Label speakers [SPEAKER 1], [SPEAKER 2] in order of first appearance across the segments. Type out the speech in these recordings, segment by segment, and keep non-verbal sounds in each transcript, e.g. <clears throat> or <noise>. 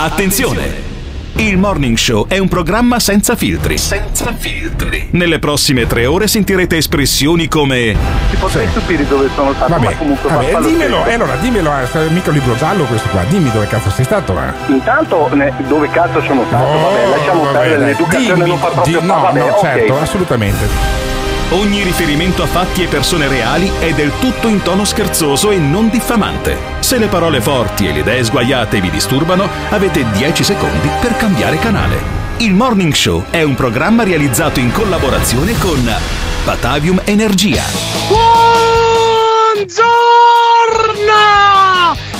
[SPEAKER 1] Attenzione! Il Morning Show è un programma senza filtri. Senza filtri. Nelle prossime tre ore sentirete espressioni come.
[SPEAKER 2] Ti potrei stupire dove sono stato,
[SPEAKER 3] Vabbè,
[SPEAKER 2] ma comunque
[SPEAKER 3] vabbè, dimmelo,
[SPEAKER 2] stesso.
[SPEAKER 3] e allora dimmelo, eh, mica un libro giallo questo qua, dimmi dove cazzo sei stato, eh.
[SPEAKER 2] Intanto, ne- dove cazzo sono stato? vabbè, lasciamo
[SPEAKER 3] Oh, vabbè,
[SPEAKER 2] stare, l'educazione
[SPEAKER 3] dimmi,
[SPEAKER 2] non fa
[SPEAKER 3] di-
[SPEAKER 2] proprio
[SPEAKER 3] No,
[SPEAKER 2] vabbè,
[SPEAKER 3] no, certo, assolutamente.
[SPEAKER 1] Ogni riferimento a fatti e persone reali è del tutto in tono scherzoso e non diffamante. Se le parole forti e le idee sguaiate vi disturbano, avete 10 secondi per cambiare canale. Il Morning Show è un programma realizzato in collaborazione con Batavium Energia.
[SPEAKER 4] Buongiorno!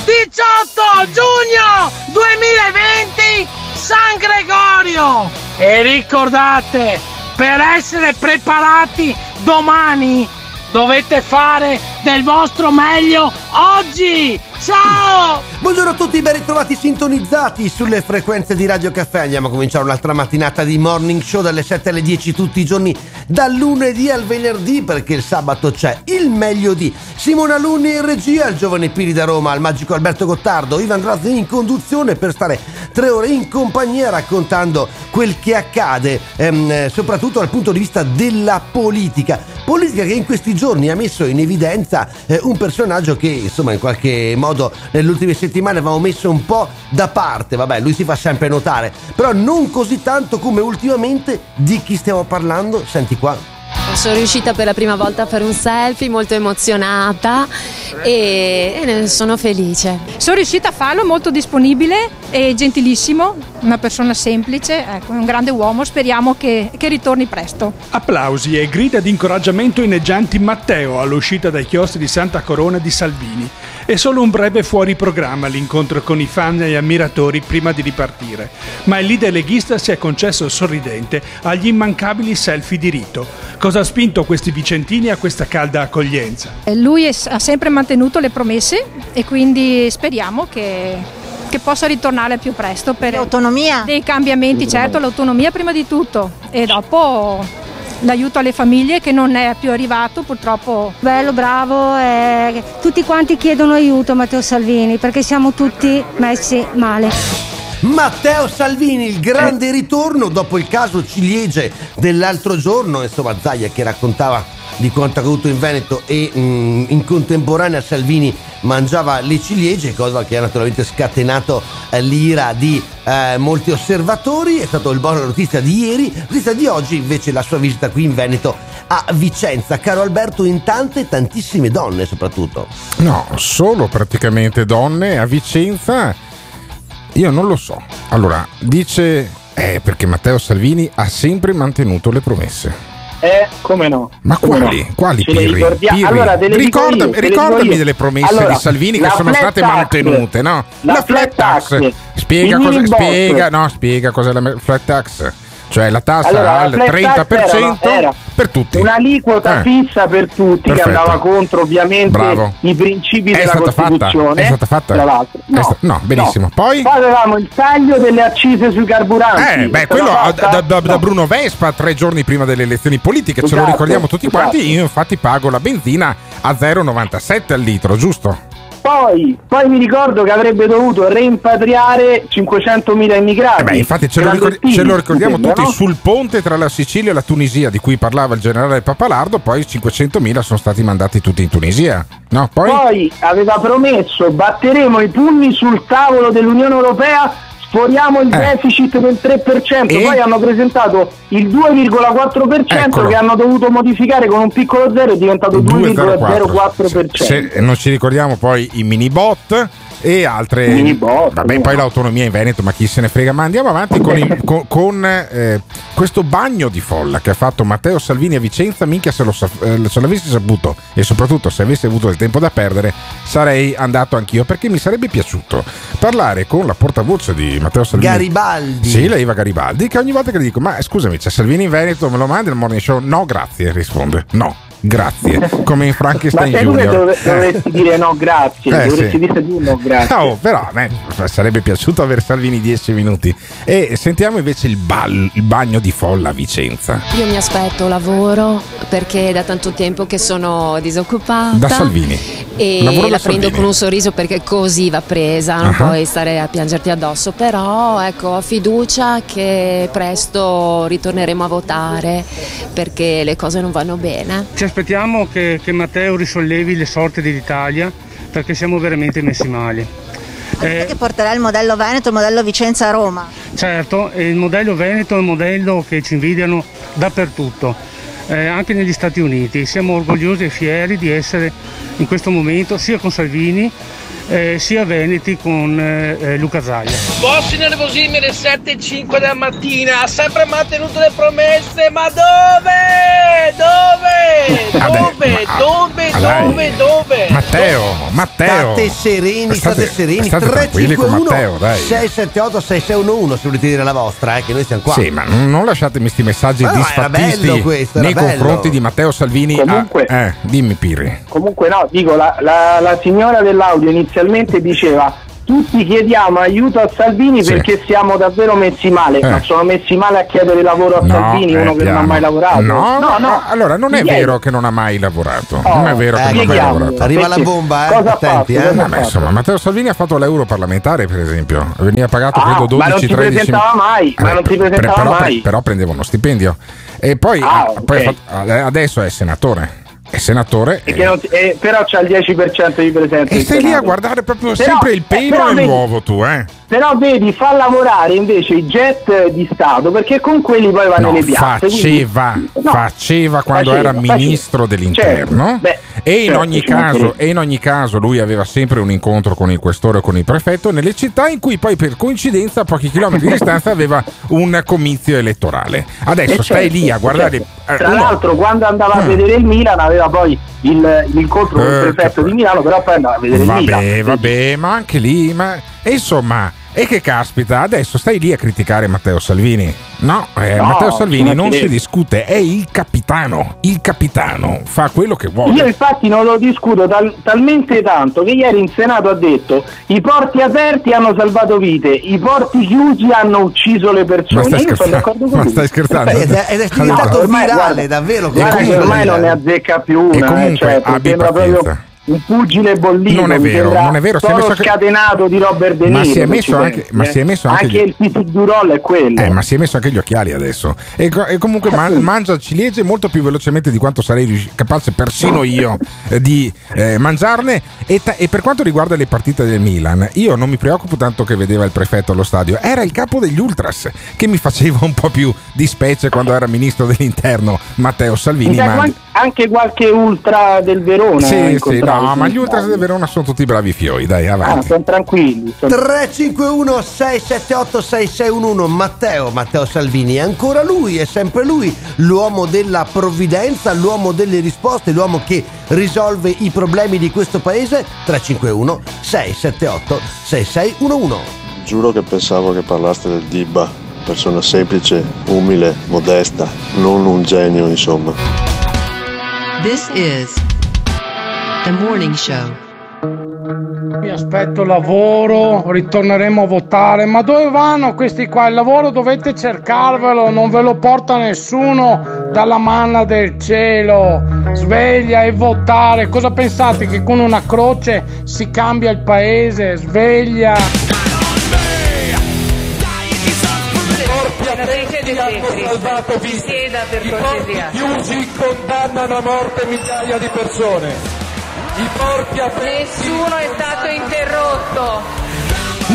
[SPEAKER 4] 18 giugno 2020 San Gregorio! E ricordate, per essere preparati domani dovete fare del vostro meglio oggi! Ciao!
[SPEAKER 5] Buongiorno a tutti, ben ritrovati sintonizzati sulle frequenze di Radio Caffè. Andiamo a cominciare un'altra mattinata di morning show dalle 7 alle 10 tutti i giorni, dal lunedì al venerdì, perché il sabato c'è il meglio di Simona Luni in regia, il giovane Piri da Roma, il magico Alberto Gottardo, Ivan Grazzi in conduzione per stare tre ore in compagnia raccontando quel che accade, ehm, eh, soprattutto dal punto di vista della politica. Politica che in questi giorni ha messo in evidenza eh, un personaggio che, insomma, in qualche modo nelle ultime settimane avevamo messo un po' da parte. Vabbè, lui si fa sempre notare, però non così tanto come ultimamente. Di chi stiamo parlando? Senti qua.
[SPEAKER 6] Sono riuscita per la prima volta a fare un selfie molto emozionata e, e ne sono felice.
[SPEAKER 7] Sono riuscita a farlo, molto disponibile e gentilissimo, una persona semplice, ecco, un grande uomo, speriamo che, che ritorni presto.
[SPEAKER 8] Applausi e grida di incoraggiamento inneggianti Matteo all'uscita dai chiostri di Santa Corona di Salvini. È solo un breve fuori programma l'incontro con i fan e ammiratori prima di ripartire, ma il leader leghista si è concesso sorridente agli immancabili selfie di rito. Cosa ha spinto questi vicentini a questa calda accoglienza?
[SPEAKER 7] Eh, Lui è- ha sempre mantenuto le promesse e quindi speriamo che, che possa ritornare più presto per
[SPEAKER 9] L'autonomia?
[SPEAKER 7] dei cambiamenti, certo l'autonomia prima di tutto e dopo l'aiuto alle famiglie che non è più arrivato purtroppo.
[SPEAKER 9] Bello, bravo. eh, tutti quanti chiedono aiuto a Matteo Salvini perché siamo tutti messi male.
[SPEAKER 5] Matteo Salvini, il grande ritorno dopo il caso ciliegie dell'altro giorno, insomma Zaia che raccontava di quanto accaduto in Veneto e mm, in contemporanea Salvini mangiava le ciliegie, cosa che ha naturalmente scatenato eh, l'ira di eh, molti osservatori, è stato il buona notizia di ieri, notizia di oggi invece la sua visita qui in Veneto a Vicenza, caro Alberto, in tante tantissime donne soprattutto.
[SPEAKER 3] No, solo praticamente donne a Vicenza. Io non lo so. Allora, dice eh, perché Matteo Salvini ha sempre mantenuto le promesse.
[SPEAKER 2] Eh, come no?
[SPEAKER 3] Ma
[SPEAKER 2] Come
[SPEAKER 3] quali?
[SPEAKER 2] no?
[SPEAKER 3] Quali
[SPEAKER 2] Ce
[SPEAKER 3] Pirri? Pirri?
[SPEAKER 2] Allora, te le dico
[SPEAKER 3] Ricorda-
[SPEAKER 2] io,
[SPEAKER 3] ricordami delle promesse
[SPEAKER 2] Allora,
[SPEAKER 3] di Salvini che
[SPEAKER 2] la
[SPEAKER 3] sono
[SPEAKER 2] flat
[SPEAKER 3] state
[SPEAKER 2] tax,
[SPEAKER 3] mantenute, no?
[SPEAKER 2] la flat tax,
[SPEAKER 3] Spiega
[SPEAKER 2] i
[SPEAKER 3] cosa spiega, no, spiega cos'è la flat tax. Cioè la tassa
[SPEAKER 2] Allora,
[SPEAKER 3] al
[SPEAKER 2] flat
[SPEAKER 3] 30%
[SPEAKER 2] tax era- era
[SPEAKER 3] per tutti.
[SPEAKER 2] Un'aliquota
[SPEAKER 3] Eh.
[SPEAKER 2] fissa per tutti
[SPEAKER 3] Perfetto.
[SPEAKER 2] che andava contro ovviamente
[SPEAKER 3] Bravo.
[SPEAKER 2] i principi
[SPEAKER 3] È
[SPEAKER 2] della
[SPEAKER 3] stata fatta?
[SPEAKER 2] Costituzione.
[SPEAKER 3] È stata fatta?
[SPEAKER 2] Tra l'altro.
[SPEAKER 3] È sta- no, benissimo. Poi?
[SPEAKER 2] avevamo il taglio delle accise sui carburanti.
[SPEAKER 3] Eh, beh, quello da, da-
[SPEAKER 2] No.
[SPEAKER 3] Bruno Vespa tre giorni prima delle elezioni politiche, ce lo
[SPEAKER 2] Esatto,
[SPEAKER 3] ricordiamo tutti quanti.
[SPEAKER 2] esatto.
[SPEAKER 3] Io, infatti, pago la benzina a 0,97 al litro, giusto?
[SPEAKER 2] Poi, poi mi ricordo che avrebbe dovuto rimpatriare 500.000 immigrati.
[SPEAKER 3] Eh beh, infatti ce lo, ricordi- ce lo ricordiamo
[SPEAKER 2] sembra,
[SPEAKER 3] tutti
[SPEAKER 2] no?
[SPEAKER 3] sul ponte tra la Sicilia e la Tunisia, di cui parlava il generale Papalardo. Poi 500.000 sono stati mandati tutti in Tunisia. No, poi.
[SPEAKER 2] Poi aveva promesso batteremo i pugni sul tavolo dell'Unione Europea, sforiamo il
[SPEAKER 3] Eh.
[SPEAKER 2] deficit del 3%,
[SPEAKER 3] E?
[SPEAKER 2] poi hanno presentato il 2,4%
[SPEAKER 3] Eccolo.
[SPEAKER 2] che hanno dovuto modificare con un piccolo zero è diventato 2,04%.
[SPEAKER 3] Se non ci ricordiamo poi i mini bot e altre
[SPEAKER 2] Mini bot,
[SPEAKER 3] vabbè poi l'autonomia in Veneto ma chi se ne frega ma andiamo avanti con, il- <laughs> con- con, eh, questo bagno di folla che ha fatto Matteo Salvini a Vicenza minchia se, lo eh, se l'avessi saputo e soprattutto se avessi avuto del tempo da perdere sarei andato anch'io perché mi sarebbe piaciuto parlare con la portavoce di Matteo Salvini
[SPEAKER 5] Garibaldi.
[SPEAKER 3] sì, la Eva Garibaldi, che ogni volta che le dico, ma scusami, c'è Salvini in Veneto, me lo mandi al morning show? No, grazie, risponde. No, grazie. Come in
[SPEAKER 2] Ma
[SPEAKER 3] Frankenstein
[SPEAKER 2] te pure
[SPEAKER 3] Junior.
[SPEAKER 2] dove-
[SPEAKER 3] Eh.
[SPEAKER 2] dovresti dire no grazie,
[SPEAKER 3] Eh,
[SPEAKER 2] dovresti
[SPEAKER 3] sì.
[SPEAKER 2] dire no grazie.
[SPEAKER 3] Oh, però a me sarebbe piaciuto avere Salvini 10 minuti. E sentiamo invece il, bal- il bagno di folla a Vicenza.
[SPEAKER 6] Io mi aspetto lavoro perché è da tanto tempo che sono disoccupata.
[SPEAKER 3] Da Salvini.
[SPEAKER 6] e
[SPEAKER 3] Lavoro
[SPEAKER 6] la prendo
[SPEAKER 3] Salvini.
[SPEAKER 6] con un sorriso perché così va presa, non
[SPEAKER 3] Ah.
[SPEAKER 6] puoi stare a piangerti addosso, però ecco, ho fiducia che presto ritorneremo a votare perché le cose non vanno bene.
[SPEAKER 10] Ci aspettiamo che, che Matteo risollevi le sorti dell'Italia perché siamo veramente messi male. Eh,
[SPEAKER 11] che porterà il modello Veneto, il modello Vicenza a Roma.
[SPEAKER 10] certo, il modello Veneto è un modello che ci invidiano dappertutto, eh, anche negli Stati Uniti. Siamo orgogliosi e fieri di essere in questo momento sia con Salvini eh, sia Veneti con eh, eh, Luca Zaia.
[SPEAKER 4] Posso innervosirmi alle 7 e 5 della mattina? Ha sempre mantenuto le promesse, ma dove? Dove? Dove? Dove? Dove? Dove?
[SPEAKER 3] Matteo, Matteo.
[SPEAKER 5] State sereni, state, sereni.
[SPEAKER 3] State con
[SPEAKER 5] 351
[SPEAKER 3] Matteo, dai.
[SPEAKER 5] 678 6611 se volete dire la vostra, eh, che noi siamo qua.
[SPEAKER 3] Sì, ma non lasciatemi questi messaggi
[SPEAKER 5] Ma no,
[SPEAKER 3] disfattisti
[SPEAKER 5] bello questo,
[SPEAKER 3] nei
[SPEAKER 5] bello.
[SPEAKER 3] confronti di Matteo Salvini.
[SPEAKER 2] Comunque-
[SPEAKER 3] Ah, eh, dimmi Pirri.
[SPEAKER 2] Comunque no, dico, la, la- la signora dell'audio inizialmente diceva tutti chiediamo aiuto a Salvini
[SPEAKER 3] Sì.
[SPEAKER 2] perché siamo davvero messi male,
[SPEAKER 3] Eh.
[SPEAKER 2] ma sono messi male a chiedere lavoro a
[SPEAKER 3] No,
[SPEAKER 2] Salvini,
[SPEAKER 3] eh,
[SPEAKER 2] uno che non ha mai lavorato.
[SPEAKER 3] No, no, no, allora non è vero che non ha mai lavorato.
[SPEAKER 2] Oh,
[SPEAKER 3] non è vero che non ha mai lavorato.
[SPEAKER 5] Arriva la
[SPEAKER 2] Perché-
[SPEAKER 5] bomba, eh.
[SPEAKER 2] cosa
[SPEAKER 5] Attenti,
[SPEAKER 2] fatto?
[SPEAKER 5] eh.
[SPEAKER 2] Cosa ha
[SPEAKER 3] Vabbè, insomma, Matteo Salvini ha fatto l'euro parlamentare, per esempio. Veniva pagato
[SPEAKER 2] Ah,
[SPEAKER 3] credo
[SPEAKER 2] ma
[SPEAKER 3] 12
[SPEAKER 2] non si
[SPEAKER 3] 13
[SPEAKER 2] presentava mai, ma non si presentava
[SPEAKER 3] però,
[SPEAKER 2] mai.
[SPEAKER 3] però prendeva uno stipendio. E poi,
[SPEAKER 2] Ah,
[SPEAKER 3] poi fatto- adesso è senatore. È senatore.
[SPEAKER 2] E che non eh, però c'ha il 10% di presenza.
[SPEAKER 3] E stai lì a guardare proprio
[SPEAKER 2] Però-
[SPEAKER 3] sempre il
[SPEAKER 2] eh,
[SPEAKER 3] pelo
[SPEAKER 2] vedi-
[SPEAKER 3] nell'uovo, tu, eh?
[SPEAKER 2] Però vedi, fa lavorare invece i jet di Stato perché con quelli poi va
[SPEAKER 3] No,
[SPEAKER 2] nelle piazze. quindi-
[SPEAKER 3] faceva,
[SPEAKER 2] No,
[SPEAKER 3] faceva quando
[SPEAKER 2] faceva,
[SPEAKER 3] era
[SPEAKER 2] faceva.
[SPEAKER 3] ministro dell'interno
[SPEAKER 2] Certo, beh,
[SPEAKER 3] e, in
[SPEAKER 2] certo, mancherebbe.
[SPEAKER 3] caso, e in ogni caso lui aveva sempre un incontro con il questore o con il prefetto nelle città in cui poi per coincidenza a pochi chilometri di <laughs> distanza aveva un comizio elettorale. Adesso
[SPEAKER 2] Eh,
[SPEAKER 3] stai
[SPEAKER 2] certo,
[SPEAKER 3] lì a guardare...
[SPEAKER 2] certo.
[SPEAKER 3] eh,
[SPEAKER 2] Tra
[SPEAKER 3] uno-
[SPEAKER 2] l'altro, quando andava a
[SPEAKER 3] Mm.
[SPEAKER 2] vedere il Milan, aveva poi il- l'incontro con
[SPEAKER 3] Eh,
[SPEAKER 2] il prefetto
[SPEAKER 3] che-
[SPEAKER 2] di Milano, però poi andava a vedere il Milan.
[SPEAKER 3] Vabbè, vabbè, ma anche lì, ma e insomma, e che caspita, adesso stai lì a criticare Matteo Salvini? No, eh,
[SPEAKER 2] No,
[SPEAKER 3] Matteo Salvini non si discute, è il capitano, il capitano fa quello che vuole.
[SPEAKER 2] Io infatti non lo discuto tal- talmente tanto che ieri in Senato ha detto i porti aperti hanno salvato vite, i porti chiusi hanno ucciso le persone.
[SPEAKER 3] Ma stai
[SPEAKER 2] Io sono
[SPEAKER 3] scherzando?
[SPEAKER 2] d'accordo con
[SPEAKER 3] Ma stai scherzando?
[SPEAKER 5] Ed è, ed è diventato
[SPEAKER 2] No, ormai,
[SPEAKER 5] virale,
[SPEAKER 2] guarda,
[SPEAKER 5] davvero.
[SPEAKER 2] Guarda ormai non ne azzecca più una,
[SPEAKER 3] E comunque,
[SPEAKER 2] eh, cioè, mi
[SPEAKER 3] abbi pazienza.
[SPEAKER 2] proprio un pugile bollito.
[SPEAKER 3] Non è vero, non è vero, si è
[SPEAKER 2] solo
[SPEAKER 3] messo anche-
[SPEAKER 2] scatenato di Robert De
[SPEAKER 3] Ma
[SPEAKER 2] Niro.
[SPEAKER 3] si è messo anche-
[SPEAKER 2] pensi,
[SPEAKER 3] ma
[SPEAKER 2] eh.
[SPEAKER 3] si è messo anche
[SPEAKER 2] anche
[SPEAKER 3] gli-
[SPEAKER 2] il Pisidurol è quello.
[SPEAKER 3] Eh, ma si è messo anche gli occhiali adesso. E, e comunque man- <laughs> mangia ciliegie molto più velocemente di quanto sarei capace persino io eh, di eh, mangiarne. E, ta- e per quanto riguarda le partite del Milan, io non mi preoccupo tanto che vedeva il prefetto allo stadio, era il capo degli Ultras che mi faceva un po' più di specie quando era ministro dell'interno Matteo Salvini.
[SPEAKER 2] sa
[SPEAKER 3] Ma...
[SPEAKER 2] anche qualche ultra del Verona.
[SPEAKER 3] Sì, sì, no,
[SPEAKER 2] se
[SPEAKER 3] ma gli Ultras
[SPEAKER 2] sbaglio.
[SPEAKER 3] del Verona sono tutti bravi fioi, dai,
[SPEAKER 2] Ah,
[SPEAKER 3] avanti.
[SPEAKER 2] sono tranquilli. sono-
[SPEAKER 5] 351 678 6611 Matteo, Matteo Salvini è ancora lui, è sempre lui, l'uomo della provvidenza, l'uomo delle risposte, l'uomo che risolve i problemi di questo paese. 351 678 6611
[SPEAKER 12] Giuro che pensavo che parlaste del Dibba, persona semplice, umile, modesta, non un genio, insomma.
[SPEAKER 13] This is the morning show.
[SPEAKER 4] Mi aspetto lavoro, ritorneremo a votare. Ma dove vanno questi qua? Il lavoro dovete cercarvelo, non ve lo porta nessuno dalla manna del cielo. Sveglia e votare. Cosa pensate che con una croce si cambia il paese? Sveglia.
[SPEAKER 14] Petri, sieda per cortesia.
[SPEAKER 15] chiusi condannano a morte migliaia di persone.
[SPEAKER 14] Nessuno è stato interrotto.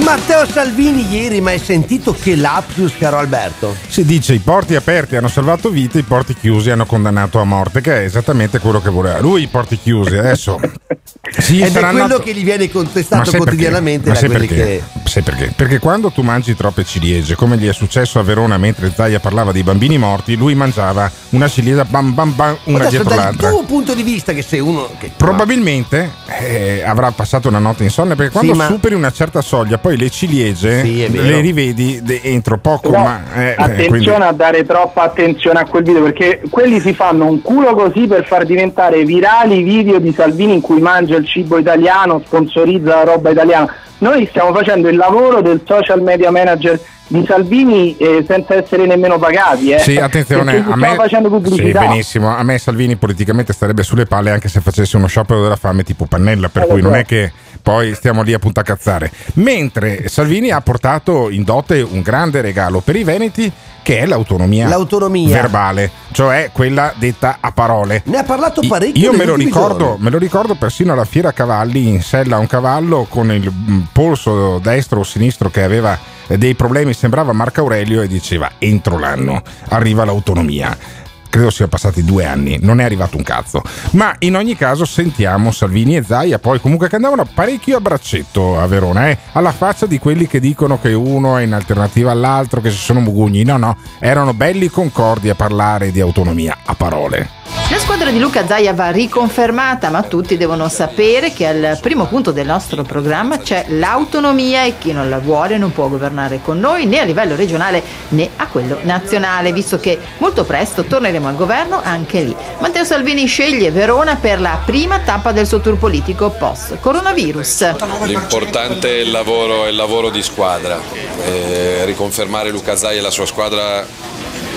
[SPEAKER 5] Matteo Salvini ieri, ma hai sentito che lapsus, caro Alberto?
[SPEAKER 3] Si dice i porti aperti hanno salvato vite, i porti chiusi hanno condannato a morte, che è esattamente quello che voleva lui, i porti chiusi. Adesso <laughs> sì,
[SPEAKER 5] Ed è quello che gli viene contestato
[SPEAKER 3] sai perché?
[SPEAKER 5] quotidianamente
[SPEAKER 3] Ma
[SPEAKER 5] da
[SPEAKER 3] sai perché?
[SPEAKER 5] che...
[SPEAKER 3] Sai perché? Perché quando tu mangi troppe ciliegie, come gli è successo a Verona mentre Zaia parlava dei bambini morti, lui mangiava una ciliegia bam bam bam una
[SPEAKER 5] Adesso
[SPEAKER 3] dietro
[SPEAKER 5] dal
[SPEAKER 3] l'altra.
[SPEAKER 5] tuo punto di vista che sei uno che...
[SPEAKER 3] Probabilmente eh, avrà passato una notte insonne perché quando
[SPEAKER 5] Sì, ma-
[SPEAKER 3] superi una certa soglia poi le ciliegie
[SPEAKER 5] Sì,
[SPEAKER 3] le rivedi de- entro poco,
[SPEAKER 2] Però
[SPEAKER 3] ma eh, eh,
[SPEAKER 2] attenzione
[SPEAKER 3] quindi-
[SPEAKER 2] a dare troppa attenzione a quel video perché quelli si fanno un culo così per far diventare virali i video di Salvini in cui mangia il cibo italiano, sponsorizza la roba italiana. Noi stiamo facendo il lavoro del social media manager di Salvini eh, senza essere nemmeno pagati. Eh.
[SPEAKER 3] Sì, attenzione, a
[SPEAKER 2] stiamo
[SPEAKER 3] me,
[SPEAKER 2] facendo
[SPEAKER 3] sì,
[SPEAKER 2] pubblicità.
[SPEAKER 3] benissimo. A me Salvini politicamente starebbe sulle palle anche se facesse uno sciopero della fame tipo Pannella, per
[SPEAKER 2] Eh, lo
[SPEAKER 3] cui non è che poi stiamo lì a puntacazzare. Mentre Salvini ha portato in dote un grande regalo per i Veneti che è l'autonomia,
[SPEAKER 5] L'autonomia.
[SPEAKER 3] verbale, cioè quella detta a parole.
[SPEAKER 5] Ne ha parlato parecchio
[SPEAKER 3] Io me lo, ricordo, me lo ricordo persino alla fiera cavalli in sella a un cavallo con il mm, polso destro o sinistro che aveva eh, dei problemi, sembrava Marco Aurelio e diceva entro l'anno arriva l'autonomia. Credo siano passati due anni, non è arrivato un cazzo. Ma in ogni caso sentiamo Salvini e Zaia, poi comunque che andavano parecchio a braccetto a Verona, eh? alla faccia di quelli che dicono che uno è in alternativa all'altro, che ci sono mugugni. No, no, erano belli concordi a parlare di autonomia a parole.
[SPEAKER 16] La squadra di Luca Zaia va riconfermata, ma tutti devono sapere che al primo punto del nostro programma c'è l'autonomia e chi non la vuole non può governare con noi né a livello regionale né a quello nazionale, visto che molto presto torneremo al governo anche lì. Matteo Salvini sceglie Verona per la prima tappa del suo tour politico post-coronavirus.
[SPEAKER 17] L'importante è il lavoro, è il lavoro di squadra. Eh, riconfermare Luca Zai e la sua squadra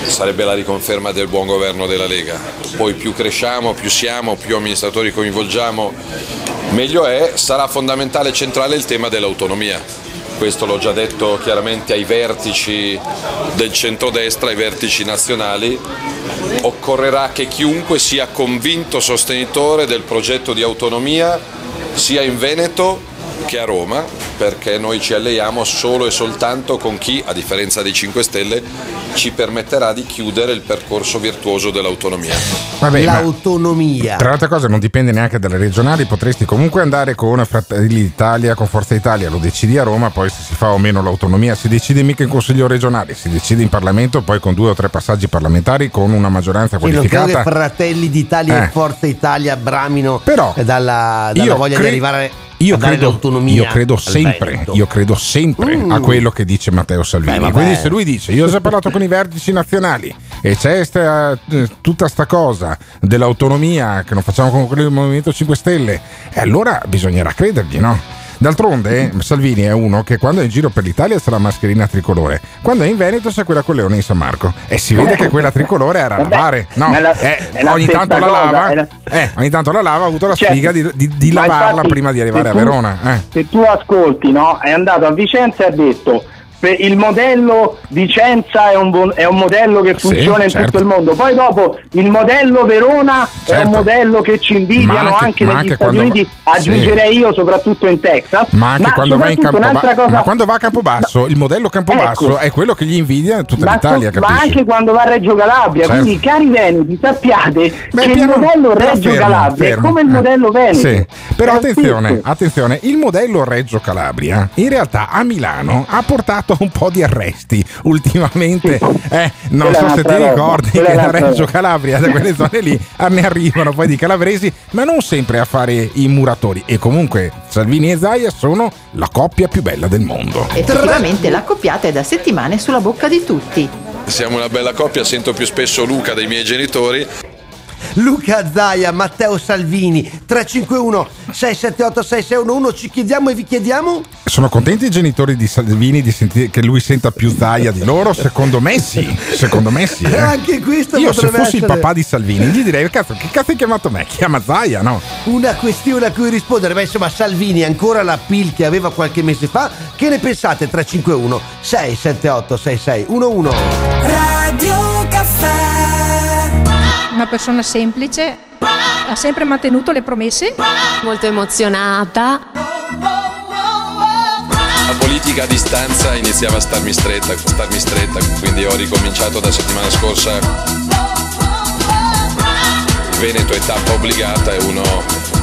[SPEAKER 17] sarebbe la riconferma del buon governo della Lega. Poi più cresciamo, più siamo, più amministratori coinvolgiamo, meglio è. Sarà fondamentale e centrale il tema dell'autonomia. Questo l'ho già detto chiaramente ai vertici del centrodestra, ai vertici nazionali. Occorrerà che chiunque sia convinto sostenitore del progetto di autonomia sia in Veneto che a Roma, perché noi ci alleiamo solo e soltanto con chi, a differenza dei 5 Stelle, ci permetterà di chiudere il percorso virtuoso dell'autonomia.
[SPEAKER 3] Vabbè, ma-
[SPEAKER 5] L'autonomia.
[SPEAKER 3] Tra l'altra cosa non dipende neanche dalle regionali, potresti comunque andare con Fratelli d'Italia, con Forza Italia, lo decidi a Roma, poi se si fa o meno l'autonomia si decide mica in Consiglio regionale, si decide in Parlamento, poi con due o tre passaggi parlamentari, con una maggioranza
[SPEAKER 5] Sì, non credo
[SPEAKER 3] qualificata.
[SPEAKER 5] che Fratelli d'Italia
[SPEAKER 3] Eh.
[SPEAKER 5] e Forza Italia bramino
[SPEAKER 3] Però,
[SPEAKER 5] dalla, dalla voglia
[SPEAKER 3] cre-
[SPEAKER 5] di arrivare
[SPEAKER 3] Io credo,
[SPEAKER 5] l'autonomia.
[SPEAKER 3] io credo
[SPEAKER 5] al
[SPEAKER 3] sempre, io credo sempre
[SPEAKER 5] Mm.
[SPEAKER 3] a quello che dice Matteo Salvini.
[SPEAKER 5] Beh.
[SPEAKER 3] Quindi se lui dice io ho già <laughs> parlato con i vertici nazionali e c'è sta- eh, tutta sta cosa dell'autonomia che non facciamo con quello del Movimento 5 Stelle, e allora bisognerà credergli, no? D'altronde Salvini è uno che quando è in giro per l'Italia la mascherina tricolore, quando è in Veneto c'è quella con Leone in San Marco e si vede che quella tricolore era a lavare. No,
[SPEAKER 2] la-
[SPEAKER 3] eh, ogni tanto la lava,
[SPEAKER 2] la-
[SPEAKER 3] eh, ogni tanto la lava, ha avuto la
[SPEAKER 2] Certo.
[SPEAKER 3] sfiga di, di- di lavarla
[SPEAKER 2] infatti,
[SPEAKER 3] prima di arrivare a Verona. eh.
[SPEAKER 2] Se tu ascolti, no? È andato a Vicenza e ha detto "Per il modello Vicenza è un, è un modello che
[SPEAKER 3] Sì,
[SPEAKER 2] funziona in
[SPEAKER 3] certo.
[SPEAKER 2] tutto il mondo. Poi dopo il modello Verona è
[SPEAKER 3] Certo.
[SPEAKER 2] un modello che ci invidiano
[SPEAKER 3] Ma anche-
[SPEAKER 2] anche,
[SPEAKER 3] ma
[SPEAKER 2] negli
[SPEAKER 3] anche
[SPEAKER 2] Stati
[SPEAKER 3] quando-
[SPEAKER 2] Uniti,
[SPEAKER 3] sì.
[SPEAKER 2] aggiungerei io soprattutto in Texas.
[SPEAKER 3] Ma anche quando va, in
[SPEAKER 2] un'altra cosa-
[SPEAKER 3] ma quando va a Campobasso, il modello Campobasso
[SPEAKER 2] Ecco.
[SPEAKER 3] è quello che gli invidia tutta
[SPEAKER 2] ma,
[SPEAKER 3] l'Italia,
[SPEAKER 2] so- ma anche quando va a Reggio Calabria,
[SPEAKER 3] Certo.
[SPEAKER 2] quindi cari Veneti, sappiate
[SPEAKER 3] Beh,
[SPEAKER 2] che
[SPEAKER 3] piano-
[SPEAKER 2] il modello Reggio
[SPEAKER 3] fermo,
[SPEAKER 2] Calabria
[SPEAKER 3] fermo.
[SPEAKER 2] è come il
[SPEAKER 3] Eh.
[SPEAKER 2] modello Veneto.
[SPEAKER 3] Sì, però
[SPEAKER 2] È
[SPEAKER 3] attenzione, attenzione, il modello Reggio Calabria in realtà a Milano ha portato un po' di arresti ultimamente. Eh, non so se ti ricordi che da Reggio. Calabria, da quelle zone lì, ne arrivano poi di calabresi, ma non sempre a fare i muratori. E comunque Salvini e Zaia sono la coppia più bella del mondo.
[SPEAKER 16] Effettivamente la coppiata è da settimane sulla bocca di tutti.
[SPEAKER 17] Siamo una bella coppia, sento più spesso Luca dei miei genitori.
[SPEAKER 5] Luca Zaia, Matteo Salvini, 351 678 6611, ci chiediamo e vi chiediamo?
[SPEAKER 3] Sono contenti i genitori di Salvini di sentire che lui senta più Zaia di loro? Secondo me sì, secondo me sì. eh.
[SPEAKER 5] Anche questo
[SPEAKER 3] Io se fossi il
[SPEAKER 5] essere
[SPEAKER 3] papà di Salvini gli direi cazzo, che cazzo hai chiamato me? Chiama Zaia, no?
[SPEAKER 5] una questione a cui rispondere. Beh, insomma, Salvini ancora la PIL che aveva qualche mese fa. Che ne pensate? 351 678 6611.
[SPEAKER 18] Radio.
[SPEAKER 7] Una persona semplice, ha sempre mantenuto le promesse.
[SPEAKER 6] Molto emozionata.
[SPEAKER 17] La politica a distanza iniziava a starmi stretta, starmi stretta, quindi ho ricominciato da settimana scorsa. Il Veneto è tappa obbligata, è uno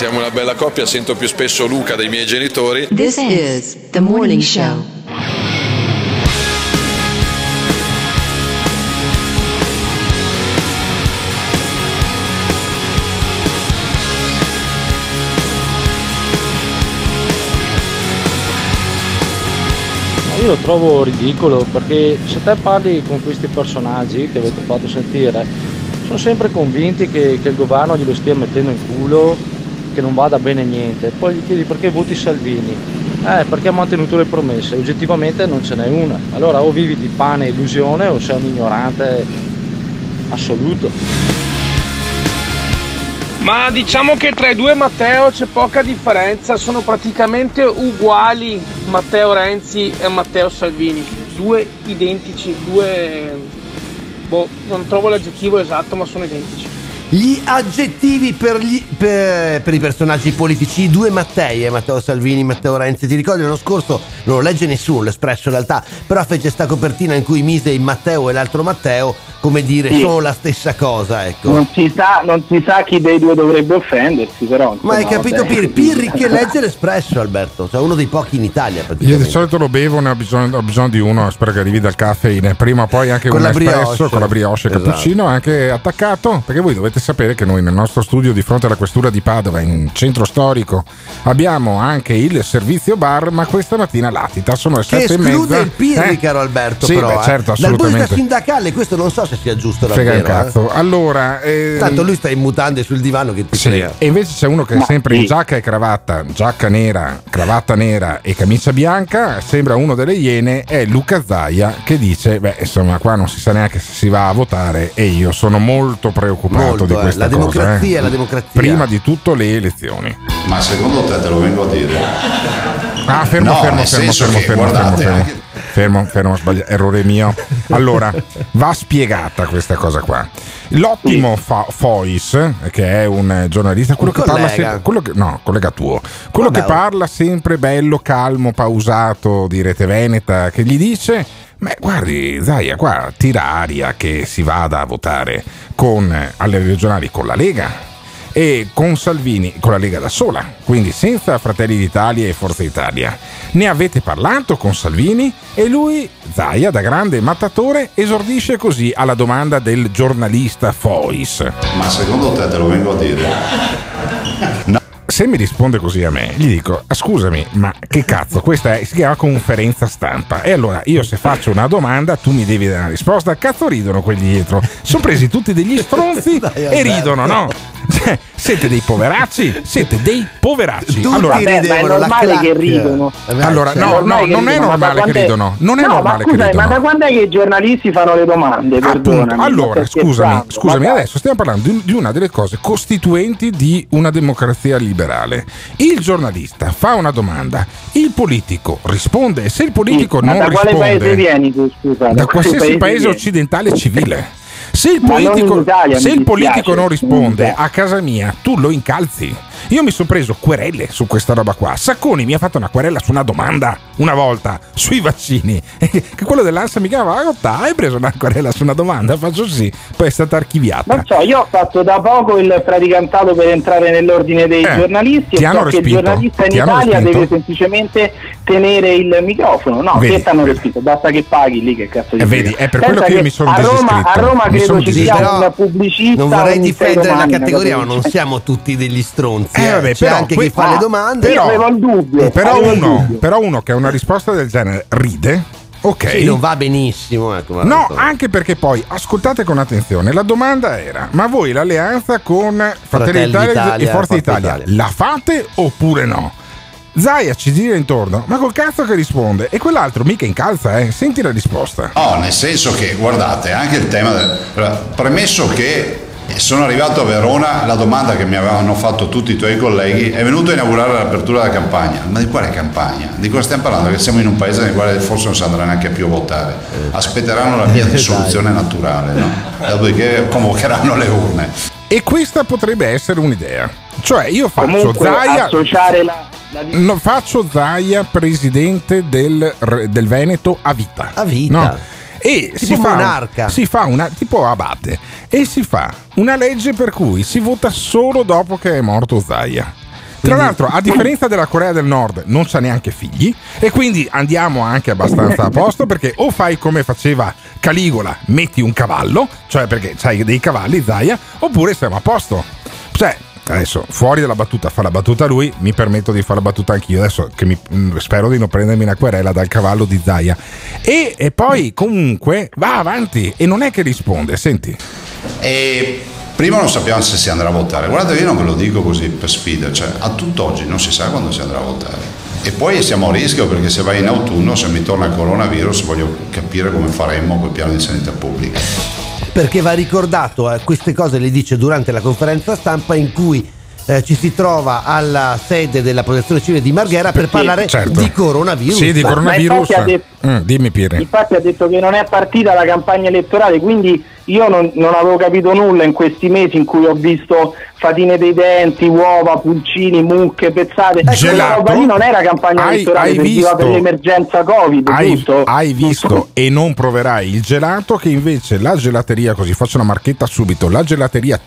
[SPEAKER 17] Siamo una bella coppia, sento più spesso Luca dei miei genitori.
[SPEAKER 13] This is the morning show.
[SPEAKER 19] Io lo trovo ridicolo perché se te parli con questi personaggi che avete fatto sentire, sono sempre convinti che, che il governo glielo stia mettendo in culo, che non vada bene niente. Poi gli chiedi perché voti Salvini. Eh, perché ha mantenuto le promesse, oggettivamente non ce n'è una. Allora o vivi di pane e illusione o sei un ignorante assoluto.
[SPEAKER 4] Ma diciamo che tra i due Matteo c'è poca differenza, sono praticamente uguali Matteo Renzi e Matteo Salvini, due identici, due... boh, non trovo l'aggettivo esatto ma sono identici.
[SPEAKER 5] Gli aggettivi per, gli- per- per i personaggi politici, i due Mattei, eh, Matteo Salvini, Matteo Renzi. Ti ricordi l'anno scorso? Non lo legge nessuno, l'Espresso in realtà, però fece sta copertina in cui mise il Matteo e l'altro Matteo, come dire,
[SPEAKER 2] Sì.
[SPEAKER 5] sono la stessa cosa, ecco.
[SPEAKER 2] Non si, sa, non si sa chi dei due dovrebbe offendersi, però.
[SPEAKER 5] Ma hai capito. Pirri? Pirri che <laughs> legge l'Espresso, Alberto, cioè uno dei pochi in Italia
[SPEAKER 3] Io
[SPEAKER 5] praticamente.
[SPEAKER 3] di solito lo bevo, ne ho bisogno, ho bisogno di uno, spero che arrivi dal caffeine. Prima o poi anche
[SPEAKER 5] Con
[SPEAKER 3] un espresso
[SPEAKER 5] brioche.
[SPEAKER 3] con la brioche e
[SPEAKER 5] Esatto.
[SPEAKER 3] cappuccino anche attaccato. Perché voi dovete sapere che noi nel nostro studio di fronte alla questura di Padova, in centro storico, abbiamo anche il servizio bar, ma questa mattina latita. Sono le
[SPEAKER 5] Che
[SPEAKER 3] sette e
[SPEAKER 5] esclude
[SPEAKER 3] mezza.
[SPEAKER 5] il Pirri,
[SPEAKER 3] Eh?
[SPEAKER 5] caro Alberto,
[SPEAKER 3] Sì,
[SPEAKER 5] però.
[SPEAKER 3] beh,
[SPEAKER 5] eh.
[SPEAKER 3] certo,
[SPEAKER 5] Dal punto di vista
[SPEAKER 3] assolutamente.
[SPEAKER 5] sindacale, questo non so se sia giusto
[SPEAKER 3] Frega
[SPEAKER 5] davvero.
[SPEAKER 3] un cazzo.
[SPEAKER 5] eh.
[SPEAKER 3] Allora, ehm,
[SPEAKER 5] Tanto lui sta in mutande sul divano che ti
[SPEAKER 3] Sì,
[SPEAKER 5] frega.
[SPEAKER 3] e invece c'è uno che è sempre in giacca e cravatta, giacca nera, cravatta nera e camicia bianca, sembra uno delle iene, è Luca Zaia che dice, beh insomma qua non si sa neanche se si va a votare e io sono molto preoccupato
[SPEAKER 5] Molto,
[SPEAKER 3] di
[SPEAKER 5] eh.
[SPEAKER 3] questa
[SPEAKER 5] La
[SPEAKER 3] cosa.
[SPEAKER 5] democrazia,
[SPEAKER 3] eh.
[SPEAKER 5] la democrazia.
[SPEAKER 3] Prima di tutto le elezioni.
[SPEAKER 20] Ma secondo te te lo vengo a dire?
[SPEAKER 3] Ah, fermo,
[SPEAKER 20] No,
[SPEAKER 3] fermo, fermo, fermo,
[SPEAKER 20] che,
[SPEAKER 3] fermo, fermo,
[SPEAKER 20] guardate,
[SPEAKER 3] fermo, fermo, fermo, sbaglia- errore mio. <laughs> Allora, va spiegata questa cosa qua. L'ottimo Fa- Fois, che è un giornalista, quello
[SPEAKER 5] Un
[SPEAKER 3] che parla
[SPEAKER 5] collega.
[SPEAKER 3] sempre, quello che, no, collega tuo, quello
[SPEAKER 5] Vabbè,
[SPEAKER 3] che parla sempre bello, calmo, pausato di Rete Veneta, che gli dice, ma guardi Zaia, qua tira aria che si vada a votare con, eh, alle regionali con la Lega e con Salvini con la Lega da sola, quindi senza Fratelli d'Italia e Forza Italia. Ne avete parlato con Salvini e lui, Zaia, da grande mattatore, esordisce così alla domanda del giornalista Fois.
[SPEAKER 20] Ma secondo te te lo vengo a dire? <laughs>
[SPEAKER 3] Se mi risponde così a me, gli dico: "Ah, Scusami, ma che cazzo? Questa è, si chiama conferenza stampa. E allora io, se faccio una domanda, tu mi devi dare una risposta. Cazzo ridono quelli dietro. Sono presi tutti degli stronzi <laughs> e ridono, no? <laughs> Siete dei poveracci? Siete dei poveracci.
[SPEAKER 2] Tutti
[SPEAKER 3] allora,
[SPEAKER 2] ridevano, la normale che ridono.
[SPEAKER 3] Allora,
[SPEAKER 2] Cioè,
[SPEAKER 3] no, no, non è
[SPEAKER 2] ma
[SPEAKER 3] normale che
[SPEAKER 2] è-
[SPEAKER 3] ridono. Non è
[SPEAKER 2] No,
[SPEAKER 3] normale
[SPEAKER 2] ma
[SPEAKER 3] che ridono.
[SPEAKER 2] ma da quando è che i giornalisti fanno le domande?
[SPEAKER 3] Appunto, allora,
[SPEAKER 2] ma
[SPEAKER 3] scusami, scusami,
[SPEAKER 2] Ma
[SPEAKER 3] adesso stiamo parlando di, di una delle cose costituenti di una democrazia liberale. Il giornalista fa una domanda, il politico risponde, e se il politico
[SPEAKER 2] Ma
[SPEAKER 3] non
[SPEAKER 2] da quale
[SPEAKER 3] risponde
[SPEAKER 2] paese vieni tu, scusa?
[SPEAKER 3] da qualsiasi paese occidentale civile. Se il politico,
[SPEAKER 2] Italia,
[SPEAKER 3] se il politico non risponde a casa mia, tu lo incalzi. Io mi sono preso querele su questa roba qua. Sacconi mi ha fatto una querela su una domanda una volta sui vaccini. <laughs> Che quello dell'ANSA mi chiamava, "Ah, hai preso una querela su una domanda? Faccio sì, poi è stata archiviata.
[SPEAKER 2] Non so, io ho fatto da poco il praticantato per entrare nell'ordine dei
[SPEAKER 3] Eh,
[SPEAKER 2] giornalisti
[SPEAKER 3] ti
[SPEAKER 2] e
[SPEAKER 3] hanno
[SPEAKER 2] so che il
[SPEAKER 3] respinto?
[SPEAKER 2] giornalista in
[SPEAKER 3] Ti hanno
[SPEAKER 2] Italia
[SPEAKER 3] respinto?
[SPEAKER 2] deve semplicemente tenere il microfono. No,
[SPEAKER 3] Vedi.
[SPEAKER 2] che ti hanno respinto? Basta che paghi lì che cazzo di
[SPEAKER 3] Eh, vedi, è per
[SPEAKER 2] Pensa
[SPEAKER 3] quello che io mi sono
[SPEAKER 2] a Roma, a Roma
[SPEAKER 3] Mi
[SPEAKER 2] credo ci sia
[SPEAKER 3] disiscritto.
[SPEAKER 2] un pubblicista
[SPEAKER 5] Non vorrei difendere la
[SPEAKER 2] una
[SPEAKER 5] categoria, ma non siamo tutti degli stronzi.
[SPEAKER 3] Eh,
[SPEAKER 5] eh.
[SPEAKER 3] vabbè,
[SPEAKER 5] C'è
[SPEAKER 3] però
[SPEAKER 5] anche chi fa
[SPEAKER 3] ah,
[SPEAKER 5] le domande.
[SPEAKER 3] però-
[SPEAKER 2] avevo il dubbio.
[SPEAKER 3] Però
[SPEAKER 2] avevo il
[SPEAKER 3] uno,
[SPEAKER 2] dubbio.
[SPEAKER 3] però uno che ha una risposta del genere ride, ok.
[SPEAKER 5] Sì, non va benissimo. Ecco,
[SPEAKER 3] No, anche perché poi, ascoltate con attenzione, la domanda era, ma voi l'alleanza con Fratelli
[SPEAKER 5] Fratelli
[SPEAKER 3] d'Italia,
[SPEAKER 5] d'Italia,
[SPEAKER 3] e Forza Italia,
[SPEAKER 5] Italia.
[SPEAKER 3] la fate oppure no? Zaia ci gira intorno, ma col cazzo che risponde? E quell'altro mica incalza, eh? Senti la risposta.
[SPEAKER 20] No, nel senso che, guardate, anche il tema del... Premesso che sono arrivato a Verona, la domanda che mi avevano fatto tutti i tuoi colleghi è venuto a inaugurare l'apertura della campagna. Ma di quale campagna? Di cosa stiamo parlando? Che siamo in un paese nel quale forse non si andrà neanche più a votare. Aspetteranno la <laughs> via di
[SPEAKER 5] Dai.
[SPEAKER 20] soluzione naturale, no? Dopodiché convocheranno le urne.
[SPEAKER 3] E questa potrebbe essere un'idea. Cioè, io faccio
[SPEAKER 2] Comunque,
[SPEAKER 3] Zaia.
[SPEAKER 2] associare la, la
[SPEAKER 3] No, faccio Zaia presidente del, del Veneto a vita.
[SPEAKER 5] A vita.
[SPEAKER 3] E si fa,
[SPEAKER 5] monarca.
[SPEAKER 3] si fa una tipo abate e si fa una legge per cui si vota solo dopo che è morto Zaia. Tra l'altro, a differenza della Corea del Nord, non c'ha neanche figli e quindi andiamo anche abbastanza a posto perché o fai come faceva Caligola, metti un cavallo, cioè perché c'hai dei cavalli, Zaia, oppure siamo a posto. Cioè, adesso fuori dalla battuta, fa la battuta lui, mi permetto di fare la battuta anch'io, adesso che mi- mh, spero di non prendermi una querela dal cavallo di Zaia. E, e poi comunque va avanti e non è che risponde, senti.
[SPEAKER 20] E prima non sappiamo se si andrà a votare. Guardate, io non ve lo dico così per sfida, cioè a tutt'oggi non si sa quando si andrà a votare. E poi siamo a rischio perché se vai in autunno, se mi torna il coronavirus, voglio capire come faremo col piano di sanità pubblica.
[SPEAKER 5] Perché va ricordato, eh, queste cose le dice durante la conferenza stampa in cui eh, ci si trova alla sede della protezione civile di Marghera per parlare
[SPEAKER 3] certo.
[SPEAKER 5] di coronavirus.
[SPEAKER 3] Sì, di
[SPEAKER 2] Ma
[SPEAKER 3] coronavirus.
[SPEAKER 2] infatti ha detto-
[SPEAKER 3] Mm, dimmi Pire.
[SPEAKER 2] Infatti ha detto che non è partita la campagna elettorale, quindi io non, non avevo capito nulla in questi mesi in cui ho visto fatine dei denti, uova, pulcini, mucche, pezzate. Ecco, quella roba lì non era campagna
[SPEAKER 3] Hai-
[SPEAKER 2] elettorale,
[SPEAKER 3] hai
[SPEAKER 2] serviva
[SPEAKER 3] visto?
[SPEAKER 2] per l'emergenza Covid,
[SPEAKER 3] Hai,
[SPEAKER 2] giusto?
[SPEAKER 3] hai visto e non proverai il gelato che invece la gelateria, così faccio una marchetta subito, la gelateria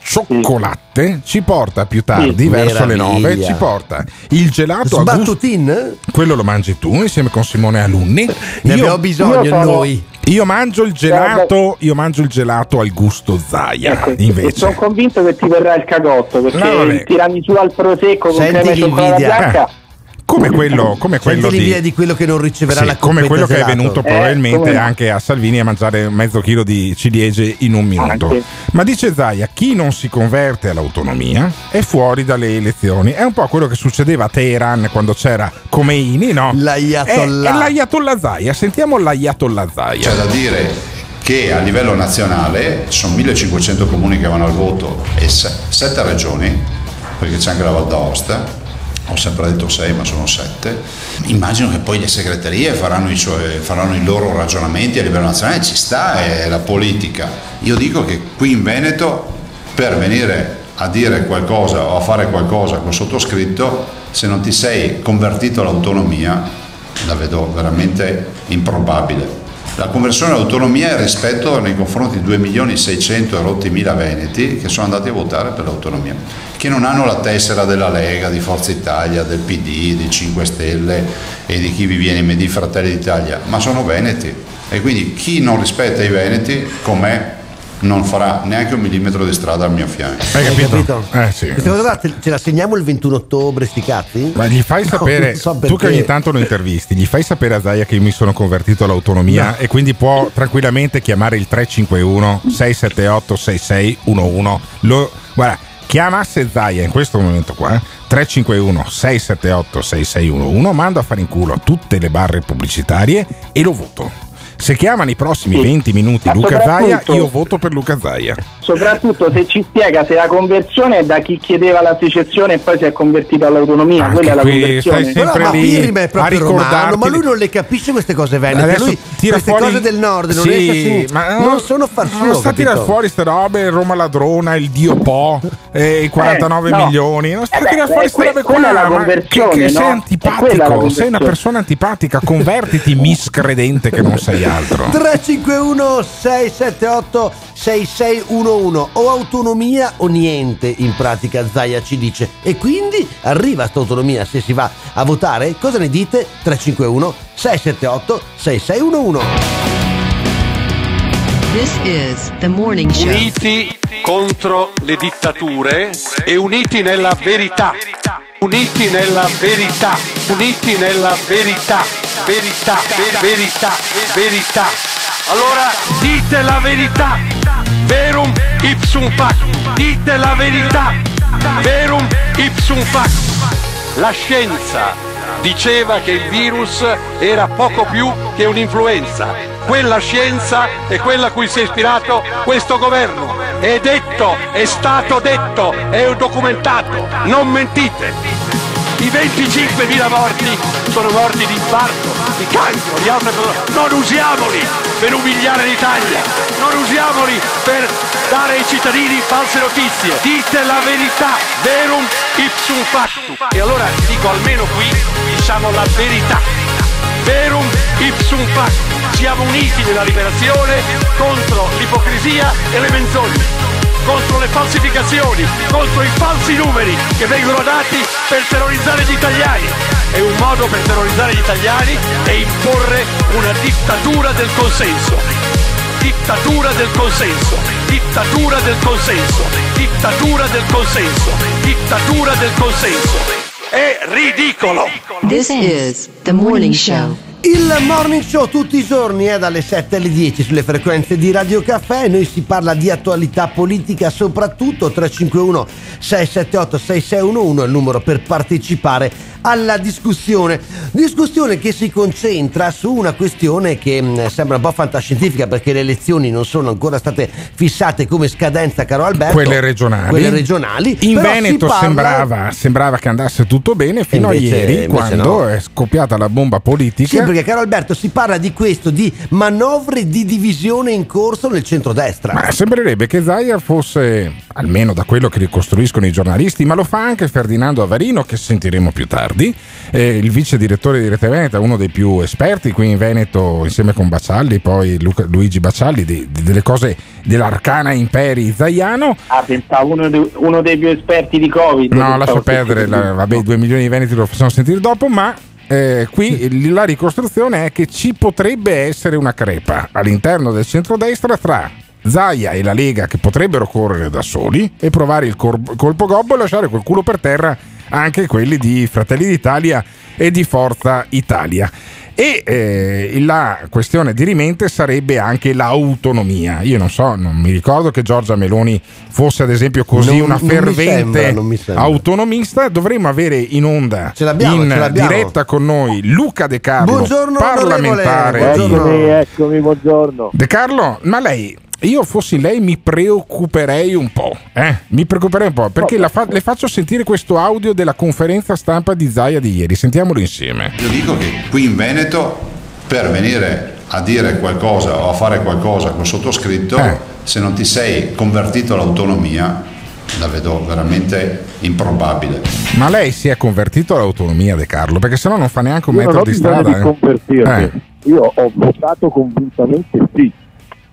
[SPEAKER 3] cioccolatte ci porta più tardi,
[SPEAKER 5] Sì,
[SPEAKER 3] verso le
[SPEAKER 5] meraviglia.
[SPEAKER 3] 9, ci porta il gelato a gusto.
[SPEAKER 5] Sbattutin?
[SPEAKER 3] Quello lo mangi tu insieme con Simone Alunni.
[SPEAKER 5] Ne abbiamo bisogno
[SPEAKER 2] io
[SPEAKER 5] noi.
[SPEAKER 3] Io mangio il gelato, io mangio il gelato al gusto Zaia,
[SPEAKER 2] Ecco,
[SPEAKER 3] invece.
[SPEAKER 2] sono convinto che ti verrà il cagotto perché
[SPEAKER 3] No, vabbè.
[SPEAKER 2] tirami su al prosecco con
[SPEAKER 5] Senti
[SPEAKER 2] crema e cioccolata bianca
[SPEAKER 3] Come quello, come quello di
[SPEAKER 5] di quello che non riceverà
[SPEAKER 3] Sì,
[SPEAKER 5] la
[SPEAKER 3] come quello che è venuto
[SPEAKER 2] Eh,
[SPEAKER 3] probabilmente
[SPEAKER 2] come no.
[SPEAKER 3] anche a Salvini a mangiare mezzo chilo di ciliegie in un minuto.
[SPEAKER 2] Anche.
[SPEAKER 3] Ma dice Zaia, chi non si converte all'autonomia è fuori dalle elezioni. È un po' quello che succedeva a Teheran quando c'era Khomeini, no?
[SPEAKER 5] L'Ayatollah.
[SPEAKER 3] È, è l'Ayatollah Zaia. Sentiamo l'Ayatollah Zaia.
[SPEAKER 20] C'è da dire che a livello nazionale sono 1500 comuni che vanno al voto e 7 regioni, perché c'è anche la Val d'Aosta, ho sempre detto 6 ma sono 7. Immagino che poi le segreterie faranno i, suoi- faranno i loro ragionamenti a livello nazionale, ci sta, è la politica. Io dico che qui in Veneto per venire a dire qualcosa o a fare qualcosa col sottoscritto, se non ti sei convertito all'autonomia, la vedo veramente improbabile. La conversione all'autonomia è rispetto nei confronti di 2 milioni 600 e rotti mila veneti che sono andati a votare per l'autonomia, che non hanno la tessera della Lega, di Forza Italia, del PD, di 5 Stelle e di chi vi viene di Fratelli d'Italia, ma sono veneti. E quindi chi non rispetta i veneti, con me, non farà neanche un millimetro di strada al mio fianco.
[SPEAKER 3] Hai
[SPEAKER 5] Hai capito?
[SPEAKER 3] Eh sì.
[SPEAKER 5] Questa cosa ce la segniamo il 21 ottobre, sti cazzi?
[SPEAKER 3] Ma gli fai <laughs>
[SPEAKER 5] No,
[SPEAKER 3] sapere,
[SPEAKER 5] non so
[SPEAKER 3] tu che ogni tanto lo intervisti, gli fai sapere a Zaia che io mi sono convertito all'autonomia
[SPEAKER 5] No.
[SPEAKER 3] e quindi può tranquillamente chiamare il 351 678 6611. Lo, guarda, chiamasse Zaia in questo momento qua, eh, 351 678 6611, mando a fare in culo tutte le barre pubblicitarie e lo voto. Se chiamano i prossimi 20 minuti
[SPEAKER 2] Ma
[SPEAKER 3] Luca Zaia, io voto per Luca Zaia.
[SPEAKER 2] Soprattutto se ci spiega se la conversione è da chi chiedeva la secessione e poi si è convertito all'autonomia,
[SPEAKER 3] Anche
[SPEAKER 2] quella è la
[SPEAKER 3] qui
[SPEAKER 2] conversione.
[SPEAKER 3] stai sempre
[SPEAKER 5] Però, ma
[SPEAKER 3] lì
[SPEAKER 5] Pirri è
[SPEAKER 3] a
[SPEAKER 5] proprio romano, ma lui non le capisce queste cose venete.
[SPEAKER 3] Adesso
[SPEAKER 5] Lui queste
[SPEAKER 3] fuori-
[SPEAKER 5] cose del nord non
[SPEAKER 3] Sì,
[SPEAKER 5] sen-
[SPEAKER 3] ma
[SPEAKER 5] non sono far suo,
[SPEAKER 3] Non sta a tirare
[SPEAKER 5] capito?
[SPEAKER 3] fuori queste robe, Roma ladrona, il Dio Po, eh, i 49
[SPEAKER 2] Eh, no.
[SPEAKER 3] milioni. Non sta
[SPEAKER 2] Eh
[SPEAKER 3] a tirare
[SPEAKER 2] beh,
[SPEAKER 3] fuori
[SPEAKER 2] eh,
[SPEAKER 3] queste robe
[SPEAKER 2] que- quella è la
[SPEAKER 3] qua. ma
[SPEAKER 2] conversione,
[SPEAKER 3] che, che sei
[SPEAKER 2] no? La
[SPEAKER 3] antipatico, sei una persona antipatica, convertiti miscredente che non sei altro.
[SPEAKER 5] 351 678 6611 o autonomia o niente in pratica Zaia ci dice e quindi arriva sta autonomia se si va a votare cosa ne dite 351 678 6611
[SPEAKER 13] This is the morning show.
[SPEAKER 15] Uniti contro le dittature e uniti nella verità. Uniti nella verità. Uniti nella verità. Verità, ver- verità, verità. Allora dite la verità. Verum ipsum fac. Dite la verità. Verum ipsum fac. La scienza diceva che il virus era poco più che un'influenza. Quella scienza è quella a cui si è ispirato questo governo. È detto, è stato detto, è documentato. Non mentite. I 25.000 morti sono morti di infarto, di cancro, di altre cose. Non usiamoli per umiliare l'Italia, non usiamoli per dare ai cittadini false notizie. Dite la verità, verum ipsum factum. E allora dico almeno qui diciamo la verità. Verum ipsum factum. Siamo uniti nella liberazione contro l'ipocrisia e le menzogne contro le falsificazioni, contro i falsi numeri che vengono dati per terrorizzare gli italiani. E un modo per terrorizzare gli italiani è imporre una dittatura del consenso. Dittatura del consenso, dittatura del consenso, dittatura del consenso, dittatura del consenso. È ridicolo!
[SPEAKER 13] This is the morning show.
[SPEAKER 5] Il morning show tutti i giorni è dalle 7 alle 10 sulle frequenze di Radio Caffè. Noi si parla di attualità politica, soprattutto 351 678 6611 è il numero per partecipare alla discussione. Discussione che si concentra su una questione che mh, sembra un po' fantascientifica perché le elezioni non sono ancora state fissate come scadenza, caro Alberto.
[SPEAKER 3] Quelle regionali.
[SPEAKER 5] Quelle regionali.
[SPEAKER 3] In Veneto
[SPEAKER 5] parla-
[SPEAKER 3] sembrava, sembrava che andasse tutto bene fino
[SPEAKER 5] Invece-
[SPEAKER 3] a ieri, quando
[SPEAKER 5] no.
[SPEAKER 3] è scoppiata la bomba politica.
[SPEAKER 5] Sì, perché caro Alberto si parla di questo, di manovre di divisione in corso nel centrodestra.
[SPEAKER 3] Ma sembrerebbe che Zaia fosse, almeno da quello che ricostruiscono i giornalisti, ma lo fa anche Ferdinando Avarino, che sentiremo più tardi, eh, il vice direttore di Rete Veneta, uno dei più esperti qui in Veneto, insieme con Baccialli, poi Luca- Luigi Baccialli, di- di- delle cose dell'arcana imperi zaiano.
[SPEAKER 2] Ah, pensavo uno, de- uno dei più esperti di Covid.
[SPEAKER 3] No,
[SPEAKER 2] fosse
[SPEAKER 3] perdere, la- vabbè, i due milioni di veneti lo facciamo sentire dopo, ma eh, qui la ricostruzione è che ci potrebbe essere una crepa all'interno del centrodestra tra Zaia e la Lega che potrebbero correre da soli e provare il cor- colpo gobbo e lasciare quel culo per terra anche quelli di Fratelli d'Italia e di Forza Italia. E eh, la questione dirimente sarebbe anche l'autonomia. Io non so, non mi ricordo che Giorgia Meloni fosse ad esempio così
[SPEAKER 5] Non-
[SPEAKER 3] una
[SPEAKER 5] non mi
[SPEAKER 3] fervente
[SPEAKER 5] sembra, non mi
[SPEAKER 3] autonomista. Dovremmo avere in onda
[SPEAKER 5] l'abbiamo,
[SPEAKER 3] in
[SPEAKER 5] ce l'abbiamo.
[SPEAKER 3] diretta con noi Luca De Carlo,
[SPEAKER 5] Buongiorno,
[SPEAKER 3] parlamentare.
[SPEAKER 5] buongiorno.
[SPEAKER 21] eccomi, buongiorno.
[SPEAKER 3] De Carlo, ma lei, io fossi lei mi preoccuperei un po', eh? Mi preoccuperei un po', perché la fa- le faccio sentire questo audio della conferenza stampa di Zaia di ieri, sentiamolo insieme.
[SPEAKER 20] Io dico che qui in Veneto per venire a dire qualcosa o a fare qualcosa col sottoscritto,
[SPEAKER 3] Eh.
[SPEAKER 20] se non ti sei convertito all'autonomia, la vedo veramente improbabile.
[SPEAKER 3] Ma lei si è convertito all'autonomia, De Carlo, perché sennò non fa neanche un
[SPEAKER 21] Io
[SPEAKER 3] metro di strada.
[SPEAKER 21] di
[SPEAKER 3] eh.
[SPEAKER 21] convertirmi.
[SPEAKER 3] Eh.
[SPEAKER 21] Io ho votato convintamente sì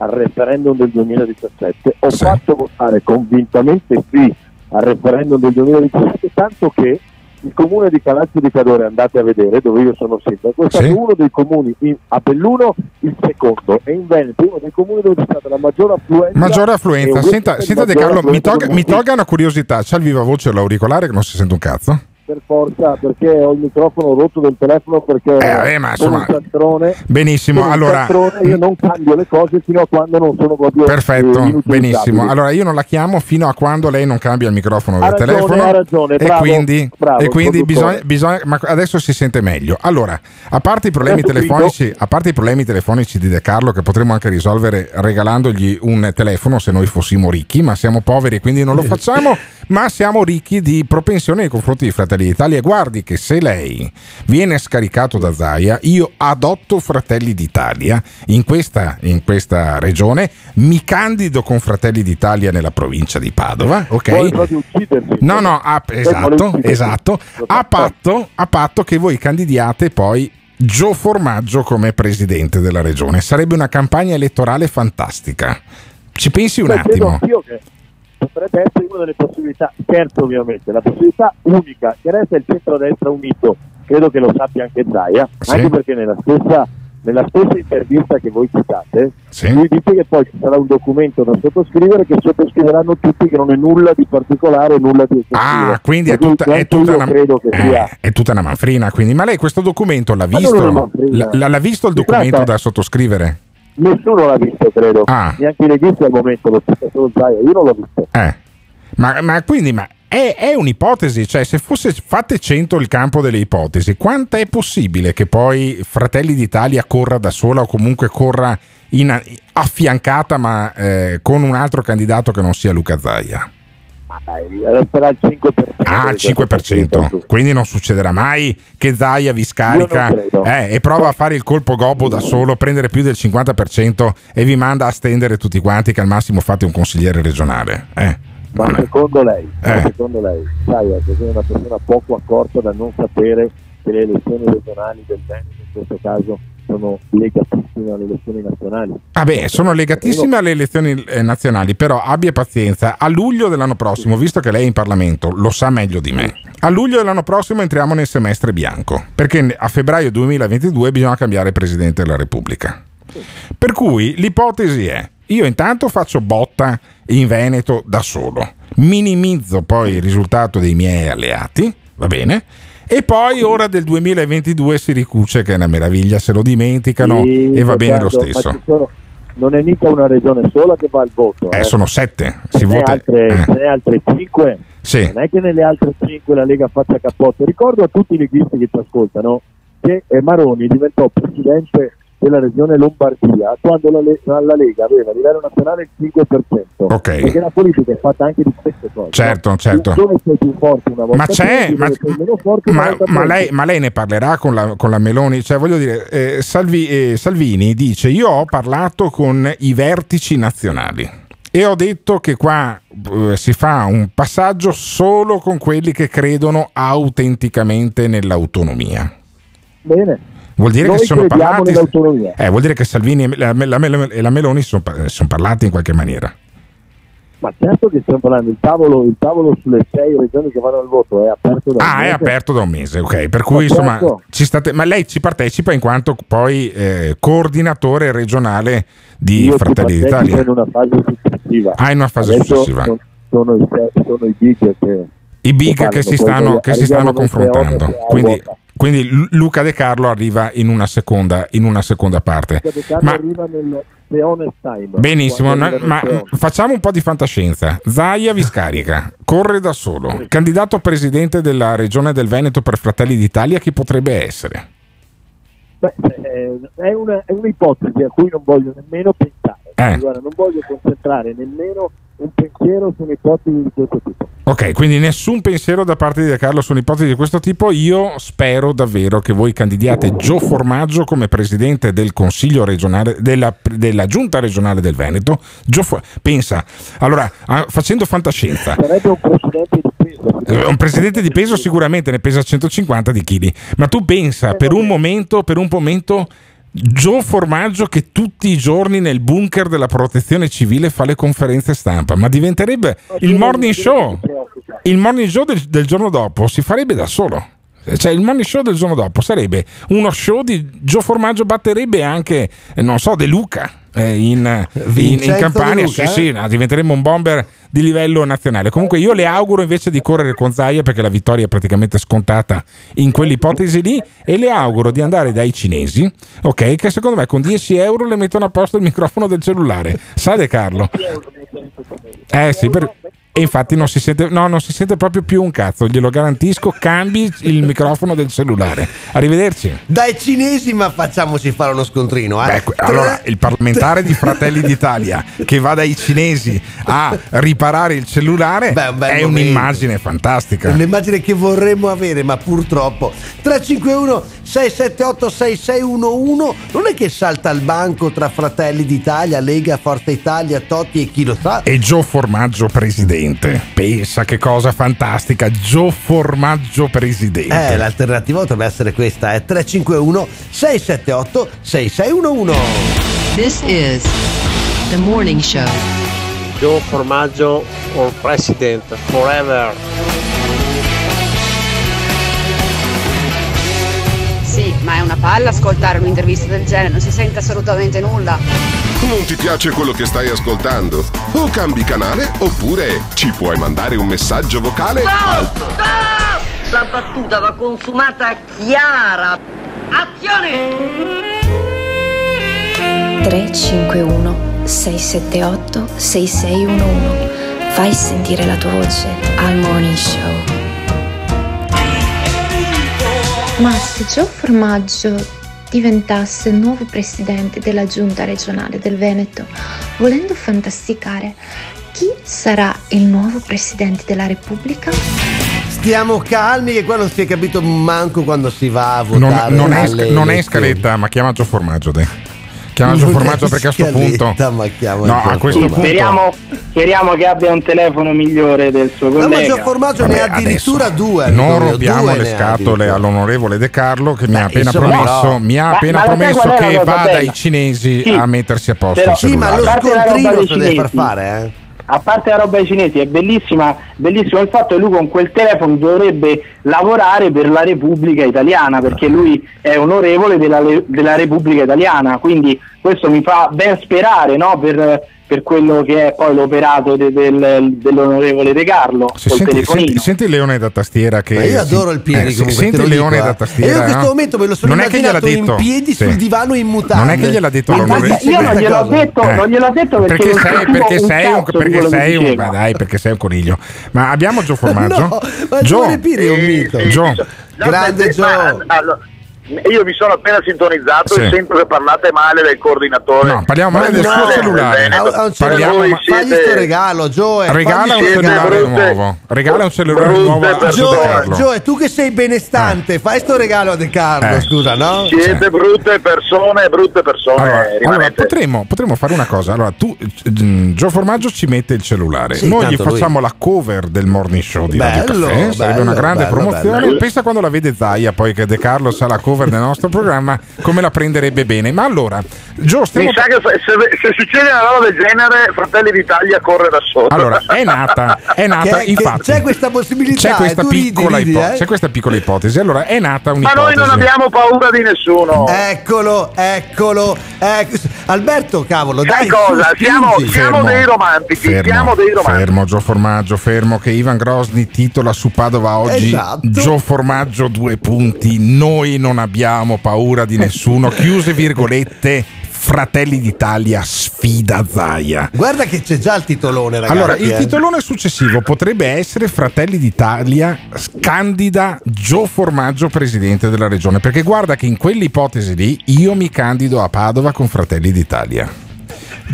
[SPEAKER 21] al referendum del 2017, ho fatto votare convintamente sì al referendum del 2017, tanto che il comune di Calalzo di Cadore, andate a vedere dove io sono sindaco, è stato
[SPEAKER 3] Sì.
[SPEAKER 21] uno dei comuni, in- a Belluno il secondo e in Veneto uno dei comuni dove c'è stata la maggior affluenza.
[SPEAKER 3] Maggiore affluenza. Senta, senta De Carlo, mi
[SPEAKER 21] del
[SPEAKER 3] mi tolga una curiosità. C'ha il viva voce l'auricolare che non si sente un cazzo?
[SPEAKER 21] Per forza perché ho il microfono rotto del telefono perché
[SPEAKER 3] Eh, vabbè, ma insomma-
[SPEAKER 21] un cialtrone
[SPEAKER 3] Benissimo, allora-
[SPEAKER 21] cialtrone, io non cambio le cose fino a quando non sono proprio eh,
[SPEAKER 3] Perfetto,
[SPEAKER 21] inutilizzabili.
[SPEAKER 3] benissimo. Allora io non la chiamo fino a quando lei non cambia il microfono
[SPEAKER 21] Ha
[SPEAKER 3] del
[SPEAKER 21] ragione,
[SPEAKER 3] telefono.
[SPEAKER 21] ha ragione,
[SPEAKER 3] e
[SPEAKER 21] bravo,
[SPEAKER 3] quindi,
[SPEAKER 21] bravo,
[SPEAKER 3] e quindi bisogna, bisogna- Ma adesso si sente meglio. Allora, a parte i problemi
[SPEAKER 21] Adesso
[SPEAKER 3] telefonici, a parte i problemi telefonici di De Carlo, che potremmo anche risolvere regalandogli un telefono se noi fossimo ricchi, ma siamo poveri quindi non lo <laughs> facciamo. ma siamo ricchi di propensione nei confronti di Fratelli d'Italia. E guardi che se lei viene scaricato da Zaia, io adotto Fratelli d'Italia in questa, in questa regione, mi candido con Fratelli d'Italia nella provincia di Padova, ok? No, no, a- esatto, esatto. A patto, a patto che voi candidiate poi Gio Formaggio come presidente della regione. Sarebbe una campagna elettorale fantastica. Ci pensi un attimo.
[SPEAKER 21] che potrebbe essere una delle possibilità, certo ovviamente, la possibilità unica che resta il centrodestra unito, credo che lo sappia anche Zaia,
[SPEAKER 3] Sì.
[SPEAKER 21] anche perché nella stessa, nella stessa intervista che voi citate,
[SPEAKER 3] Sì.
[SPEAKER 21] lui dice che poi ci sarà un documento da sottoscrivere che sottoscriveranno tutti che non è nulla di particolare, nulla di eccessivo.
[SPEAKER 3] Ah, quindi è tutta, è tutta una,
[SPEAKER 21] credo che sia
[SPEAKER 3] eh, è tutta una manfrina. Quindi. Ma lei questo documento l'ha visto? L'ha, l'ha visto il
[SPEAKER 21] Si
[SPEAKER 3] documento
[SPEAKER 21] tratta-
[SPEAKER 3] da sottoscrivere?
[SPEAKER 21] Nessuno l'ha visto, credo.
[SPEAKER 3] Ah.
[SPEAKER 21] Neanche i registi al momento, lo cita solo Zaia, io non l'ho visto.
[SPEAKER 3] Eh. Ma, ma quindi ma è, è un'ipotesi, cioè se fosse fate 100 il campo delle ipotesi, quanto è possibile che poi Fratelli d'Italia corra da sola o comunque corra in- affiancata ma eh, con un altro candidato che non sia Luca Zaia?
[SPEAKER 21] Resterà il 5%.
[SPEAKER 3] Ah, il 5%. Quindi non succederà mai che Zaia vi scarica eh, e prova a fare il colpo gobbo da solo, prendere più del 50% e vi manda a stendere tutti quanti che al massimo fate un consigliere regionale. Eh.
[SPEAKER 21] Ma secondo lei,
[SPEAKER 3] Eh.
[SPEAKER 21] secondo lei, sai, è così una persona poco accorta da non sapere che le elezioni regionali del Veneto in questo caso sono legatissime alle elezioni nazionali.
[SPEAKER 3] Ah beh, sono legatissime alle elezioni eh, nazionali, però abbia pazienza. A luglio dell'anno prossimo, visto che lei è in Parlamento, lo sa meglio di me. A luglio dell'anno prossimo entriamo nel semestre bianco, perché a febbraio 2022 bisogna cambiare Presidente della Repubblica. Per cui l'ipotesi è, io intanto faccio botta in Veneto da solo, minimizzo poi il risultato dei miei alleati, va bene? E poi ora del 2022 si ricuce che è una meraviglia, se lo dimenticano
[SPEAKER 21] Sì,
[SPEAKER 3] e va bene lo
[SPEAKER 21] Riccardo, ma
[SPEAKER 3] stesso.
[SPEAKER 21] non è mica una regione sola che va al voto.
[SPEAKER 3] Eh, sono sette, si vota.
[SPEAKER 21] altre,
[SPEAKER 3] eh.
[SPEAKER 21] ce n'è altre cinque.
[SPEAKER 3] Sì.
[SPEAKER 21] Non è che nelle altre cinque la Lega faccia cappotto. Ricordo a tutti i leghisti che ci ascoltano che eh, Maroni diventò presidente della regione Lombardia quando la, Le- la Lega aveva a livello nazionale il 5%.
[SPEAKER 3] Ok.
[SPEAKER 21] Perché la politica è fatta anche di queste cose.
[SPEAKER 3] Certo,
[SPEAKER 21] no?
[SPEAKER 3] certo.
[SPEAKER 21] Volta
[SPEAKER 3] Ma c'è, ma, ma- ma lei, ma lei ne parlerà con la, con la Meloni? Cioè, voglio dire, eh, Salvi- eh, Salvini dice: Io ho parlato con i vertici nazionali e ho detto che qua eh, si fa un passaggio solo con quelli che credono autenticamente nell'autonomia.
[SPEAKER 21] Bene.
[SPEAKER 3] Vuol dire che sono parlati. Eh, vuol dire che Salvini e la, la- la- e la Meloni sono, sono parlati in qualche maniera.
[SPEAKER 21] Ma certo che stiamo parlando, il tavolo, il tavolo sulle sei regioni che vanno al voto è aperto da un
[SPEAKER 3] Ah, è
[SPEAKER 21] mese.
[SPEAKER 3] aperto da un mese, ok. Per cui
[SPEAKER 21] Ma
[SPEAKER 3] insomma,
[SPEAKER 21] certo.
[SPEAKER 3] ci state, ma lei ci partecipa in quanto poi eh, coordinatore regionale di
[SPEAKER 21] Io
[SPEAKER 3] Fratelli d'Italia.
[SPEAKER 21] in una fase successiva.
[SPEAKER 3] Ah, in una fase
[SPEAKER 21] Adesso
[SPEAKER 3] successiva.
[SPEAKER 21] Sono, sono i, sono i big che
[SPEAKER 3] I big
[SPEAKER 21] parlano,
[SPEAKER 3] che si stanno, che si stanno confrontando. Quindi. Quindi Lu- Luca De Carlo arriva in una seconda, in una seconda parte.
[SPEAKER 21] Luca De Carlo
[SPEAKER 3] Ma
[SPEAKER 21] arriva nel Leone Time.
[SPEAKER 3] benissimo, ma
[SPEAKER 21] Leone.
[SPEAKER 3] facciamo un po' di fantascienza. Zaia vi scarica, corre da solo. Candidato a presidente della regione del Veneto per Fratelli d'Italia, chi potrebbe essere?
[SPEAKER 21] Beh, eh, è, una- è un'ipotesi a cui non voglio nemmeno pensare.
[SPEAKER 3] Eh.
[SPEAKER 21] Guarda, non voglio concentrare nemmeno un pensiero su un'ipotesi di questo tipo.
[SPEAKER 3] Ok, quindi nessun pensiero da parte di De Carlo su un'ipotesi di questo tipo. Io spero davvero che voi candidiate Gio Formaggio come presidente del consiglio regionale, della, della giunta regionale del Veneto. Gio pensa, allora, facendo fantascienza,
[SPEAKER 21] Sarebbe un presidente di peso.
[SPEAKER 3] eh, un presidente di peso sicuramente ne pesa 150 di chili, ma tu pensa per un momento, per un momento, Gio Formaggio che tutti i giorni nel bunker della protezione civile fa le conferenze stampa, ma diventerebbe il morning show. Il morning show del, del giorno dopo si farebbe da solo. Cioè, il morning show del giorno dopo sarebbe uno show di Gio Formaggio, batterebbe anche, eh, non so, De Luca eh, in, in, in Campania.
[SPEAKER 5] Luca,
[SPEAKER 3] sì, sì, no, diventeremo un bomber di livello nazionale. Comunque, io le auguro invece di correre con Zaia perché la vittoria è praticamente scontata in quell'ipotesi lì. E le auguro di andare dai cinesi, ok? Che secondo me con 10 euro le mettono a posto il microfono del cellulare. Sa De Carlo? Eh sì, per- e infatti non si, sente, no, non si sente proprio più un cazzo, glielo garantisco, cambi il microfono del cellulare. Arrivederci.
[SPEAKER 5] Dai cinesi, ma facciamoci fare uno scontrino. Eh.
[SPEAKER 3] Beh, allora, il parlamentare di Fratelli d'Italia che va dai cinesi a riparare il cellulare
[SPEAKER 5] Beh, un
[SPEAKER 3] è
[SPEAKER 5] momento.
[SPEAKER 3] un'immagine fantastica.
[SPEAKER 5] Un'immagine che vorremmo avere, ma purtroppo 351 678 6611 non è che salta al banco tra Fratelli d'Italia, Lega, Forza Italia, Totti e chi lo sa.
[SPEAKER 3] E Gio Formaggio presidente. Pensa che cosa fantastica, Gio Formaggio presidente.
[SPEAKER 5] Eh, l'alternativa potrebbe essere questa, è 351 678 6611.
[SPEAKER 13] This is the morning show.
[SPEAKER 19] Joe Formaggio or President forever.
[SPEAKER 22] Ma è una palla ascoltare un'intervista del genere, non si sente assolutamente nulla.
[SPEAKER 23] Non ti piace quello che stai ascoltando? O cambi canale oppure ci puoi mandare un messaggio vocale al
[SPEAKER 24] La battuta va consumata chiara. Azione!
[SPEAKER 25] 351 678 6611 Fai sentire la tua voce al Morning Show.
[SPEAKER 26] Ma se Gio Formaggio diventasse nuovo presidente della giunta regionale del Veneto, volendo fantasticare, Chi sarà il nuovo Presidente della Repubblica?
[SPEAKER 5] Stiamo calmi che qua non si è capito manco quando si va a
[SPEAKER 3] Non,
[SPEAKER 5] votare.
[SPEAKER 3] non è,
[SPEAKER 5] alle
[SPEAKER 3] non è in
[SPEAKER 5] elezioni.
[SPEAKER 3] scaletta, ma chiama Gio Formaggio. Te. Chiama Gio
[SPEAKER 5] Non è
[SPEAKER 3] Formaggio perché a questo punto. No, a questo punto.
[SPEAKER 2] Speriamo, speriamo che abbia un telefono migliore del suo
[SPEAKER 5] No, ma
[SPEAKER 2] collega.
[SPEAKER 5] Gio Formaggio ne ha
[SPEAKER 3] Vabbè,
[SPEAKER 5] addirittura
[SPEAKER 3] adesso
[SPEAKER 5] due.
[SPEAKER 3] Non rompiamo le scatole all'onorevole De Carlo che mi ha appena
[SPEAKER 5] insomma,
[SPEAKER 3] promesso,
[SPEAKER 5] no.
[SPEAKER 3] mi ha
[SPEAKER 2] Ma-
[SPEAKER 3] appena
[SPEAKER 2] ma lo
[SPEAKER 3] promesso che
[SPEAKER 2] cosa
[SPEAKER 3] va
[SPEAKER 2] bella?
[SPEAKER 3] dai cinesi
[SPEAKER 2] Sì.
[SPEAKER 3] a mettersi a posto
[SPEAKER 2] Però-
[SPEAKER 5] Sì, ma lo
[SPEAKER 2] A parte la roba
[SPEAKER 5] scontrino se deve far
[SPEAKER 2] cinesi.
[SPEAKER 5] fare, eh.
[SPEAKER 2] A parte la roba dei cinesi, è bellissima, bellissimo il fatto che lui con quel telefono dovrebbe lavorare per la Repubblica Italiana, perché lui è onorevole della, della Repubblica Italiana, quindi questo mi fa ben sperare no? per, per quello che è poi l'operato de- del- dell'onorevole De Carlo
[SPEAKER 3] Se
[SPEAKER 2] col
[SPEAKER 3] senti,
[SPEAKER 2] telefonino.
[SPEAKER 3] senti, senti il leone da tastiera che
[SPEAKER 5] Ma io adoro il piedi
[SPEAKER 3] eh,
[SPEAKER 5] comunque,
[SPEAKER 3] senti il leone
[SPEAKER 5] dico,
[SPEAKER 3] da
[SPEAKER 5] eh.
[SPEAKER 3] tastiera
[SPEAKER 5] E io in questo
[SPEAKER 3] no?
[SPEAKER 5] momento me lo sono
[SPEAKER 3] non è che gliel'ha
[SPEAKER 5] immaginato in
[SPEAKER 3] detto
[SPEAKER 5] piedi sul
[SPEAKER 3] Sì.
[SPEAKER 5] divano in mutande.
[SPEAKER 3] non è che gliel'ha detto l'onorevole
[SPEAKER 2] io non gliel'ho detto, non gliel'ho detto perché,
[SPEAKER 3] perché sei, perché
[SPEAKER 2] un
[SPEAKER 3] sei un, perché sei un ma dai perché sei un coniglio ma abbiamo Gio <laughs> Formaggio
[SPEAKER 5] No, ma
[SPEAKER 3] Gio
[SPEAKER 5] mito.
[SPEAKER 3] Gio
[SPEAKER 5] Grande Gio.
[SPEAKER 27] Allora, io mi sono appena sintonizzato
[SPEAKER 3] Sì.
[SPEAKER 27] e sento che parlate male del coordinatore.
[SPEAKER 3] No, parliamo male del suo cellulare.
[SPEAKER 5] Un
[SPEAKER 3] Parliamo, ma-
[SPEAKER 5] Fagli
[SPEAKER 27] siete-
[SPEAKER 5] sto regalo, Joe.
[SPEAKER 3] regala
[SPEAKER 5] fagli
[SPEAKER 3] un cellulare
[SPEAKER 27] brutte-
[SPEAKER 3] nuovo regala un cellulare
[SPEAKER 27] brutte
[SPEAKER 3] nuovo a
[SPEAKER 5] Joe, Joe, tu che sei benestante, fai sto regalo a De Carlo,
[SPEAKER 3] Eh.
[SPEAKER 5] scusa, no?
[SPEAKER 27] Siete brutte persone, brutte persone.
[SPEAKER 3] Allora, allora, potremmo, potremmo fare una cosa. Allora, tu, mm, Gio Formaggio ci mette il cellulare.
[SPEAKER 5] Sì,
[SPEAKER 3] Noi gli
[SPEAKER 5] tanto lui-
[SPEAKER 3] facciamo la cover del morning show di Radio
[SPEAKER 5] Bello,
[SPEAKER 3] Caffè. Sarebbe una grande
[SPEAKER 5] bello,
[SPEAKER 3] promozione.
[SPEAKER 5] bello.
[SPEAKER 3] Pensa quando la vede Zaia, poi che De Carlo sa la cover del nostro programma, come la prenderebbe bene. Ma allora, Gio, stiamo
[SPEAKER 27] Mi sa che se, se- succede una roba del genere, Fratelli d'Italia corre da solo.
[SPEAKER 3] Allora, <laughs> è nata, è nata
[SPEAKER 5] Che- che
[SPEAKER 3] infatti.
[SPEAKER 5] c'è questa possibilità,
[SPEAKER 3] C'è questa,
[SPEAKER 5] eh, ridi,
[SPEAKER 3] piccola
[SPEAKER 5] ridi,
[SPEAKER 3] ipo-
[SPEAKER 5] eh?
[SPEAKER 3] c'è questa piccola ipotesi. Allora, è nata
[SPEAKER 27] Ma
[SPEAKER 3] un'ipotesi.
[SPEAKER 27] noi non abbiamo paura di nessuno.
[SPEAKER 5] Eccolo, eccolo. ecco. Alberto, cavolo,
[SPEAKER 27] Sai
[SPEAKER 5] dai.
[SPEAKER 27] cosa?
[SPEAKER 5] su,
[SPEAKER 27] Siamo- siamo dei romantici, siamo dei romantici.
[SPEAKER 3] Fermo, Gio Formaggio, fermo che Ivan Grosni titola su Padova oggi
[SPEAKER 5] Esatto.
[SPEAKER 3] Gio Formaggio due punti, noi non abbiamo paura di nessuno, chiuse virgolette, Fratelli d'Italia sfida Zaia.
[SPEAKER 5] Guarda che c'è già il titolone, ragazzi.
[SPEAKER 3] Allora, il titolone successivo potrebbe essere Fratelli d'Italia candida Gio Formaggio presidente della regione, perché guarda che in quell'ipotesi lì io mi candido a Padova con Fratelli d'Italia.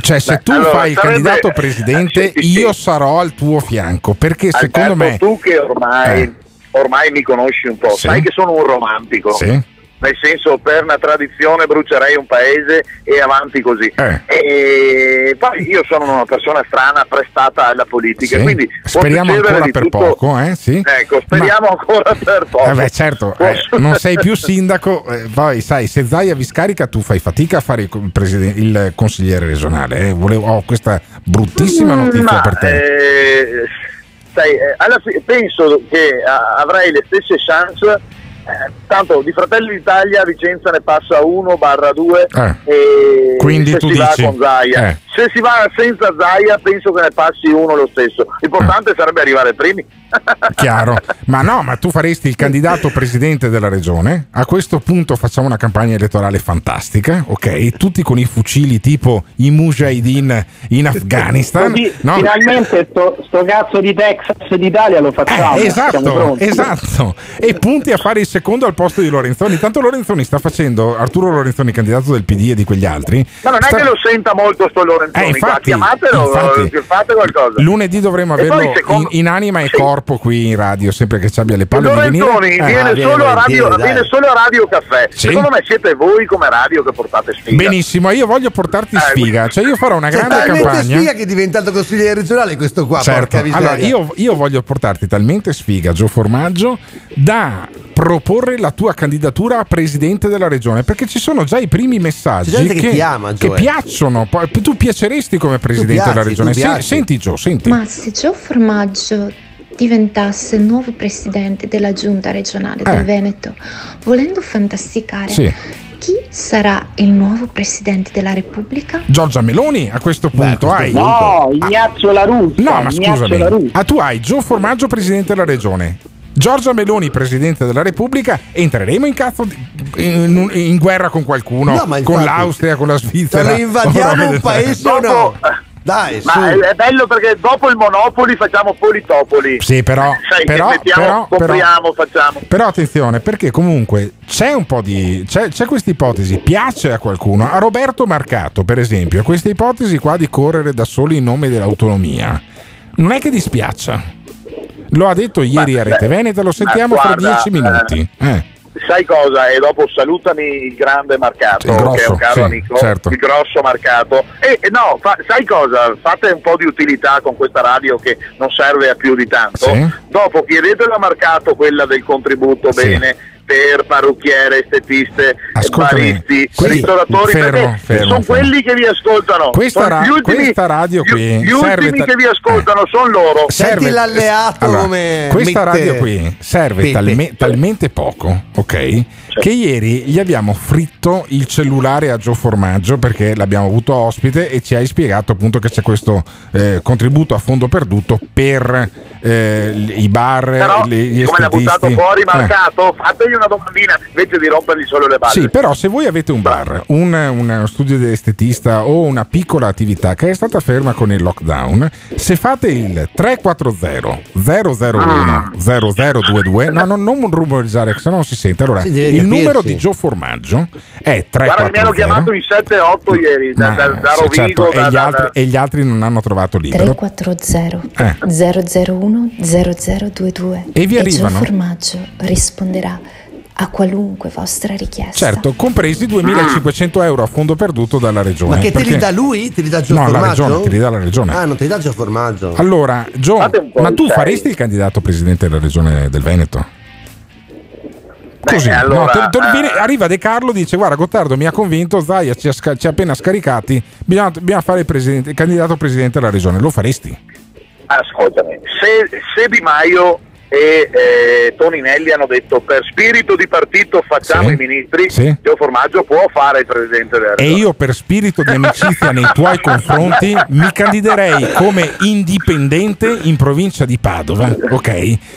[SPEAKER 3] Cioè, se
[SPEAKER 27] Beh,
[SPEAKER 3] tu
[SPEAKER 27] allora,
[SPEAKER 3] fai il
[SPEAKER 27] sarebbe-
[SPEAKER 3] candidato <laughs> presidente,
[SPEAKER 27] sì, sì, sì.
[SPEAKER 3] io sarò al tuo fianco. Perché secondo me.
[SPEAKER 27] tu che ormai,
[SPEAKER 3] Eh.
[SPEAKER 27] ormai mi conosci un po',
[SPEAKER 3] Sì.
[SPEAKER 27] sai che sono un romantico.
[SPEAKER 3] Sì.
[SPEAKER 27] Nel senso, per una tradizione brucerei un paese e avanti così.
[SPEAKER 3] Eh.
[SPEAKER 27] E poi io sono una persona strana, prestata alla politica,
[SPEAKER 3] Sì.
[SPEAKER 27] quindi
[SPEAKER 3] Speriamo ancora per
[SPEAKER 27] tutto.
[SPEAKER 3] poco, eh? Sì.
[SPEAKER 27] Ecco, speriamo ancora per poco.
[SPEAKER 3] Eh beh, certo, eh, non sei più sindaco, eh, poi sai, se Zaia vi scarica tu fai fatica a fare il, presiden- il consigliere regionale. eh. Volevo- ho questa bruttissima notizia
[SPEAKER 27] Ma,
[SPEAKER 3] per te.
[SPEAKER 27] eh, sai, eh, alla penso che avrai le stesse chance. Eh, tanto di Fratelli d'Italia a Vicenza ne passa 1 barra 2
[SPEAKER 3] Eh.
[SPEAKER 27] e
[SPEAKER 3] Quindi
[SPEAKER 27] se
[SPEAKER 3] tu
[SPEAKER 27] si
[SPEAKER 3] dici-
[SPEAKER 27] va con Zaia
[SPEAKER 3] eh.
[SPEAKER 27] se si va senza Zaia penso che ne passi uno lo stesso l'importante sarebbe arrivare primi <laughs>
[SPEAKER 3] Chiaro, ma no, ma tu faresti il candidato presidente della regione. A questo punto facciamo una campagna elettorale fantastica, ok? Tutti con i fucili tipo i Mujahideen in Afghanistan. No?
[SPEAKER 2] finalmente sto, sto cazzo di Texas d'Italia lo facciamo.
[SPEAKER 3] Eh,
[SPEAKER 2] siamo
[SPEAKER 3] esatto,
[SPEAKER 2] pronti.
[SPEAKER 3] esatto. E punti a fare il secondo al posto di Lorenzoni. Tanto Lorenzoni sta facendo Arturo Lorenzoni, candidato del PD e di quegli altri.
[SPEAKER 27] ma non è
[SPEAKER 3] sta-
[SPEAKER 27] che lo senta molto sto Lorenzoni
[SPEAKER 3] Eh, infatti,
[SPEAKER 27] chiamatelo
[SPEAKER 3] infatti.
[SPEAKER 27] eh, fate qualcosa
[SPEAKER 3] Lunedì dovremo averlo
[SPEAKER 27] secondo-
[SPEAKER 3] in, in anima e
[SPEAKER 27] Sì.
[SPEAKER 3] corpo qui in radio, sempre che ci abbia le palle di
[SPEAKER 27] Lorenzoni
[SPEAKER 3] venire. Eh,
[SPEAKER 27] viene,
[SPEAKER 3] viene
[SPEAKER 27] solo a radio,
[SPEAKER 3] dai.
[SPEAKER 27] viene solo a Radio Caffè.
[SPEAKER 3] Sì?
[SPEAKER 27] Secondo me siete voi come radio che portate sfiga.
[SPEAKER 3] Benissimo, io voglio portarti sfiga, cioè io farò una grande campagna.
[SPEAKER 5] sfiga che è diventato consigliere regionale questo qua,
[SPEAKER 3] Certo. Allora, io, io voglio portarti talmente sfiga, Gio Formaggio, da proporre la tua candidatura a presidente della regione perché ci sono già i primi messaggi
[SPEAKER 5] gente che ti ama,
[SPEAKER 3] che piacciono. Poi, tu piaceresti come presidente
[SPEAKER 5] piaci,
[SPEAKER 3] della regione. Se- senti, Gio, senti.
[SPEAKER 26] Ma se Gio Formaggio diventasse il nuovo presidente della giunta regionale
[SPEAKER 3] Eh.
[SPEAKER 26] del Veneto, volendo fantasticare,
[SPEAKER 3] Sì.
[SPEAKER 26] chi sarà il nuovo presidente della Repubblica?
[SPEAKER 3] Giorgia Meloni a questo punto hai.
[SPEAKER 2] No, Ignazio La Russa.
[SPEAKER 3] No, ma
[SPEAKER 2] Ignazio
[SPEAKER 3] scusami.
[SPEAKER 2] Russa.
[SPEAKER 3] Ah, tu hai Gio Formaggio, presidente della regione. Giorgia Meloni, presidente della Repubblica, entreremo in, cazzo di- in, in guerra con qualcuno,
[SPEAKER 5] No, ma
[SPEAKER 3] con
[SPEAKER 5] infatti-
[SPEAKER 3] l'Austria, con la Svizzera.
[SPEAKER 5] Invadiamo un paese o no? Dai.
[SPEAKER 27] Ma è, è bello perché dopo il Monopoli facciamo Politopoli.
[SPEAKER 3] Sì, però,
[SPEAKER 27] Sai
[SPEAKER 3] però,
[SPEAKER 27] mettiamo,
[SPEAKER 3] però,
[SPEAKER 27] compriamo, facciamo.
[SPEAKER 3] Però attenzione, perché comunque c'è un po' di. c'è, c'è questa ipotesi, piace a qualcuno. A Roberto Marcato, per esempio, questa ipotesi qua di correre da soli in nome dell'autonomia. Non è che dispiaccia. Lo ha detto ieri a Rete Veneta, lo sentiamo
[SPEAKER 27] ma
[SPEAKER 3] fra
[SPEAKER 27] guarda,
[SPEAKER 3] dieci minuti. Eh.
[SPEAKER 27] Sai cosa? E dopo salutami il grande marcato,
[SPEAKER 3] Il grosso,
[SPEAKER 27] che è un caro
[SPEAKER 3] sì,
[SPEAKER 27] amico,
[SPEAKER 3] certo.
[SPEAKER 27] il grosso marcato. E, e no, fa- sai cosa? Fate un po' di utilità con questa radio che non serve a più di tanto.
[SPEAKER 3] Sì.
[SPEAKER 27] Dopo chiedetelo a marcato quella del contributo
[SPEAKER 3] Sì.
[SPEAKER 27] bene per parrucchiere, estetiste,
[SPEAKER 3] Ascoltami,
[SPEAKER 27] baristi,
[SPEAKER 3] quindi-
[SPEAKER 27] ristoratori,
[SPEAKER 3] fermo,
[SPEAKER 27] perché
[SPEAKER 3] fermo,
[SPEAKER 27] sono
[SPEAKER 3] fermo.
[SPEAKER 27] quelli che vi ascoltano.
[SPEAKER 3] Questa ra-
[SPEAKER 27] gli ultimi,
[SPEAKER 3] questa radio
[SPEAKER 27] gli-
[SPEAKER 3] qui
[SPEAKER 27] gli
[SPEAKER 3] serve
[SPEAKER 27] ultimi
[SPEAKER 3] ta-
[SPEAKER 27] che vi ascoltano sono loro.
[SPEAKER 5] Senti l'alleato
[SPEAKER 3] Allora,
[SPEAKER 5] come
[SPEAKER 3] questa
[SPEAKER 5] mette-
[SPEAKER 3] radio qui serve talme- talmente poco, ok? Che ieri gli abbiamo fritto il cellulare a Gio Formaggio perché l'abbiamo avuto ospite e ci hai spiegato appunto che c'è questo eh, contributo a fondo perduto per eh, i bar,
[SPEAKER 27] Però,
[SPEAKER 3] le- gli
[SPEAKER 27] come l'ha buttato fuori
[SPEAKER 3] Eh.
[SPEAKER 27] marcato, fategli una domandina invece di rompergli solo le balle.
[SPEAKER 3] Sì, però se voi avete un bar, un, uno studio di estetista o una piccola attività che è stata ferma con il lockdown, se fate il 340 001 0022, no, no, non rumorizzare, se no non si sente. Allora,
[SPEAKER 27] Sì,
[SPEAKER 3] il numero di Gio Formaggio è
[SPEAKER 27] Guarda che mi hanno
[SPEAKER 3] 340.
[SPEAKER 27] chiamato in 7-8 ieri, da, da, da Rovigo,
[SPEAKER 3] certo,
[SPEAKER 27] da,
[SPEAKER 3] e, gli
[SPEAKER 27] da-
[SPEAKER 3] altri, e gli altri non hanno trovato libero.
[SPEAKER 28] 340
[SPEAKER 3] Eh.
[SPEAKER 28] 001 0022
[SPEAKER 3] E vi
[SPEAKER 28] Gio
[SPEAKER 3] arrivano?
[SPEAKER 28] Formaggio risponderà a qualunque vostra richiesta.
[SPEAKER 3] Certo, compresi 2500 euro a fondo perduto dalla regione.
[SPEAKER 5] Ma che te li dà lui? Te li dà Gio
[SPEAKER 3] No, la
[SPEAKER 5] Formaggio?
[SPEAKER 3] regione, te li dà la regione.
[SPEAKER 5] Ah, non te li dà Gio Formaggio.
[SPEAKER 3] Allora, Gio, ma tu
[SPEAKER 5] sei.
[SPEAKER 3] faresti il candidato presidente della regione del Veneto? Così, no,
[SPEAKER 27] allora,
[SPEAKER 3] te- te-
[SPEAKER 27] eh,
[SPEAKER 3] viene- arriva De Carlo dice guarda Gottardo mi ha convinto Zaia ci ha, ci ha appena scaricati bisogna, bisogna fare il, presidente- il candidato presidente della regione lo faresti?
[SPEAKER 27] Ascoltami, se, se Di Maio e eh, Toninelli hanno detto per spirito di partito facciamo
[SPEAKER 3] Sì,
[SPEAKER 27] i ministri,
[SPEAKER 3] sì.
[SPEAKER 27] Gio Formaggio può fare il presidente della
[SPEAKER 3] e io per spirito di amicizia nei tuoi confronti mi candiderei come indipendente in provincia di Padova ok?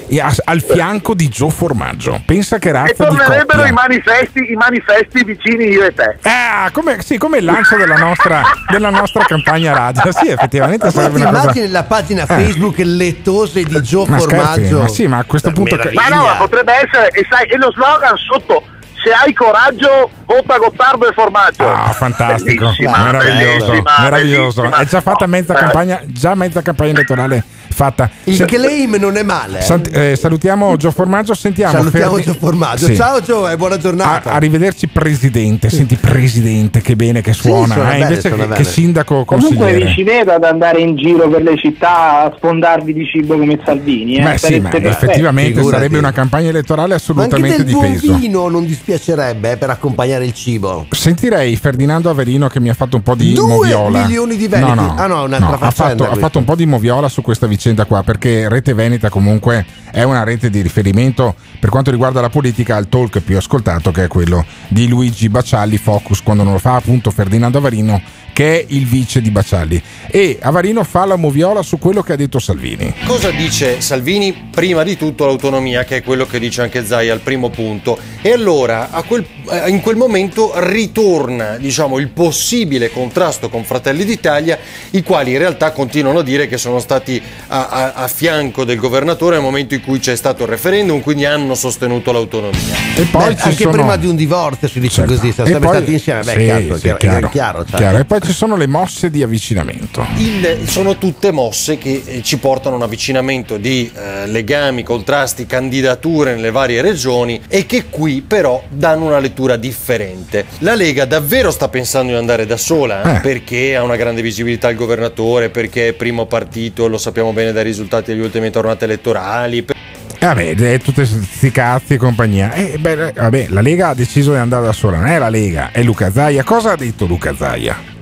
[SPEAKER 3] E a- al fianco di Gio Formaggio pensa che
[SPEAKER 27] E
[SPEAKER 3] razza di
[SPEAKER 27] tornerebbero i manifesti, i manifesti vicini io e te.
[SPEAKER 3] Ah, come, sì, come il lancio della nostra, della nostra campagna radio. Sì, effettivamente sarebbe una cosa.
[SPEAKER 5] immagini la pagina
[SPEAKER 3] Eh.
[SPEAKER 5] Facebook lettose di Gio
[SPEAKER 3] Ma scherzi,
[SPEAKER 5] Formaggio?
[SPEAKER 3] ma sì, ma a questo punto.
[SPEAKER 27] Ma no, ma potrebbe essere, e sai, e lo slogan sotto, se hai coraggio, vota Gottardo e Formaggio.
[SPEAKER 3] Ah, fantastico,
[SPEAKER 27] Bellissima,
[SPEAKER 3] meraviglioso,
[SPEAKER 27] bellissima,
[SPEAKER 3] meraviglioso.
[SPEAKER 27] bellissima.
[SPEAKER 3] È già fatta mezza
[SPEAKER 27] Eh.
[SPEAKER 3] campagna, già mezza campagna elettorale fatta.
[SPEAKER 5] Il
[SPEAKER 3] Se-
[SPEAKER 5] claim non è male. eh.
[SPEAKER 3] Sant- eh, salutiamo Gio Formaggio, sentiamo.
[SPEAKER 5] Salutiamo
[SPEAKER 3] Ferdi-
[SPEAKER 5] Gio Formaggio.
[SPEAKER 3] Sì.
[SPEAKER 5] Ciao Gio e buona
[SPEAKER 3] A-
[SPEAKER 5] giornata.
[SPEAKER 3] arrivederci presidente, senti presidente che bene che suona,
[SPEAKER 5] suona
[SPEAKER 3] eh,
[SPEAKER 5] bene,
[SPEAKER 3] invece che, che sindaco
[SPEAKER 2] Comunque
[SPEAKER 3] consigliere.
[SPEAKER 2] vi ci vedo ad andare in giro per le città a sfondarvi di cibo come Salvini. Eh?
[SPEAKER 3] Beh sì, ma effettivamente
[SPEAKER 5] Figurati.
[SPEAKER 3] sarebbe una campagna elettorale
[SPEAKER 5] Ma anche
[SPEAKER 3] assolutamente
[SPEAKER 5] del
[SPEAKER 3] di peso.
[SPEAKER 5] vino non dispiacerebbe eh, per accompagnare il cibo.
[SPEAKER 3] Sentirei Ferdinando Averino che mi ha fatto un po' di
[SPEAKER 5] Due
[SPEAKER 3] moviola.
[SPEAKER 5] milioni di veneti.
[SPEAKER 3] No, no,
[SPEAKER 5] Ah, no, un'altra
[SPEAKER 3] ha,
[SPEAKER 5] faccenda
[SPEAKER 3] fatto, ha fatto un po' di moviola su questa vicenda qua perché Rete Veneta comunque è una rete di riferimento per quanto riguarda la politica al talk più ascoltato che è quello di Luigi Bacialli Focus quando non lo fa appunto Ferdinando Avarino che è il vice di Bacialli e Avarino fa la moviola su quello che ha detto Salvini.
[SPEAKER 29] Cosa dice Salvini? Prima di tutto l'autonomia, che è quello che dice anche Zai al primo punto. E allora a quel- eh, in quel momento ritorna diciamo, il possibile contrasto con Fratelli d'Italia, i quali in realtà continuano a dire che sono stati a, a- a fianco del governatore nel momento in cui c'è stato il referendum, quindi hanno sostenuto l'autonomia.
[SPEAKER 3] E poi
[SPEAKER 5] Beh, anche
[SPEAKER 3] sono-
[SPEAKER 5] prima di un divorzio si dice
[SPEAKER 3] Certo.
[SPEAKER 5] così, sono
[SPEAKER 3] E
[SPEAKER 5] sempre
[SPEAKER 3] poi-
[SPEAKER 5] stati insieme. Beh,
[SPEAKER 3] sì,
[SPEAKER 5] cazzo,
[SPEAKER 3] sì,
[SPEAKER 5] chiaro,
[SPEAKER 3] chiaro,
[SPEAKER 5] chiaro, cioè.
[SPEAKER 3] chiaro. E poi ci sono le mosse di avvicinamento.
[SPEAKER 29] Il- sono tutte mosse che eh, ci portano a un avvicinamento di eh, legami, contrasti, candidature nelle varie regioni e che qui però danno una lettura differente. La Lega davvero sta pensando di andare da sola
[SPEAKER 3] Eh.
[SPEAKER 29] perché ha una grande visibilità al governatore, perché è primo partito, lo sappiamo bene dai risultati delle ultime tornate elettorali. per-
[SPEAKER 3] Eh, Vabbè, eh, tutti sti cazzi e compagnia. Eh, beh, eh, vabbè, la Lega ha deciso di andare da sola, non è la Lega, è Luca Zaia. Cosa ha detto Luca Zaia?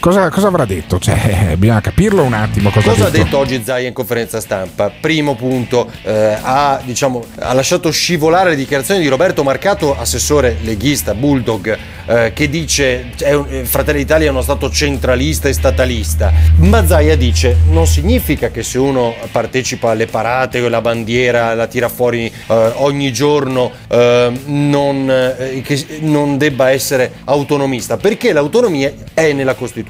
[SPEAKER 3] Cosa, cosa avrà detto? Cioè, eh, bisogna capirlo un attimo. Cosa,
[SPEAKER 29] Cosa ha detto oggi Zai in conferenza stampa? Primo punto, eh, ha, diciamo, ha lasciato scivolare le dichiarazioni di Roberto Marcato, assessore leghista, bulldog, eh, che dice eh, Fratelli d'Italia è uno Stato centralista e statalista, ma Zaia dice non significa che se uno partecipa alle parate, la bandiera la tira fuori eh, ogni giorno eh, non, non debba essere autonomista, perché l'autonomia è nella Costituzione.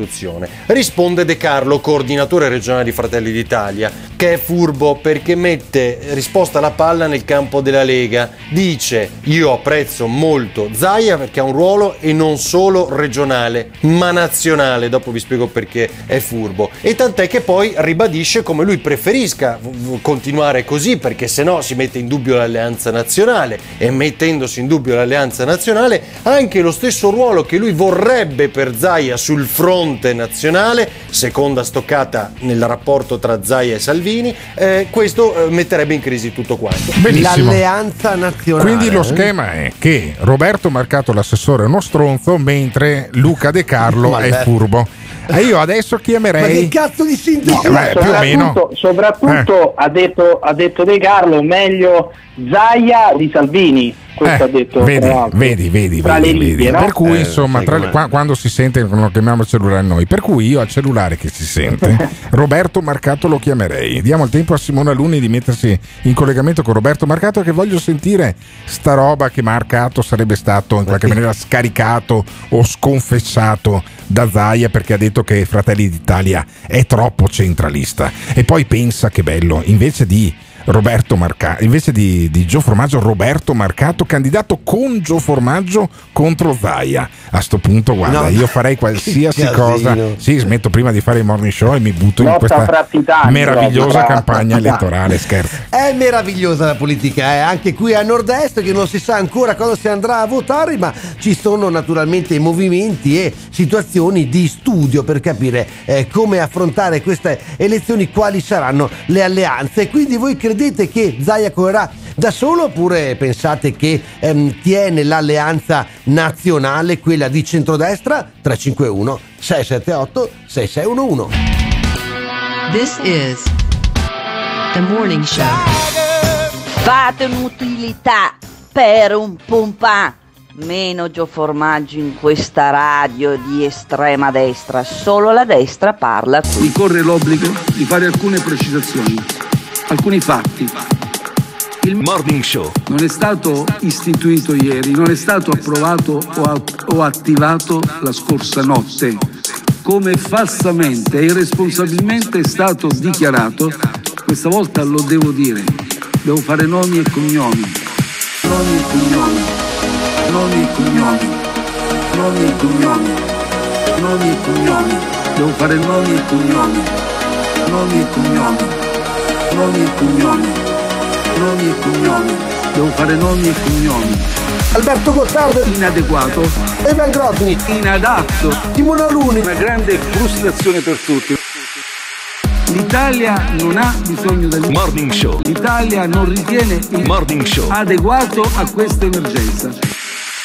[SPEAKER 29] Risponde De Carlo, coordinatore regionale di Fratelli d'Italia, che è furbo perché mette risposta alla palla nel campo della Lega. Dice io apprezzo molto Zaia perché ha un ruolo e non solo regionale, ma nazionale. Dopo vi spiego perché è furbo. E tant'è che poi ribadisce come lui preferisca continuare così perché se no si mette in dubbio l'alleanza nazionale e mettendosi in dubbio l'alleanza nazionale anche lo stesso ruolo che lui vorrebbe per Zaia sul fronte nazionale, seconda stoccata nel rapporto tra Zaia e Salvini, eh, questo eh, metterebbe in crisi tutto quanto.
[SPEAKER 3] Benissimo.
[SPEAKER 5] L'alleanza nazionale.
[SPEAKER 3] Quindi lo schema è che Roberto Marcato l'assessore è uno stronzo, mentre Luca De Carlo <laughs> è furbo. E io adesso
[SPEAKER 5] Ma che
[SPEAKER 3] chiamerei.
[SPEAKER 5] cazzo di sintonia?
[SPEAKER 3] Eh, beh, più o meno.
[SPEAKER 2] soprattutto, soprattutto ha, detto, ha detto De Carlo meglio Zaia di Salvini questo
[SPEAKER 3] Eh,
[SPEAKER 2] ha detto
[SPEAKER 3] vedi, vedi, vedi,
[SPEAKER 2] Tra
[SPEAKER 3] vedi,
[SPEAKER 2] le righe,
[SPEAKER 3] vedi.
[SPEAKER 2] no?
[SPEAKER 3] Per cui,
[SPEAKER 2] Eh,
[SPEAKER 3] insomma, tra- qua- quando si sente, lo chiamiamo il cellulare noi. Per cui io al cellulare che si sente, <laughs> Roberto Marcato lo chiamerei. Diamo il tempo a Simona Luni di mettersi in collegamento con Roberto Marcato, che voglio sentire sta roba che Marcato sarebbe stato in qualche maniera scaricato o sconfessato da Zaia perché ha detto che Fratelli d'Italia è troppo centralista. E poi pensa che bello, invece di Roberto Marcato, invece di, di Gio Formaggio, Roberto Marcato, candidato con Gio Formaggio contro Zaia. A sto punto, guarda,
[SPEAKER 5] No,
[SPEAKER 3] io <laughs> farei qualsiasi cosa. Sì, smetto prima di fare il morning show e mi butto in
[SPEAKER 2] Lotta
[SPEAKER 3] questa
[SPEAKER 2] fra titani,
[SPEAKER 3] meravigliosa
[SPEAKER 2] proprio.
[SPEAKER 3] campagna elettorale. Scherzo.
[SPEAKER 5] È meravigliosa la politica, eh? anche qui a nord-est che non si sa ancora cosa si andrà a votare, ma ci sono naturalmente movimenti e situazioni di studio per capire eh, come affrontare queste elezioni, quali saranno le alleanze. Quindi voi credete che Zaia correrà da solo oppure pensate che ehm, tiene l'alleanza nazionale, quella di centrodestra? 351 678 6611.
[SPEAKER 13] This is the morning show.
[SPEAKER 30] Fate un'utilità per un pompa. Meno Gio Formaggio in questa radio di estrema destra. Solo la destra parla qui.
[SPEAKER 31] mi corre l'obbligo di fare alcune precisazioni, alcuni fatti. Il Morning Show. non è stato istituito ieri, non è stato approvato o, attivato la scorsa notte, come falsamente e irresponsabilmente è stato dichiarato. Questa volta lo devo dire, devo fare nomi e cognomi, nomi e cognomi, nomi e cognomi, nomi e cognomi, nomi e cognomi, devo fare nomi e cognomi, nomi e cognomi, nomi e cognomi, nomi e cognomi, devo fare nomi e cognomi.
[SPEAKER 5] Alberto Gottardo.
[SPEAKER 31] Inadeguato.
[SPEAKER 5] Evan Grosni
[SPEAKER 31] inadatto.
[SPEAKER 5] Simona Luni.
[SPEAKER 31] Una grande frustrazione per tutti. L'Italia non ha bisogno del Morning Show. L'Italia non ritiene il Morning Show. adeguato a questa emergenza.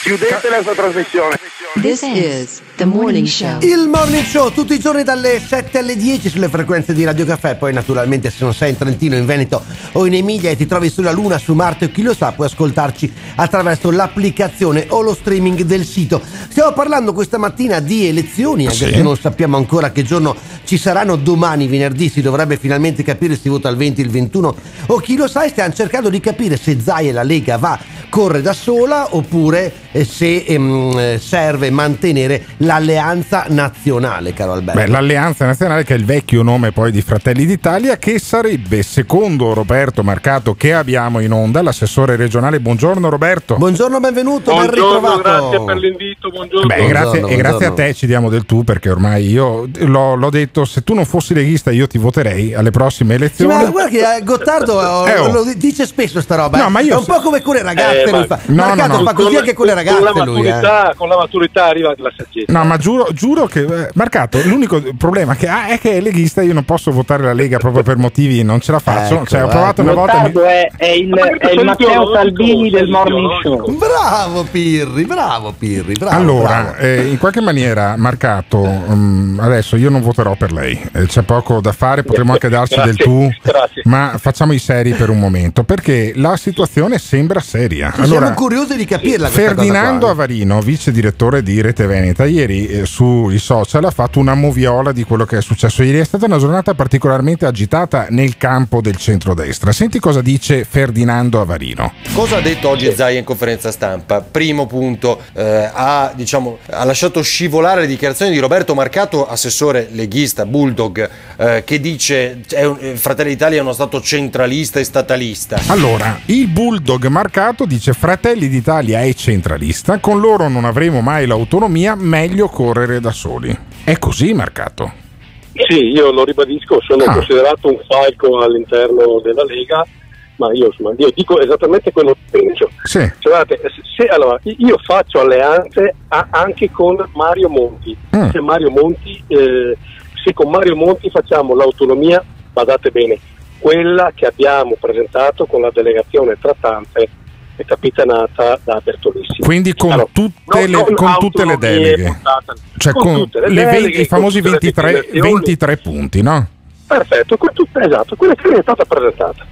[SPEAKER 27] Chiudete la sua trasmissione.
[SPEAKER 13] This is the morning show.
[SPEAKER 5] Il morning show tutti i giorni dalle 7 alle 10 sulle frequenze di Radio Caffè. Poi, naturalmente, se non sei in Trentino, in Veneto o in Emilia e ti trovi sulla Luna, su Marte o chi lo sa, puoi ascoltarci attraverso l'applicazione o lo streaming del sito. Stiamo parlando questa mattina di elezioni, anche
[SPEAKER 3] Sì.
[SPEAKER 5] se non sappiamo ancora che giorno ci saranno. Domani, venerdì, si dovrebbe finalmente capire se si vota il 20, il 21 o chi lo sa. E stiamo cercando di capire se Zai e la Lega va corre da sola oppure eh, se ehm, eh, serve mantenere l'alleanza nazionale, caro Alberto.
[SPEAKER 3] Beh, l'Alleanza Nazionale, che è il vecchio nome poi di Fratelli d'Italia, che sarebbe, secondo Roberto Marcato, che abbiamo in onda, l'assessore regionale. Buongiorno Roberto.
[SPEAKER 5] Buongiorno, benvenuto, ben
[SPEAKER 32] Buongiorno,
[SPEAKER 5] ritrovato.
[SPEAKER 32] grazie per l'invito, buongiorno.
[SPEAKER 3] Beh, grazie,
[SPEAKER 5] Buongiorno,
[SPEAKER 3] e grazie a
[SPEAKER 5] buongiorno.
[SPEAKER 3] te ci diamo del tu perché ormai io l'ho, l'ho detto, se tu non fossi leghista io ti voterei alle prossime
[SPEAKER 5] Sì,
[SPEAKER 3] elezioni.
[SPEAKER 5] ma guarda che eh, Gottardo eh,
[SPEAKER 3] Eh, oh.
[SPEAKER 5] lo dice spesso sta roba.
[SPEAKER 3] No,
[SPEAKER 5] eh.
[SPEAKER 3] ma io
[SPEAKER 5] è un
[SPEAKER 3] se-
[SPEAKER 5] po' come con le ragazze.
[SPEAKER 32] Eh,
[SPEAKER 5] lui
[SPEAKER 32] ma-
[SPEAKER 5] fa.
[SPEAKER 3] no,
[SPEAKER 5] Marcato
[SPEAKER 3] no, no.
[SPEAKER 5] fa così anche con le ragazze.
[SPEAKER 32] Con la
[SPEAKER 5] lui, eh.
[SPEAKER 32] maturità, con la maturità arriva la saggezza.
[SPEAKER 3] No, ma giuro, giuro che eh, Marcato, l'unico problema che ha è che è leghista, io non posso votare la Lega proprio per motivi, non ce la faccio.
[SPEAKER 5] Ecco,
[SPEAKER 3] cioè, ho
[SPEAKER 5] eh.
[SPEAKER 3] provato una volta. mi-
[SPEAKER 2] è, è il,
[SPEAKER 32] Ma
[SPEAKER 2] è il Matteo Salvini del morning show.
[SPEAKER 5] Bravo Pirri, bravo Pirri, bravo.
[SPEAKER 3] Allora,
[SPEAKER 5] bravo.
[SPEAKER 3] eh, in qualche maniera, Marcato, mm, adesso io non voterò per lei, eh, c'è poco da fare, potremmo anche darci del
[SPEAKER 32] Grazie,
[SPEAKER 3] tu,
[SPEAKER 32] grazie.
[SPEAKER 3] ma facciamo i seri per un momento, perché la situazione sembra seria.
[SPEAKER 5] Siamo
[SPEAKER 3] Allora,
[SPEAKER 5] curiosi di capirla.
[SPEAKER 3] Ferdinando. Avarino, vice direttore direttore di Rete Veneta, ieri eh, sui social ha fatto una moviola di quello che è successo ieri. È stata una giornata particolarmente agitata nel campo del centrodestra. Senti cosa dice Ferdinando Avarino.
[SPEAKER 29] Cosa ha detto oggi Zaia in conferenza stampa? Primo punto, eh, ha, diciamo, ha lasciato scivolare le dichiarazioni di Roberto Marcato, assessore leghista, Bulldog, eh, che dice che Fratelli d'Italia è uno stato centralista e statalista.
[SPEAKER 3] Allora, il Bulldog Marcato dice Fratelli d'Italia è centralista, con loro non avremo mai l'autonomia, meglio correre da soli. È così Marcato?
[SPEAKER 32] Sì, io lo ribadisco, sono
[SPEAKER 3] Ah.
[SPEAKER 32] considerato un falco all'interno della Lega, ma io, insomma, io dico esattamente quello che penso.
[SPEAKER 3] Sì.
[SPEAKER 32] Cioè, guardate, se, allora, io faccio alleanze a- anche con Mario Monti.
[SPEAKER 3] Mm.
[SPEAKER 32] Se, Mario Monti eh, se con Mario Monti facciamo l'autonomia, badate bene, quella che abbiamo presentato con la delegazione trattante e capitanata da Bertolissimo.
[SPEAKER 3] Quindi con,
[SPEAKER 32] Allora,
[SPEAKER 3] tutte,
[SPEAKER 32] non-
[SPEAKER 3] le,
[SPEAKER 32] non
[SPEAKER 3] con tutte le deleghe. Cioè
[SPEAKER 32] con
[SPEAKER 3] con,
[SPEAKER 32] le
[SPEAKER 3] le
[SPEAKER 32] deleghe,
[SPEAKER 3] venti- i
[SPEAKER 32] con
[SPEAKER 3] famosi
[SPEAKER 32] tutte le
[SPEAKER 3] 23,
[SPEAKER 32] definizioni.
[SPEAKER 3] 23 punti, no?
[SPEAKER 32] Perfetto, con tutta- esatto, quella che è stata presentata.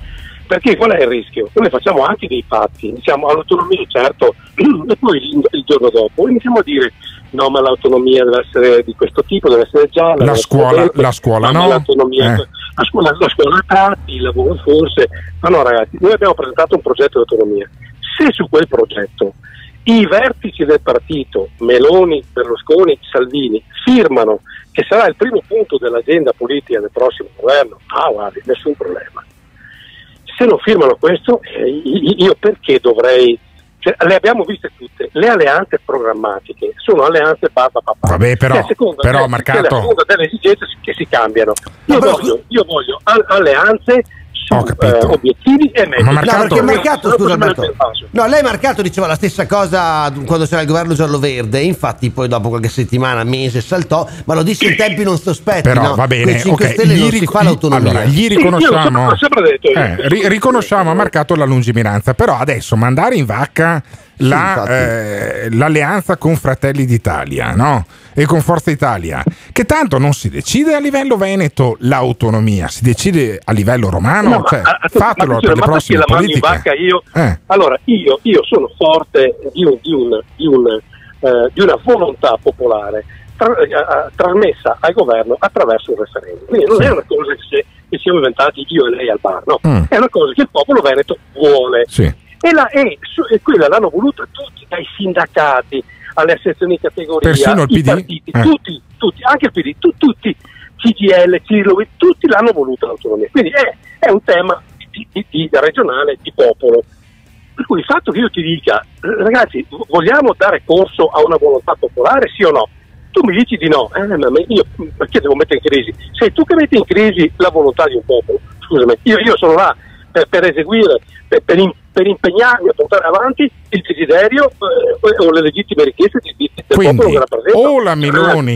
[SPEAKER 32] Perché qual è il rischio? Noi facciamo anche dei patti, diciamo all'autonomia certo, <clears throat> e poi il, giorno dopo iniziamo a dire no ma l'autonomia deve essere di questo tipo, deve essere gialla.
[SPEAKER 3] La scuola,
[SPEAKER 32] verde,
[SPEAKER 3] la scuola no.
[SPEAKER 32] l'autonomia-
[SPEAKER 3] Eh.
[SPEAKER 32] la, scuola, la scuola tratti, il lavoro forse. Ma no ragazzi, noi abbiamo presentato un progetto di autonomia. Se su quel progetto i vertici del partito, Meloni, Berlusconi, Salvini, firmano che sarà il primo punto dell'agenda politica del prossimo governo, ah guardi, nessun problema. Se non firmano questo, eh, io perché dovrei... Cioè, le abbiamo viste tutte, le alleanze programmatiche sono alleanze barba papà.
[SPEAKER 3] Vabbè, però-
[SPEAKER 32] a seconda
[SPEAKER 3] però,
[SPEAKER 32] delle-
[SPEAKER 3] Marcato-
[SPEAKER 32] delle esigenze si- che si cambiano. Io voglio, io voglio al- alleanze su eh, obiettivi e mezzi.
[SPEAKER 5] no, perché Marcato,
[SPEAKER 32] Non
[SPEAKER 5] scusa
[SPEAKER 32] possiamo
[SPEAKER 5] Alberto. No, lei Marcato diceva la stessa cosa quando c'era il governo giallo-verde, infatti poi dopo qualche settimana, mese saltò, ma lo disse in tempi non sospetti.
[SPEAKER 3] Però
[SPEAKER 5] no?
[SPEAKER 3] va bene,
[SPEAKER 5] Con i 5
[SPEAKER 3] ok,
[SPEAKER 5] Stelle
[SPEAKER 3] gli
[SPEAKER 5] non si
[SPEAKER 3] ric-
[SPEAKER 5] fa
[SPEAKER 3] gli-
[SPEAKER 5] l'autonomia.
[SPEAKER 3] allora, gli riconosciamo,
[SPEAKER 32] sempre detto
[SPEAKER 3] eh, ri- riconosciamo a Marcato la lungimiranza, però adesso mandare in vacca la, eh, l'alleanza con Fratelli d'Italia no? E con Forza Italia, che tanto non si decide a livello veneto l'autonomia, si decide a livello romano,
[SPEAKER 32] No, ma-
[SPEAKER 3] cioè,
[SPEAKER 32] a- a-
[SPEAKER 3] fatelo
[SPEAKER 32] ma-
[SPEAKER 3] per le
[SPEAKER 32] ma
[SPEAKER 3] prossime
[SPEAKER 32] perché la
[SPEAKER 3] politiche.
[SPEAKER 32] vacca io?
[SPEAKER 3] Eh.
[SPEAKER 32] Allora, io, io sono forte di, un- di un- di un, eh, di una volontà popolare tra- eh, trasmessa al governo attraverso un referendum. Quindi non
[SPEAKER 3] Sì.
[SPEAKER 32] è una cosa che, se- che siamo inventati io e lei al bar, no.
[SPEAKER 3] Mm.
[SPEAKER 32] È una cosa che il popolo veneto vuole.
[SPEAKER 3] Sì.
[SPEAKER 32] E, la, e, su- e quella l'hanno voluta tutti, dai sindacati alle sezioni di categoria,
[SPEAKER 3] Persino il
[SPEAKER 32] i
[SPEAKER 3] PD?
[SPEAKER 32] partiti,
[SPEAKER 3] Eh.
[SPEAKER 32] tutti, tutti, anche il PD, tu- tutti, CGL, Cirlo, tutti l'hanno voluta l'autonomia. Quindi è, è un tema di, di- di- regionale, di popolo. Per cui il fatto che io ti dica, ragazzi, vogliamo dare corso a una volontà popolare, sì o no? Tu mi dici di no, eh, ma io perché devo mettere in crisi? Sei tu che metti in crisi la volontà di un popolo, scusami, io, io sono là per, per eseguire, per, per per impegnarmi a portare avanti il desiderio eh, o le legittime richieste di, di- del popolo
[SPEAKER 3] Quindi
[SPEAKER 32] che rappresento.
[SPEAKER 3] o la Meloni,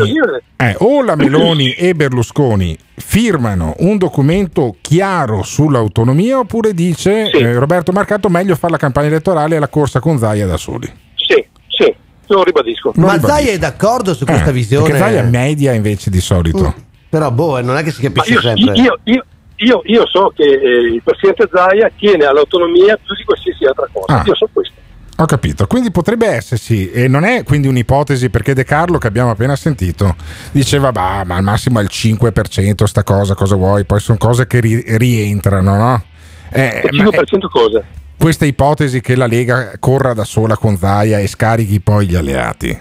[SPEAKER 3] eh, o la Meloni e Berlusconi firmano un documento chiaro sull'autonomia oppure dice
[SPEAKER 32] Sì.
[SPEAKER 3] eh, Roberto Marcato meglio fare la campagna elettorale e la corsa con Zaia da soli.
[SPEAKER 32] Sì, sì, lo ribadisco.
[SPEAKER 3] Lo
[SPEAKER 5] Ma
[SPEAKER 3] ribadisco.
[SPEAKER 5] Zaia è d'accordo su questa
[SPEAKER 3] Eh,
[SPEAKER 5] visione?
[SPEAKER 3] Perché Zaia media invece di solito.
[SPEAKER 5] Però boh, non è che si capisce
[SPEAKER 32] io,
[SPEAKER 5] sempre.
[SPEAKER 32] io- io- io- io so che eh, il presidente Zaia tiene all'autonomia più di qualsiasi altra cosa.
[SPEAKER 3] Ah.
[SPEAKER 32] Io so questo.
[SPEAKER 3] Ho capito, quindi potrebbe essersi, e non è quindi un'ipotesi perché De Carlo che abbiamo appena sentito diceva bah, ma al massimo è il 5% sta cosa, cosa vuoi, poi sono cose che ri- rientrano, no? Eh,
[SPEAKER 32] Il
[SPEAKER 3] ma-
[SPEAKER 32] 5% cosa?
[SPEAKER 3] questa ipotesi che la Lega corra da sola con Zaia e scarichi poi gli alleati.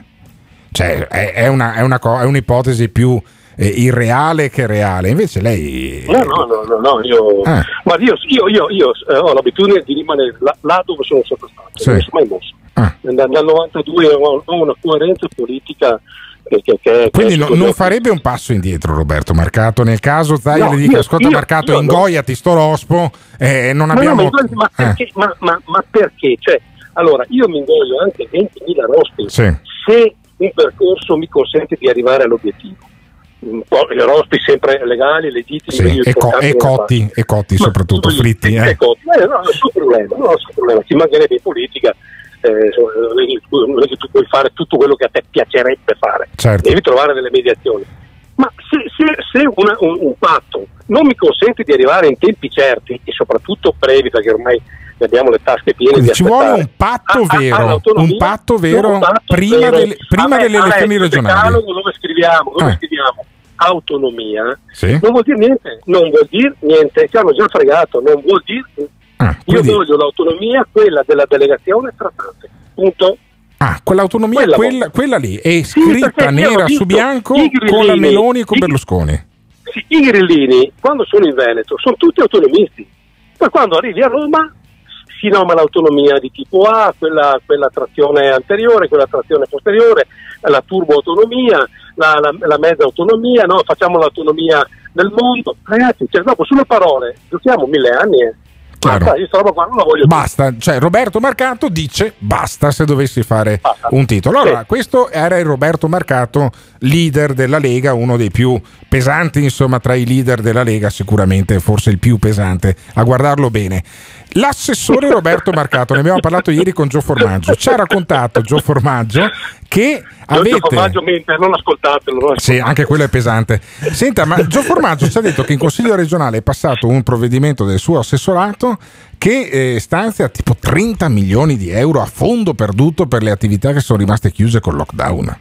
[SPEAKER 3] Cioè, è, è una- è una è un'ipotesi più eh, irreale che reale. Invece lei...
[SPEAKER 32] No, no, no, no, no, io,
[SPEAKER 3] Eh.
[SPEAKER 32] guarda, io, io- io- io, eh, ho l'abitudine di rimanere là, là dove sono sempre stato,
[SPEAKER 3] Sì.
[SPEAKER 32] non sono mai mosso.
[SPEAKER 3] Ah.
[SPEAKER 32] Dal, dal 92 ho, ho una coerenza politica che, che, che-
[SPEAKER 3] Quindi no- non farebbe un passo indietro Roberto Marcato nel caso Zaia
[SPEAKER 32] No,
[SPEAKER 3] le dica
[SPEAKER 32] io-
[SPEAKER 3] ascolta
[SPEAKER 32] io-
[SPEAKER 3] Marcato
[SPEAKER 32] io no.
[SPEAKER 3] ingoiati sto rospo eh, non
[SPEAKER 32] Ma no,
[SPEAKER 3] abbiamo...
[SPEAKER 32] ma, guardi, ma
[SPEAKER 3] Eh,
[SPEAKER 32] perché? Ma, ma- ma perché? Cioè, allora, io mi ingoio anche 20.000 rospi
[SPEAKER 3] Sì.
[SPEAKER 32] se un percorso mi consente di arrivare all'obiettivo. Le rospi sempre legali, legittimi.
[SPEAKER 3] sì, e, co- e cotti, e cotti soprattutto, fritti.
[SPEAKER 32] E
[SPEAKER 3] Eh.
[SPEAKER 32] cotti. Eh, no, non è un problema, non è un problema. Ci mancherebbe in politica. eh, non è che tu puoi fare tutto quello che a te piacerebbe fare,
[SPEAKER 3] Certo.
[SPEAKER 32] devi trovare delle mediazioni. Ma se, se- se una- un, un patto non mi consente di arrivare in tempi certi e soprattutto brevi, perché ormai abbiamo le tasche piene
[SPEAKER 3] ci vuole un patto
[SPEAKER 32] Ah, ah,
[SPEAKER 3] vero,
[SPEAKER 32] all'autonomia,
[SPEAKER 3] un patto vero
[SPEAKER 32] un patto
[SPEAKER 3] prima
[SPEAKER 32] vero.
[SPEAKER 3] delle- prima
[SPEAKER 32] me-
[SPEAKER 3] delle elezioni regionali.
[SPEAKER 32] Dove scriviamo, dove
[SPEAKER 3] Eh.
[SPEAKER 32] scriviamo autonomia,
[SPEAKER 3] Sì.
[SPEAKER 32] non vuol dire niente, non vuol dire niente, ci hanno già fregato, non vuol dire
[SPEAKER 3] Ah,
[SPEAKER 32] Io
[SPEAKER 3] quindi-
[SPEAKER 32] voglio l'autonomia, quella della delegazione trattante. Punto.
[SPEAKER 3] Ah, quell'autonomia,
[SPEAKER 32] Quella-
[SPEAKER 3] quella, quella lì è
[SPEAKER 32] Sì,
[SPEAKER 3] scritta
[SPEAKER 32] abbiamo
[SPEAKER 3] nera su bianco con la Meloni e con
[SPEAKER 32] i-
[SPEAKER 3] Berlusconi.
[SPEAKER 32] Sì, I grillini, quando sono in Veneto, sono tutti autonomisti. Poi quando arrivi a Roma si nomina l'autonomia di tipo A, quella, quella trazione anteriore, quella trazione posteriore, la turbo autonomia, la, la- la mezza autonomia, no? facciamo l'autonomia nel mondo. Ragazzi, cioè, dopo sulle parole giochiamo mille anni. eh.
[SPEAKER 3] Chiaro.
[SPEAKER 32] Basta, qua.
[SPEAKER 3] Basta, cioè Roberto Marcato dice basta se dovessi fare un titolo. Allora, questo era il Roberto Marcato, leader della Lega, uno dei più pesanti, insomma, tra i leader della Lega, sicuramente forse il più pesante, a guardarlo bene. L'assessore Roberto Marcato, ne abbiamo parlato ieri con Gio Formaggio, ci ha raccontato Gio Formaggio che avete...
[SPEAKER 32] formaggio mente, non ascoltatelo. non
[SPEAKER 3] Sì, anche quello è pesante. Senta, ma Gio Formaggio ci ha detto che in Consiglio regionale è passato un provvedimento del suo assessorato che eh, stanzia tipo 30 milioni di euro a fondo perduto per le attività che sono rimaste chiuse col lockdown.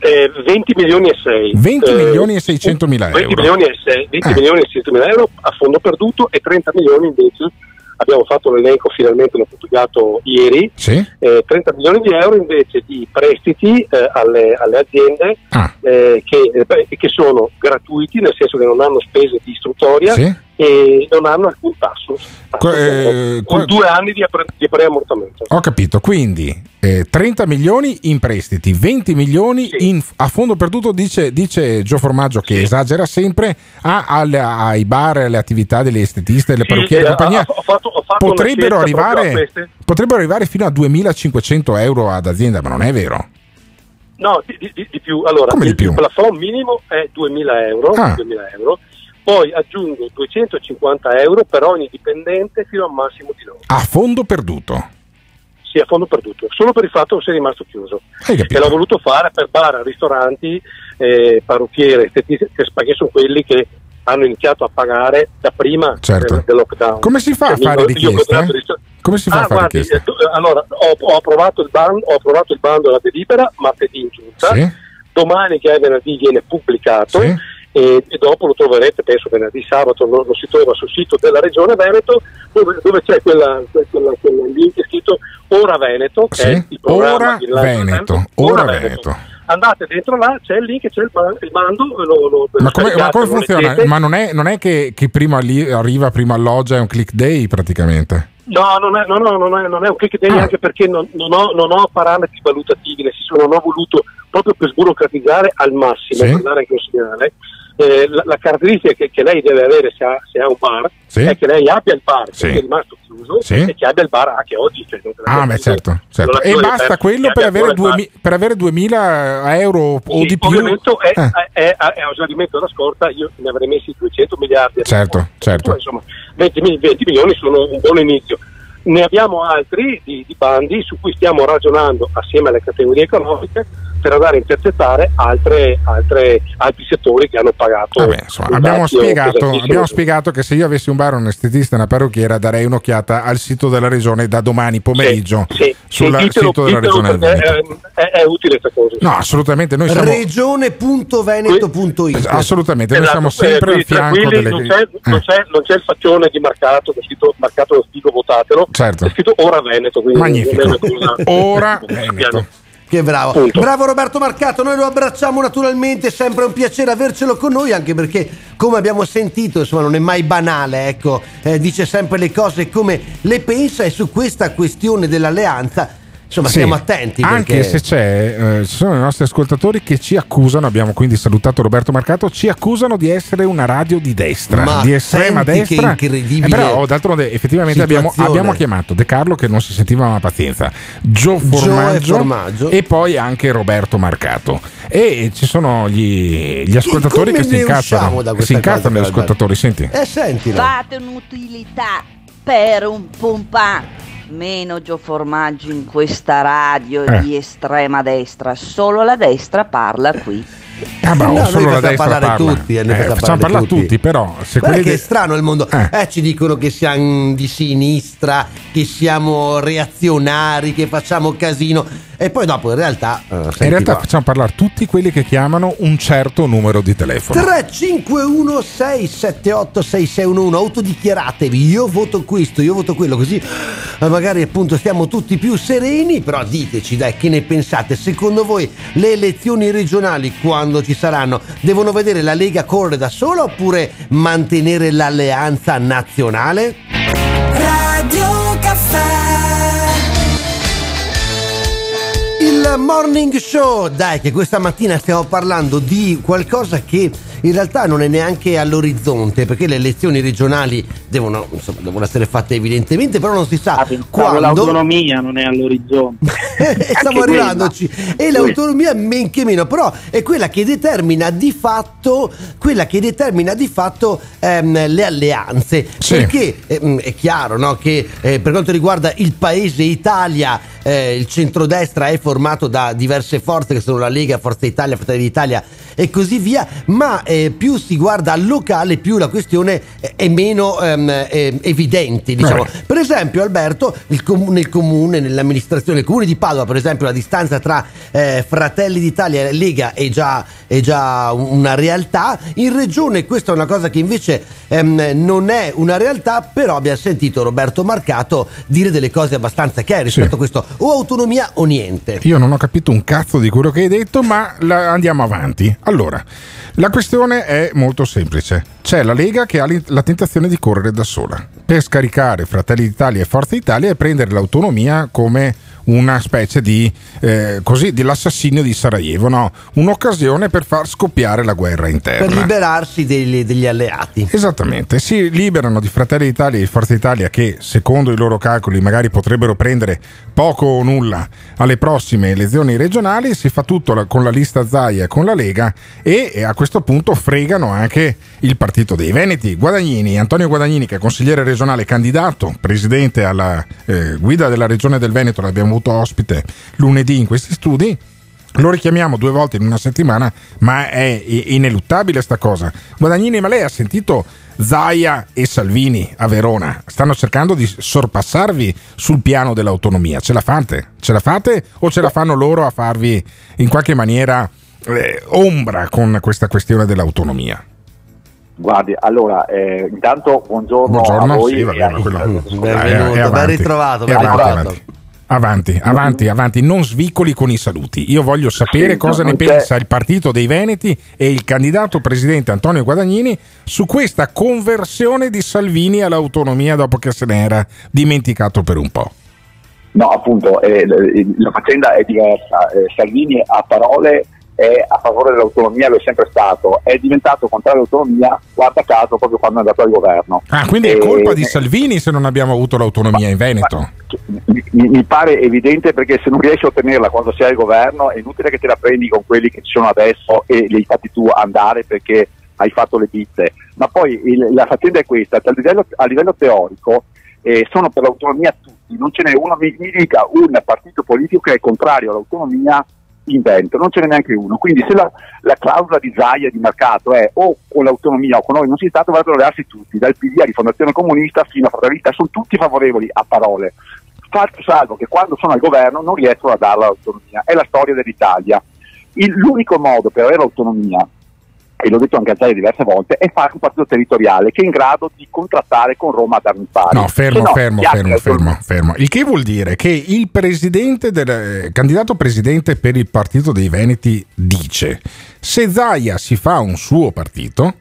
[SPEAKER 32] Eh, 20 milioni e 6.
[SPEAKER 3] 20 milioni e 600 mila
[SPEAKER 32] 20
[SPEAKER 3] euro.
[SPEAKER 32] milioni e 6, 20
[SPEAKER 3] Eh.
[SPEAKER 32] milioni e 600 mila euro a fondo perduto e 30 milioni invece abbiamo fatto l'elenco finalmente l'ho pubblicato ieri
[SPEAKER 3] Sì?
[SPEAKER 32] eh, 30 milioni di euro invece di prestiti eh, alle, alle aziende
[SPEAKER 3] Ah.
[SPEAKER 32] eh, che, eh, che sono gratuiti nel senso che non hanno spese di istruttoria
[SPEAKER 3] Sì.
[SPEAKER 32] E non hanno alcun tasso
[SPEAKER 3] eh,
[SPEAKER 32] con due anni di, appre- di preammortamento
[SPEAKER 3] Ho capito, quindi eh, 30 milioni in prestiti, 20 milioni in- a fondo perduto, dice, dice Gio Formaggio che esagera sempre, a- alle- ai bar, alle attività delle estetiste, delle
[SPEAKER 32] Sì,
[SPEAKER 3] parrucchiere e
[SPEAKER 32] eh,
[SPEAKER 3] compagnia.
[SPEAKER 32] ho- fatto- ho fatto
[SPEAKER 3] potrebbero, arrivare, potrebbero arrivare fino a 2500 euro ad azienda, ma non è vero.
[SPEAKER 32] No, di, di- di- di più. Allora,
[SPEAKER 3] Come di
[SPEAKER 32] il,
[SPEAKER 3] più?
[SPEAKER 32] il plafond minimo è 2000 euro,
[SPEAKER 3] Ah.
[SPEAKER 32] 2000 euro, poi aggiungo 250 euro per ogni dipendente fino a un massimo di 9.
[SPEAKER 3] A fondo perduto.
[SPEAKER 32] Sì, a fondo perduto, solo per il fatto che sei rimasto chiuso. E l'ho voluto fare per bar, ristoranti, eh, parrucchiere, che perché sono quelli che hanno iniziato a pagare da prima
[SPEAKER 3] Certo.
[SPEAKER 32] del, del lockdown.
[SPEAKER 3] Come si fa a
[SPEAKER 32] Cioè,
[SPEAKER 3] fare
[SPEAKER 32] contratto
[SPEAKER 3] eh? Come si fa
[SPEAKER 32] Ah,
[SPEAKER 3] a fare
[SPEAKER 32] guardi,
[SPEAKER 3] richieste?
[SPEAKER 32] eh, allora, ho, ho approvato il bando, ho approvato il bando alla delibera martedì in giunta.
[SPEAKER 3] Sì.
[SPEAKER 32] Domani, che è venerdì, viene pubblicato.
[SPEAKER 3] Sì.
[SPEAKER 32] E, e dopo lo troverete, penso venerdì, sabato, lo, lo si trova sul sito della Regione Veneto, dove, dove c'è quella, quella, quella link scritto Ora Veneto, che è
[SPEAKER 3] Sì?
[SPEAKER 32] il programma
[SPEAKER 3] Ora
[SPEAKER 32] di Lancio
[SPEAKER 3] Veneto,
[SPEAKER 32] Veneto. Andate dentro là, c'è il link, c'è il, bando, lo, lo,
[SPEAKER 3] Ma come, ma come funziona?
[SPEAKER 32] leggete.
[SPEAKER 3] Ma non è, non è che chi prima lì arriva, prima alloggia, è un click day praticamente.
[SPEAKER 32] No, non è, no, no, non è, non è un click day
[SPEAKER 3] Ah.
[SPEAKER 32] anche perché non, non ho, non ho parametri valutativi, nel senso non ho voluto proprio per sburocratizzare al massimo,
[SPEAKER 3] Sì.
[SPEAKER 32] per dare anche un segnale. Eh, la, la caratteristica che, che lei deve avere se ha, se ha un bar
[SPEAKER 3] Sì.
[SPEAKER 32] è che lei abbia il bar
[SPEAKER 3] Sì.
[SPEAKER 32] che è rimasto chiuso
[SPEAKER 3] Sì.
[SPEAKER 32] e che abbia il bar anche oggi. Cioè,
[SPEAKER 3] Ah, beh, certo, certo. E basta quello per avere,
[SPEAKER 32] ancora il bar.
[SPEAKER 3] 2000 per avere 2000 euro o di più.
[SPEAKER 32] È,
[SPEAKER 3] Eh,
[SPEAKER 32] è, è, è un esaurimento della scorta, io ne avrei messi 200 miliardi.
[SPEAKER 3] certo, certo.
[SPEAKER 32] Insomma, 20, mi- 20 milioni sono un buon inizio. Ne abbiamo altri di, di bandi su cui stiamo ragionando assieme alle categorie economiche per andare a intercettare altre, altre- altri settori che hanno pagato.
[SPEAKER 3] Vabbè, insomma, abbiamo, spiegato, abbiamo spiegato che se io avessi un bar, un estetista e una parrucchiera darei un'occhiata al sito della regione da domani pomeriggio
[SPEAKER 32] Sì, sì,
[SPEAKER 3] sul sito della regione.
[SPEAKER 32] È, è- è utile questa cosa.
[SPEAKER 3] No, assolutamente, noi siamo
[SPEAKER 5] Regione.veneto.it
[SPEAKER 3] assolutamente, noi
[SPEAKER 32] Esatto,
[SPEAKER 3] siamo sempre
[SPEAKER 32] eh,
[SPEAKER 3] al fianco delle
[SPEAKER 32] non, c'è, non, c'è, non c'è il faccione di marcato, c'è scritto marcato lo stigo, votatelo.
[SPEAKER 3] Certo.
[SPEAKER 32] È scritto ora Veneto. quindi
[SPEAKER 3] Magnifico.
[SPEAKER 32] è
[SPEAKER 3] Ora <laughs> Veneto.
[SPEAKER 5] Che bravo.
[SPEAKER 32] Punto.
[SPEAKER 5] Bravo Roberto Marcato, noi lo abbracciamo naturalmente, è sempre un piacere avercelo con noi, anche perché come abbiamo sentito, insomma, non è mai banale, ecco, eh, dice sempre le cose come le pensa e su questa questione dell'alleanza, insomma,
[SPEAKER 3] Sì,
[SPEAKER 5] stiamo attenti.
[SPEAKER 3] Anche
[SPEAKER 5] perché...
[SPEAKER 3] se c'è, eh, ci sono i nostri ascoltatori che ci accusano, abbiamo quindi salutato Roberto Marcato, ci accusano di essere una radio di destra,
[SPEAKER 5] Ma
[SPEAKER 3] di estrema
[SPEAKER 5] senti che
[SPEAKER 3] destra.
[SPEAKER 5] incredibile
[SPEAKER 3] Eh, però d'altronde effettivamente abbiamo, abbiamo chiamato De Carlo che non si sentiva ma pazienza, Gio
[SPEAKER 5] Gio e
[SPEAKER 3] Formaggio,
[SPEAKER 5] Formaggio.
[SPEAKER 3] e poi anche Roberto Marcato. E ci sono gli, gli ascoltatori
[SPEAKER 5] come
[SPEAKER 3] che si incazzano, si incazzano gli ascoltatori, senti.
[SPEAKER 5] Eh, sentilo.
[SPEAKER 30] Fate un'utilità per un pompa. Meno Gio Formaggio in questa radio
[SPEAKER 3] Eh.
[SPEAKER 30] di estrema destra. Solo la destra parla qui.
[SPEAKER 3] Ah, ma
[SPEAKER 5] No,
[SPEAKER 3] solo la
[SPEAKER 5] facciamo
[SPEAKER 3] destra
[SPEAKER 5] parlare
[SPEAKER 3] parla.
[SPEAKER 5] tutti, eh,
[SPEAKER 3] Eh,
[SPEAKER 5] facciamo parlare
[SPEAKER 3] parlare tutti, però se
[SPEAKER 5] Guarda
[SPEAKER 3] quelli
[SPEAKER 5] che
[SPEAKER 3] de-
[SPEAKER 5] è strano il mondo. Eh, ci dicono che siamo di sinistra, che siamo reazionari, che facciamo casino. E poi dopo in realtà. eh,
[SPEAKER 3] in realtà
[SPEAKER 5] qua.
[SPEAKER 3] facciamo parlare tutti quelli che chiamano un certo numero di telefono.
[SPEAKER 5] 351 678 6611 autodichiaratevi io voto questo io voto quello così eh, magari appunto stiamo tutti più sereni però diteci dai che ne pensate secondo voi le elezioni regionali quando ci saranno devono vedere la Lega correre da sola oppure mantenere l'alleanza nazionale?
[SPEAKER 33] Radio Caffè
[SPEAKER 5] Morning show, dai che questa mattina stiamo parlando di qualcosa che in realtà non è neanche all'orizzonte perché le elezioni regionali devono, insomma, devono essere fatte evidentemente, però non si sa quando.
[SPEAKER 2] L'autonomia non è all'orizzonte. <laughs>
[SPEAKER 5] Stiamo
[SPEAKER 2] Anche
[SPEAKER 5] arrivandoci e l'autonomia men che meno, però è quella che determina di fatto quella che determina di fatto ehm, le alleanze.
[SPEAKER 3] Sì.
[SPEAKER 5] Perché ehm, è chiaro no, che eh, per quanto riguarda il paese Italia, eh, il centrodestra è formato da diverse forze che sono la Lega, Forza Italia, Fratelli d'Italia e così via, ma eh, più si guarda al locale, più la questione è- meno ehm, eh, evidente. Diciamo.
[SPEAKER 3] Eh.
[SPEAKER 5] Per esempio, Alberto, il comu- nel comune, nell'amministrazione, il comune di Padova, per esempio, la distanza tra eh, Fratelli d'Italia e Lega è già, è già una realtà. In regione questa è una cosa che invece ehm, non è una realtà, però abbiamo sentito Roberto Marcato dire delle cose abbastanza chiare rispetto
[SPEAKER 3] Sì.
[SPEAKER 5] a questo, o autonomia o niente.
[SPEAKER 3] Io non ho capito un cazzo di quello che hai detto, ma la- andiamo avanti. Allora, la questione è molto semplice. C'è la Lega che ha la tentazione di correre da sola per scaricare Fratelli d'Italia e Forza Italia e prendere l'autonomia come una specie di, eh, così, di l'assassinio di Sarajevo, no? Un'occasione per far scoppiare la guerra interna.
[SPEAKER 5] Per liberarsi degli, degli alleati.
[SPEAKER 3] Esattamente, si liberano di Fratelli d'Italia e di Forza Italia che secondo i loro calcoli magari potrebbero prendere poco o nulla alle prossime elezioni regionali, si fa tutto con la lista Zaia e con la Lega e, e a questo punto fregano anche il Partito dei Veneti. Guadagnini, Antonio Guadagnini che è consigliere regionale candidato, presidente alla eh, guida della regione del Veneto, l'abbiamo avuto ospite lunedì in questi studi. Lo richiamiamo due volte in una settimana, ma è ineluttabile sta cosa. Guadagnini, ma lei ha sentito Zaia e Salvini a Verona? Stanno cercando di sorpassarvi sul piano dell'autonomia. Ce la fate? Ce la fate o ce la fanno loro a farvi in qualche maniera eh, ombra con questa questione dell'autonomia?
[SPEAKER 34] Guardi, allora, eh, intanto buongiorno,
[SPEAKER 3] Buongiorno,
[SPEAKER 34] a voi.
[SPEAKER 3] sì, va
[SPEAKER 34] e
[SPEAKER 3] bene,
[SPEAKER 34] ai-
[SPEAKER 3] quello- Eh, E
[SPEAKER 5] ben
[SPEAKER 3] avanti,
[SPEAKER 5] ritrovato.
[SPEAKER 3] Avanti. Avanti, avanti, non svicoli con i saluti. Io voglio sapere
[SPEAKER 34] Sì,
[SPEAKER 3] cosa ne
[SPEAKER 34] c'è-
[SPEAKER 3] pensa il Partito dei Veneti e il candidato presidente Antonio Guadagnini su questa conversione di Salvini all'autonomia dopo che se n'era dimenticato per un po'.
[SPEAKER 34] No, appunto, eh, la faccenda è diversa. Eh, Salvini a parole è a favore dell'autonomia, lo è sempre stato, è diventato contrario all'autonomia, guarda caso, proprio quando è andato al governo.
[SPEAKER 3] Ah, quindi è colpa di Salvini se non abbiamo avuto l'autonomia in Veneto.
[SPEAKER 34] mi, mi pare evidente perché se non riesci a ottenerla quando sei al governo è inutile che te la prendi con quelli che ci sono adesso e li hai fatti tu andare perché hai fatto le pizze. Ma poi il- la faccenda è questa, a livello, a livello teorico eh, sono per l'autonomia tutti, non ce n'è uno, mi, mi dica un partito politico che è contrario all'autonomia in Veneto, non ce n'è neanche uno. Quindi se la, la clausola di Zaia di mercato è o con l'autonomia o con noi non si sta, dovrebbero levarsi tutti, dal PD a Rifondazione Comunista fino a d'Italia, sono tutti favorevoli a parole. Fatto salvo che quando sono al governo non riescono a darla l'autonomia. È la storia dell'Italia. Il- l'unico modo per avere l'autonomia, e l'ho detto anche a Zaia diverse volte, è fare un partito territoriale che è in grado di contrattare con Roma a darmi pari.
[SPEAKER 3] No, fermo,
[SPEAKER 34] no,
[SPEAKER 3] fermo, fermo, fermo, fermo. Il che vuol dire che il presidente del eh, candidato presidente per il Partito dei Veneti dice: se Zaia si fa un suo partito,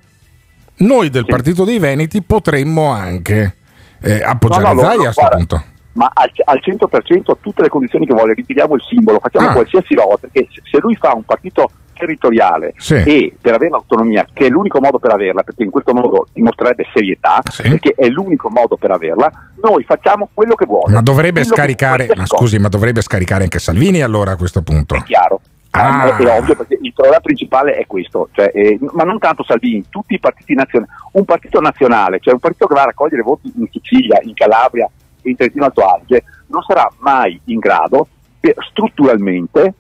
[SPEAKER 3] noi del Partito dei Veneti potremmo anche eh, appoggiare
[SPEAKER 34] No, no,
[SPEAKER 3] Zaia a questo
[SPEAKER 34] guarda,
[SPEAKER 3] punto.
[SPEAKER 34] Ma al, al 100% tutte le condizioni che vuole, ritiriamo il simbolo, facciamo
[SPEAKER 3] Ah.
[SPEAKER 34] qualsiasi cosa, perché se, lui fa un partito territoriale
[SPEAKER 3] Sì.
[SPEAKER 34] e per avere l'autonomia, che è l'unico modo per averla, perché in questo modo dimostrerebbe serietà, perché è l'unico modo per averla, noi facciamo quello che vuole.
[SPEAKER 3] Ma dovrebbe scaricare, ma scusi, ma dovrebbe scaricare anche Salvini allora a questo punto.
[SPEAKER 34] È chiaro.
[SPEAKER 3] Ah.
[SPEAKER 34] È, è ovvio perché il problema principale è questo, cioè, eh, ma non tanto Salvini, tutti i partiti nazionali, un partito nazionale, cioè un partito che va a raccogliere voti in Sicilia, in Calabria, Trentino Alto Adige, non sarà mai in grado per- strutturalmente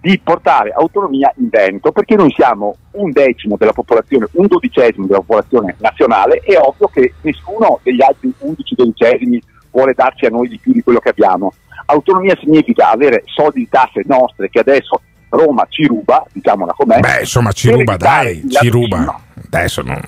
[SPEAKER 34] di portare autonomia in Veneto, perché noi siamo un decimo della popolazione, un dodicesimo della popolazione nazionale, è ovvio che nessuno degli altri undici dodicesimi vuole darci a noi di più di quello che abbiamo. Autonomia significa avere soldi di tasse nostre che adesso Roma ci ruba, diciamola com'è.
[SPEAKER 3] Beh, insomma, ci ruba, dai, ci ruba. Non.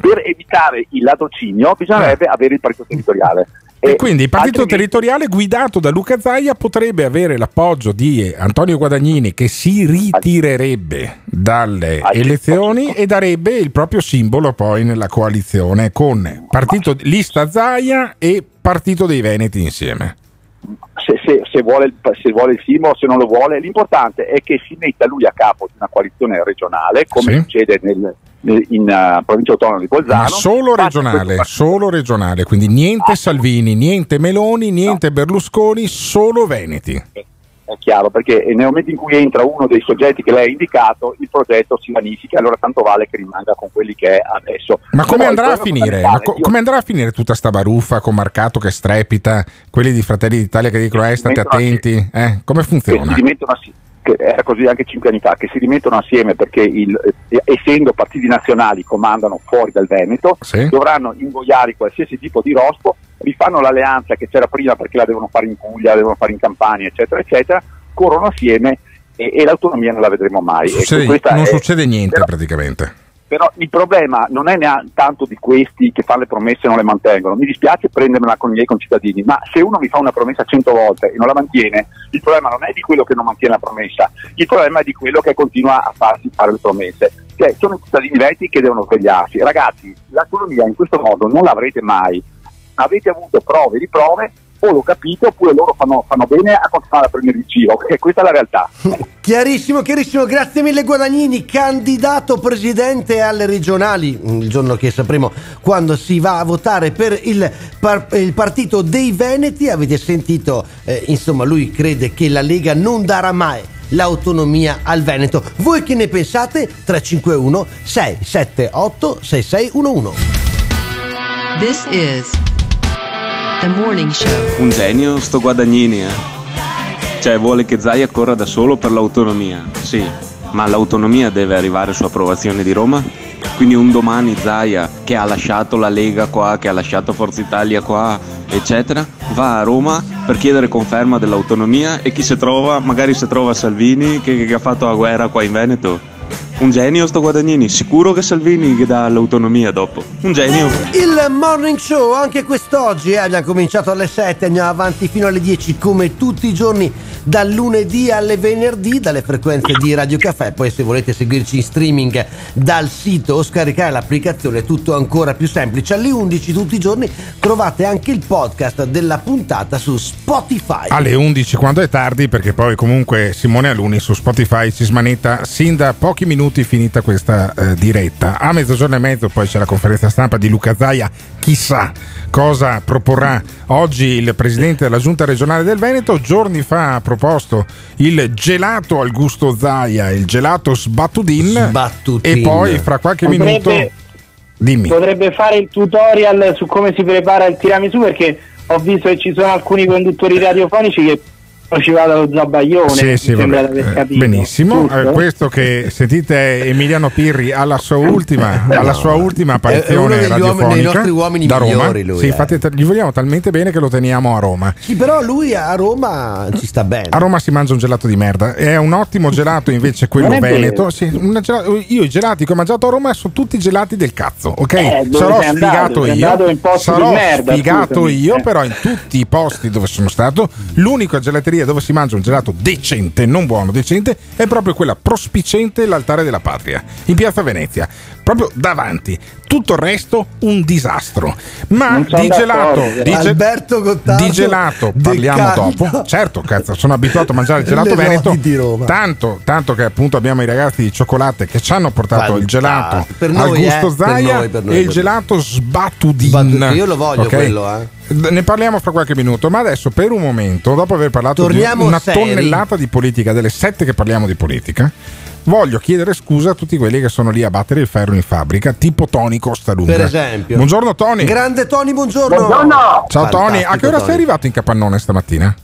[SPEAKER 34] Per evitare il ladrocinio bisognerebbe avere il partito territoriale.
[SPEAKER 3] E quindi il partito territoriale guidato da Luca Zaia potrebbe avere l'appoggio di Antonio Guadagnini che si ritirerebbe dalle elezioni e darebbe il proprio simbolo poi nella coalizione con partito lista Zaia e partito dei Veneti insieme.
[SPEAKER 34] Se, se- se vuole il, se vuole il simbolo, se non lo vuole, l'importante è che si metta lui a capo di una coalizione regionale, come
[SPEAKER 3] Sì.
[SPEAKER 34] succede nel- nel- in eh, provincia autonoma di Bolzano.
[SPEAKER 3] Ma solo regionale, solo regionale, quindi niente Salvini, niente Meloni, niente Berlusconi, solo Veneti.
[SPEAKER 34] È chiaro, perché nel momento in cui entra uno dei soggetti che lei ha indicato, il progetto si vanifica, allora tanto vale che rimanga con quelli che è adesso.
[SPEAKER 3] Ma come
[SPEAKER 34] Però
[SPEAKER 3] andrà a finire? Ma co- come andrà a finire tutta sta baruffa con Marcato che strepita, quelli di Fratelli d'Italia che dicono eh, state attenti? Eh, come funziona?
[SPEAKER 34] si assi- che era così anche cinque anni fa, che si rimettono assieme perché il- eh, essendo partiti nazionali comandano fuori dal Veneto,
[SPEAKER 3] Sì.
[SPEAKER 34] dovranno ingoiare qualsiasi tipo di rospo, rifanno l'alleanza che c'era prima perché la devono fare in Puglia, la devono fare in Campania, eccetera, eccetera, corrono assieme e, e l'autonomia non la vedremo mai. Ecco,
[SPEAKER 3] Succede-
[SPEAKER 34] questa
[SPEAKER 3] non
[SPEAKER 34] è-
[SPEAKER 3] succede niente
[SPEAKER 34] però-
[SPEAKER 3] praticamente.
[SPEAKER 34] Però il problema non è neanche tanto di questi che fanno le promesse e non le mantengono. Mi dispiace prendermela con i miei concittadini, ma se uno mi fa una promessa cento volte e non la mantiene, il problema non è di quello che non mantiene la promessa, il problema è di quello che continua a farsi fare le promesse. Cioè, sono i cittadini veti che devono svegliarsi. Ragazzi, l'autonomia in questo modo non l'avrete mai. Avete avuto prove di prove, o lo capite, oppure loro fanno, fanno bene a continuare a prendere in giro, perché questa è la realtà. <laughs>
[SPEAKER 5] Chiarissimo, chiarissimo, grazie mille Guadagnini, candidato presidente alle regionali, il giorno che sapremo quando si va a votare per il, par- il partito dei Veneti, avete sentito, eh, insomma lui crede che la Lega non darà mai l'autonomia al Veneto. Voi che ne pensate? 351 678 6611.
[SPEAKER 13] This is.
[SPEAKER 35] Un genio sto Guadagnini, eh. Cioè vuole che Zaia corra da solo per l'autonomia, sì, ma l'autonomia deve arrivare su approvazione di Roma? Quindi un domani Zaia, che ha lasciato la Lega qua, che ha lasciato Forza Italia qua, eccetera, va a Roma per chiedere conferma dell'autonomia e chi si trova, magari si trova Salvini che, che ha fatto la guerra qua in Veneto. Un genio sto Guadagnini, sicuro che Salvini che dà l'autonomia dopo. Un genio.
[SPEAKER 5] Il morning show anche quest'oggi eh, abbiamo cominciato alle 7, andiamo avanti fino alle 10 come tutti i giorni dal lunedì alle venerdì dalle frequenze di Radio Caffè. Poi se volete seguirci in streaming dal sito o scaricare l'applicazione è tutto ancora più semplice. Alle 11 tutti i giorni trovate anche il podcast della puntata su Spotify.
[SPEAKER 3] Alle 11 quando è tardi, perché poi comunque Simone Aluni su Spotify si smanetta sin da pochi minuti finita questa eh, diretta. A mezzogiorno e mezzo poi c'è la conferenza stampa di Luca Zaia, chissà cosa proporrà oggi il presidente della giunta regionale del Veneto. Giorni fa ha proposto il gelato al gusto Zaia, il gelato Sbattudin, e poi fra qualche
[SPEAKER 2] Potrebbe-
[SPEAKER 3] minuto... Dimmi.
[SPEAKER 2] Potrebbe fare il tutorial su come si prepara il tiramisù perché ho visto che ci sono alcuni conduttori radiofonici che ci va dallo zabaione.
[SPEAKER 3] Sì, sì,
[SPEAKER 2] sembra
[SPEAKER 3] vabbè,
[SPEAKER 2] di aver
[SPEAKER 3] eh,
[SPEAKER 2] capito.
[SPEAKER 3] benissimo. Eh, questo che sentite Emiliano Pirri alla sua ultima,
[SPEAKER 5] Eh,
[SPEAKER 3] alla sua ultima
[SPEAKER 5] È- è uno
[SPEAKER 3] apparizione radiofonica
[SPEAKER 5] dei nostri uomini
[SPEAKER 3] da Roma.
[SPEAKER 5] migliori, lui,
[SPEAKER 3] sì,
[SPEAKER 5] eh.
[SPEAKER 3] infatti gli vogliamo talmente bene che lo teniamo a Roma.
[SPEAKER 5] Sì, però lui a Roma ci sta bene.
[SPEAKER 3] A Roma si mangia un gelato di merda. È un ottimo gelato invece quello veneto. Sì, gelato- io i gelati che ho mangiato a Roma sono tutti gelati del cazzo, ok?
[SPEAKER 2] Eh,
[SPEAKER 3] Sarò
[SPEAKER 2] andato?
[SPEAKER 3] sfigato io.
[SPEAKER 2] andato posti
[SPEAKER 3] Sarò
[SPEAKER 2] merda,
[SPEAKER 3] sfigato
[SPEAKER 2] scusami.
[SPEAKER 3] io, però in tutti i posti dove sono stato, l'unica gelateria dove si mangia un gelato decente, non buono, decente, è proprio quella prospicente l'altare della patria, in piazza Venezia, proprio davanti. Tutto il resto un disastro. Ma di gelato, di, ge-
[SPEAKER 5] Alberto Gottardo
[SPEAKER 3] di gelato parliamo dopo. Certo, cazzo, sono abituato a mangiare il gelato veneto.
[SPEAKER 5] lodi di Roma.
[SPEAKER 3] Tanto, tanto che appunto abbiamo i ragazzi di cioccolate che ci hanno portato il gelato
[SPEAKER 5] Fantastico. Per
[SPEAKER 3] al
[SPEAKER 5] noi,
[SPEAKER 3] gusto
[SPEAKER 5] eh, per
[SPEAKER 3] Zaia
[SPEAKER 5] noi, per noi,
[SPEAKER 3] e il
[SPEAKER 5] per
[SPEAKER 3] gelato sbatudin.
[SPEAKER 5] Io lo voglio
[SPEAKER 3] Ok?
[SPEAKER 5] quello, eh.
[SPEAKER 3] Ne parliamo fra qualche minuto, ma adesso per un momento, dopo aver parlato
[SPEAKER 5] Torniamo
[SPEAKER 3] di una
[SPEAKER 5] seri.
[SPEAKER 3] tonnellata di politica, delle sette che parliamo di politica, voglio chiedere scusa a tutti quelli che sono lì a battere il ferro in fabbrica, tipo Tony Costalunga.
[SPEAKER 5] Per esempio.
[SPEAKER 3] Buongiorno Tony.
[SPEAKER 5] Grande Tony, buongiorno.
[SPEAKER 3] Ciao Tony, a che ora
[SPEAKER 5] Fantastico,
[SPEAKER 3] sei arrivato in capannone stamattina?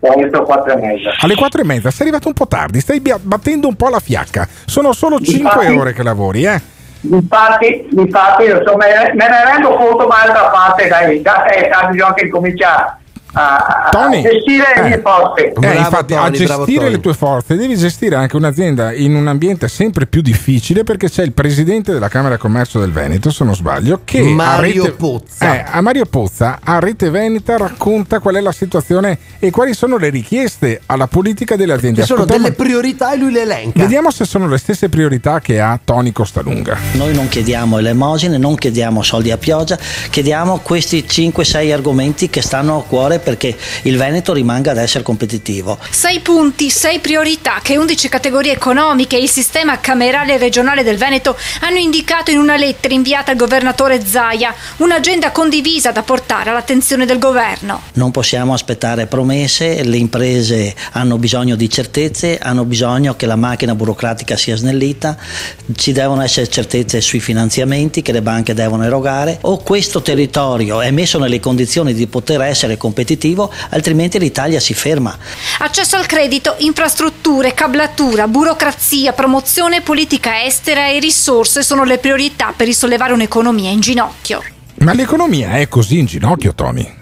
[SPEAKER 27] solito 4 e mezza.
[SPEAKER 3] Alle 4 e mezza sei arrivato un po' tardi, stai battendo un po' la fiacca. Sono solo 5
[SPEAKER 27] Infatti-
[SPEAKER 3] ore che lavori, eh?
[SPEAKER 27] Infatti, infatti insomma, me me ne rendo conto, ma d'altra parte, dai, da testa bisogna che comincia a, a
[SPEAKER 3] Tony,
[SPEAKER 27] gestire le mie forze.
[SPEAKER 3] Eh, infatti, a gestire le tue forze devi gestire anche un'azienda in un ambiente sempre più difficile perché c'è il presidente della Camera di Commercio del Veneto, se non sbaglio, che
[SPEAKER 5] Mario
[SPEAKER 3] a Rete,
[SPEAKER 5] Pozza.
[SPEAKER 3] eh, a Mario Pozza a Rete Veneta racconta qual è la situazione e quali sono le richieste alla politica delle aziende.
[SPEAKER 5] Ci sono
[SPEAKER 3] Ascoltiamo-
[SPEAKER 5] delle priorità e lui le elenca.
[SPEAKER 3] Vediamo se sono le stesse priorità che ha Tony Costalunga.
[SPEAKER 36] Noi non chiediamo elemosine, non chiediamo soldi a pioggia, chiediamo questi 5-6 argomenti che stanno a cuore perché il Veneto rimanga ad essere competitivo.
[SPEAKER 7] Sei punti, sei priorità che 11 categorie economiche e il sistema camerale regionale del Veneto hanno indicato in una lettera inviata al governatore Zaia, un'agenda condivisa da portare all'attenzione del governo.
[SPEAKER 36] Non possiamo aspettare promesse, le imprese hanno bisogno di certezze, hanno bisogno che la macchina burocratica sia snellita, ci devono essere certezze sui finanziamenti che le banche devono erogare o questo territorio è messo nelle condizioni di poter essere competitivo, altrimenti l'Italia si ferma.
[SPEAKER 7] Accesso al credito, infrastrutture, cablatura, burocrazia, promozione, politica estera e risorse sono le priorità per risollevare un'economia in ginocchio.
[SPEAKER 3] Ma l'economia è così in ginocchio, Tony.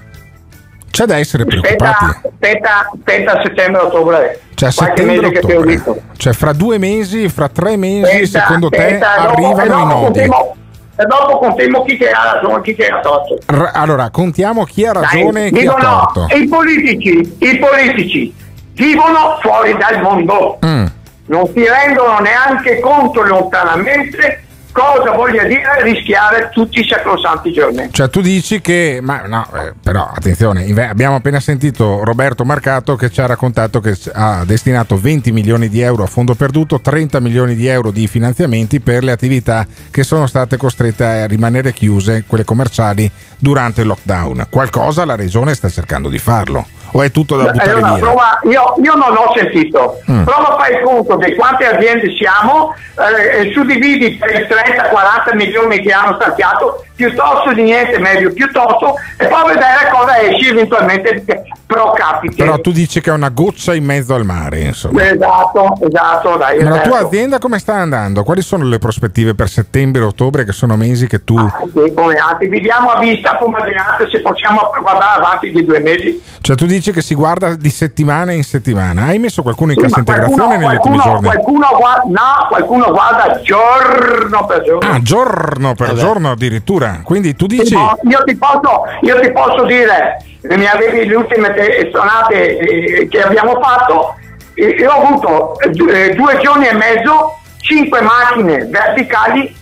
[SPEAKER 3] C'è da essere preoccupati.
[SPEAKER 27] Aspetta, aspetta, aspetta settembre-ottobre.
[SPEAKER 3] Cioè,
[SPEAKER 27] Qualche
[SPEAKER 3] settembre
[SPEAKER 27] mese che ti ho
[SPEAKER 3] ottobre.
[SPEAKER 27] detto.
[SPEAKER 3] Cioè, fra due mesi, fra tre mesi,
[SPEAKER 27] Aspetta,
[SPEAKER 3] secondo te
[SPEAKER 27] aspetta, dopo-
[SPEAKER 3] arrivano
[SPEAKER 27] e
[SPEAKER 3] i nodi.
[SPEAKER 27] contiamo- E dopo contiamo chi che ha ragione e chi che ha torto.
[SPEAKER 3] R- allora, contiamo chi ha ragione e chi ha
[SPEAKER 27] dicono,
[SPEAKER 3] torto.
[SPEAKER 27] I politici, i politici vivono fuori dal mondo.
[SPEAKER 3] Mm.
[SPEAKER 27] Non si rendono neanche conto lontanamente cosa voglia dire rischiare tutti i sacrosanti giorni.
[SPEAKER 3] Cioè, tu dici che. Ma no, eh, però attenzione, abbiamo appena sentito Roberto Marcato che ci ha raccontato che ha destinato 20 milioni di euro a fondo perduto, 30 milioni di euro di finanziamenti per le attività che sono state costrette a rimanere chiuse, quelle commerciali, durante il lockdown. Qualcosa la regione sta cercando di farlo. O è tutto da buttare
[SPEAKER 27] Allora, prova- io, io non ho sentito.
[SPEAKER 3] Mm.
[SPEAKER 27] Prova a fare conto di quante aziende siamo, eh, suddividi per i 30-40 milioni che hanno stanziato, piuttosto di niente meglio, piuttosto, e poi vedere cosa esce eventualmente pro capite.
[SPEAKER 3] Però tu dici che è una goccia in mezzo al mare, insomma.
[SPEAKER 27] Esatto, esatto, dai.
[SPEAKER 3] Ma la tua azienda come sta andando? Quali sono le prospettive per settembre e ottobre che sono mesi che tu...
[SPEAKER 27] Sì, come altri. Viviamo a vista come se possiamo guardare avanti di due mesi.
[SPEAKER 3] Cioè tu dici che si guarda di settimana in settimana. Hai messo qualcuno in
[SPEAKER 27] Sì,
[SPEAKER 3] cassa integrazione negli ultimi
[SPEAKER 27] qualcuno,
[SPEAKER 3] giorni?
[SPEAKER 27] qualcuno guarda, no, qualcuno guarda giorno per giorno.
[SPEAKER 3] Ah, giorno per giorno addirittura. Quindi tu dici...
[SPEAKER 27] Io, ti posso, io ti posso dire, mi avevi le ultime te- sonate eh, che abbiamo fatto, eh, io ho avuto eh, eh, due giorni e mezzo, cinque macchine verticali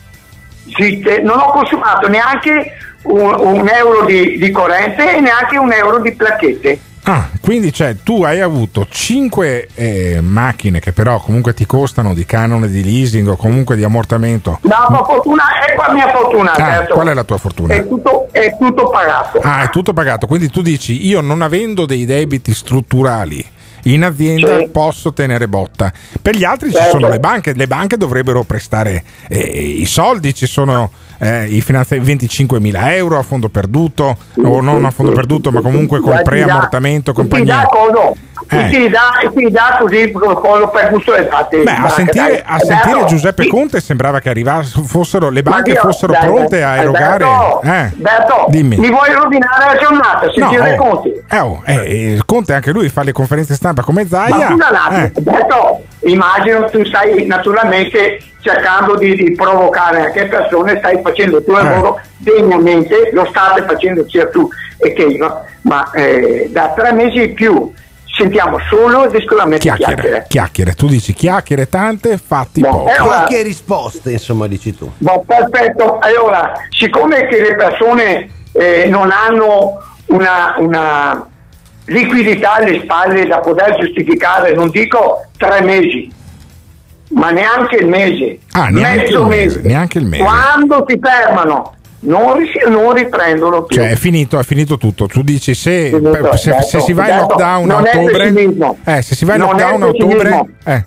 [SPEAKER 27] zitte, non ho consumato neanche un, un euro di, di corrente e neanche un euro di placchette.
[SPEAKER 3] Ah, quindi cioè, tu hai avuto 5 macchine che però comunque ti costano di canone di leasing o comunque di ammortamento.
[SPEAKER 27] La tua fortuna è la mia fortuna,
[SPEAKER 3] Ah,
[SPEAKER 27] certo.
[SPEAKER 3] qual è la tua fortuna?
[SPEAKER 27] È tutto, è tutto pagato.
[SPEAKER 3] Ah, è tutto pagato. Quindi tu dici, io non avendo dei debiti strutturali in azienda posso tenere botta. Per gli altri ci
[SPEAKER 27] Certo.
[SPEAKER 3] sono le banche, le banche dovrebbero prestare eh, i soldi, ci sono eh, i finanziamenti 25 mila euro a fondo perduto, o non a fondo perduto, ma comunque
[SPEAKER 27] dà-
[SPEAKER 3] preammortamento, compagnia. Eh.
[SPEAKER 27] ti dà, ti dà così coso per gusto e fate.
[SPEAKER 3] Beh, a sentire, a sentire Giuseppe Conte sembrava che fossero, le banche fossero pronte a erogare. Eh,
[SPEAKER 27] Berto,
[SPEAKER 3] dimmi.
[SPEAKER 27] mi vuoi rovinare la giornata? Sentire
[SPEAKER 3] oh,
[SPEAKER 27] Conti.
[SPEAKER 3] eh, oh, eh, Conte anche lui fa le conferenze stampa come
[SPEAKER 27] Ma
[SPEAKER 3] Zaia.
[SPEAKER 27] scusa
[SPEAKER 3] Eh.
[SPEAKER 27] Berto, immagino tu stai naturalmente cercando di, di provocare anche persone, stai facendo il tuo
[SPEAKER 3] Eh.
[SPEAKER 27] lavoro degnamente, lo state facendo sia tu e che io, ma eh, da tre mesi in più sentiamo solo ed esclusivamente chiacchiere.
[SPEAKER 3] chiacchiere, chiacchiere, tu dici chiacchiere tante, fatti
[SPEAKER 27] No,
[SPEAKER 3] poco.
[SPEAKER 27] eh, allora-
[SPEAKER 5] Qualche risposta, insomma, dici tu.
[SPEAKER 27] Boh, perfetto, allora, siccome che le persone eh, non hanno una, una liquidità alle spalle da poter giustificare, non dico tre mesi, ma neanche il mese,
[SPEAKER 3] Ah, neanche
[SPEAKER 27] mezzo
[SPEAKER 3] il mese, neanche il mese.
[SPEAKER 27] quando si fermano non, ris- non riprendono più.
[SPEAKER 3] Cioè, è finito, è finito tutto. Tu dici se,
[SPEAKER 27] Finito,
[SPEAKER 3] se- se si va in lockdown a ottobre, eh, se si va in lockdown a ottobre, eh,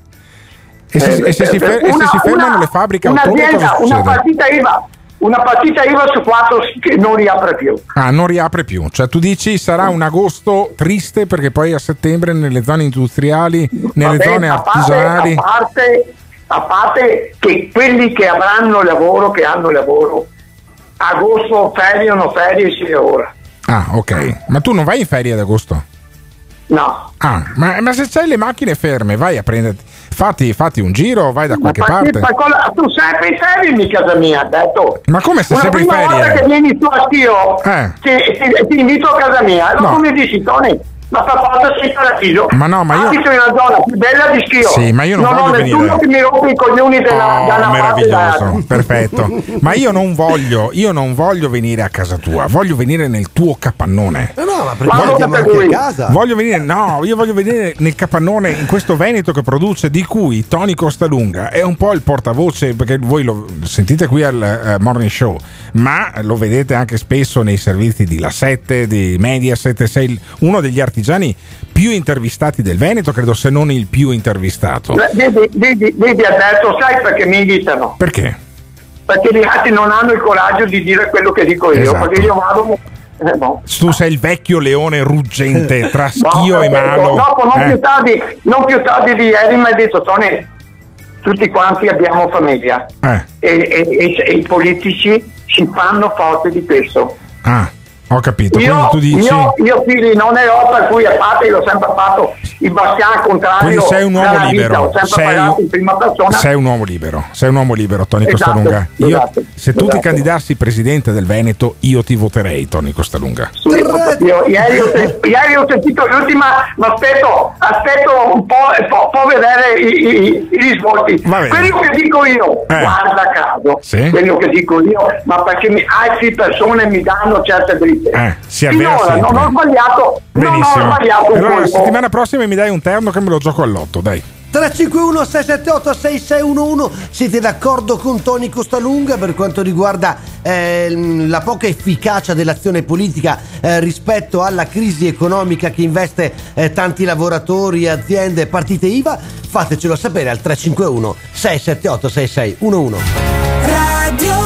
[SPEAKER 3] e se, e se si, fer- e se
[SPEAKER 27] Una-
[SPEAKER 3] si fermano
[SPEAKER 27] una-
[SPEAKER 3] le fabbriche a ottobre,
[SPEAKER 27] una partita IVA, una partita IVA su quattro che non riapre più.
[SPEAKER 3] Ah, non riapre più. Cioè, tu dici sarà un agosto triste perché poi a settembre nelle zone industriali, nelle
[SPEAKER 27] Vabbè,
[SPEAKER 3] zone
[SPEAKER 27] a parte-
[SPEAKER 3] artigianali.
[SPEAKER 27] A parte, a parte che quelli che avranno lavoro, che hanno lavoro, agosto ferie o non ferie si ora.
[SPEAKER 3] Ah, ok. Ma tu non vai in ferie ad agosto?
[SPEAKER 27] No.
[SPEAKER 3] Ah, ma, ma se c'hai le macchine ferme, vai a prenderti. Fatti, fatti un giro, vai da qualche
[SPEAKER 27] Ma
[SPEAKER 3] parte.
[SPEAKER 27] ma cosa- tu sempre in ferie in casa mia, ha detto.
[SPEAKER 3] Ma come sei
[SPEAKER 27] Una
[SPEAKER 3] sempre in
[SPEAKER 27] prima volta
[SPEAKER 3] ferie?
[SPEAKER 27] che vieni tu a Schio,
[SPEAKER 3] Eh.
[SPEAKER 27] ti, ti- ti invito a casa mia. E dopo
[SPEAKER 3] No.
[SPEAKER 27] mi dici, Tony, ma per forza sei paradiso.
[SPEAKER 3] Ma no, ma io-
[SPEAKER 27] Abito in una zona più bella di Schio.
[SPEAKER 3] Sì, ma io non
[SPEAKER 27] ho
[SPEAKER 3] voglio
[SPEAKER 27] nessuno
[SPEAKER 3] venire.
[SPEAKER 27] che mi rompe i coglioni della,
[SPEAKER 3] Oh,
[SPEAKER 27] dalla
[SPEAKER 3] meraviglioso, perfetto. <laughs> Ma io non voglio, io non voglio venire a casa tua, voglio venire nel tuo capannone.
[SPEAKER 5] No, no, ma perché
[SPEAKER 27] per
[SPEAKER 5] anche a
[SPEAKER 27] lui.
[SPEAKER 5] casa?
[SPEAKER 3] Voglio venire, no, io voglio venire nel capannone in questo Veneto che produce, di cui Tony Costalunga è un po' il portavoce, perché voi lo sentite qui al eh, Morning Show, ma lo vedete anche spesso nei servizi di La 7, di Mediaset, sei il- uno degli artigiani più intervistati del Veneto, credo se non il più intervistato.
[SPEAKER 27] Vedi, vedi, vedi, detto, sai perché mi invitano?
[SPEAKER 3] Perché?
[SPEAKER 27] Perché gli altri non hanno il coraggio di dire quello che dico io.
[SPEAKER 3] Esatto.
[SPEAKER 27] Perché io vado. eh, no.
[SPEAKER 3] Tu sei il vecchio leone ruggente <laughs> tra schio
[SPEAKER 27] No,
[SPEAKER 3] e malo.
[SPEAKER 27] Dopo, non,
[SPEAKER 3] Eh?
[SPEAKER 27] più tardi, non più tardi di ieri mi ha detto Tony, tutti quanti abbiamo famiglia
[SPEAKER 3] Eh.
[SPEAKER 27] e, e- e- e i politici si fanno forte di questo.
[SPEAKER 3] Ah, ho capito.
[SPEAKER 27] Io,
[SPEAKER 3] tu dici.
[SPEAKER 27] io, io figli non ne ho per cui a parte l'ho sempre fatto il bastian contrario
[SPEAKER 3] Quindi sei un uomo
[SPEAKER 27] vita,
[SPEAKER 3] libero.
[SPEAKER 27] sempre
[SPEAKER 3] Sei,
[SPEAKER 27] pagato in prima persona
[SPEAKER 3] sei un uomo libero. Sei un uomo libero, Tony
[SPEAKER 27] Esatto,
[SPEAKER 3] Costalunga. Io-
[SPEAKER 27] esatto,
[SPEAKER 3] se tu ti
[SPEAKER 27] esatto.
[SPEAKER 3] candidassi presidente del Veneto, io ti voterei, Tony Costalunga.
[SPEAKER 27] Io, ieri, ho, ieri ho sentito l'ultima, ma aspetto, aspetto un po', po', po' vedere i, i- i risvolti. Quello che dico io,
[SPEAKER 3] Eh.
[SPEAKER 27] guarda caso,
[SPEAKER 3] Sì?
[SPEAKER 27] quello che dico io, ma perché mi, altre persone mi danno certe dritte.
[SPEAKER 3] Eh, si avvera
[SPEAKER 27] Finora
[SPEAKER 3] sempre.
[SPEAKER 27] non ho sbagliato, non ho
[SPEAKER 3] Benissimo.
[SPEAKER 27] sbagliato un
[SPEAKER 3] Allora, la settimana prossima mi dai un terno che me lo gioco all'otto, dai.
[SPEAKER 5] 351 678 6611 siete d'accordo con Tony Costalunga per quanto riguarda eh, la poca efficacia dell'azione politica eh, rispetto alla crisi economica che investe eh, tanti lavoratori, aziende e partite IVA? Fatecelo sapere al 351 678 6611
[SPEAKER 37] Radio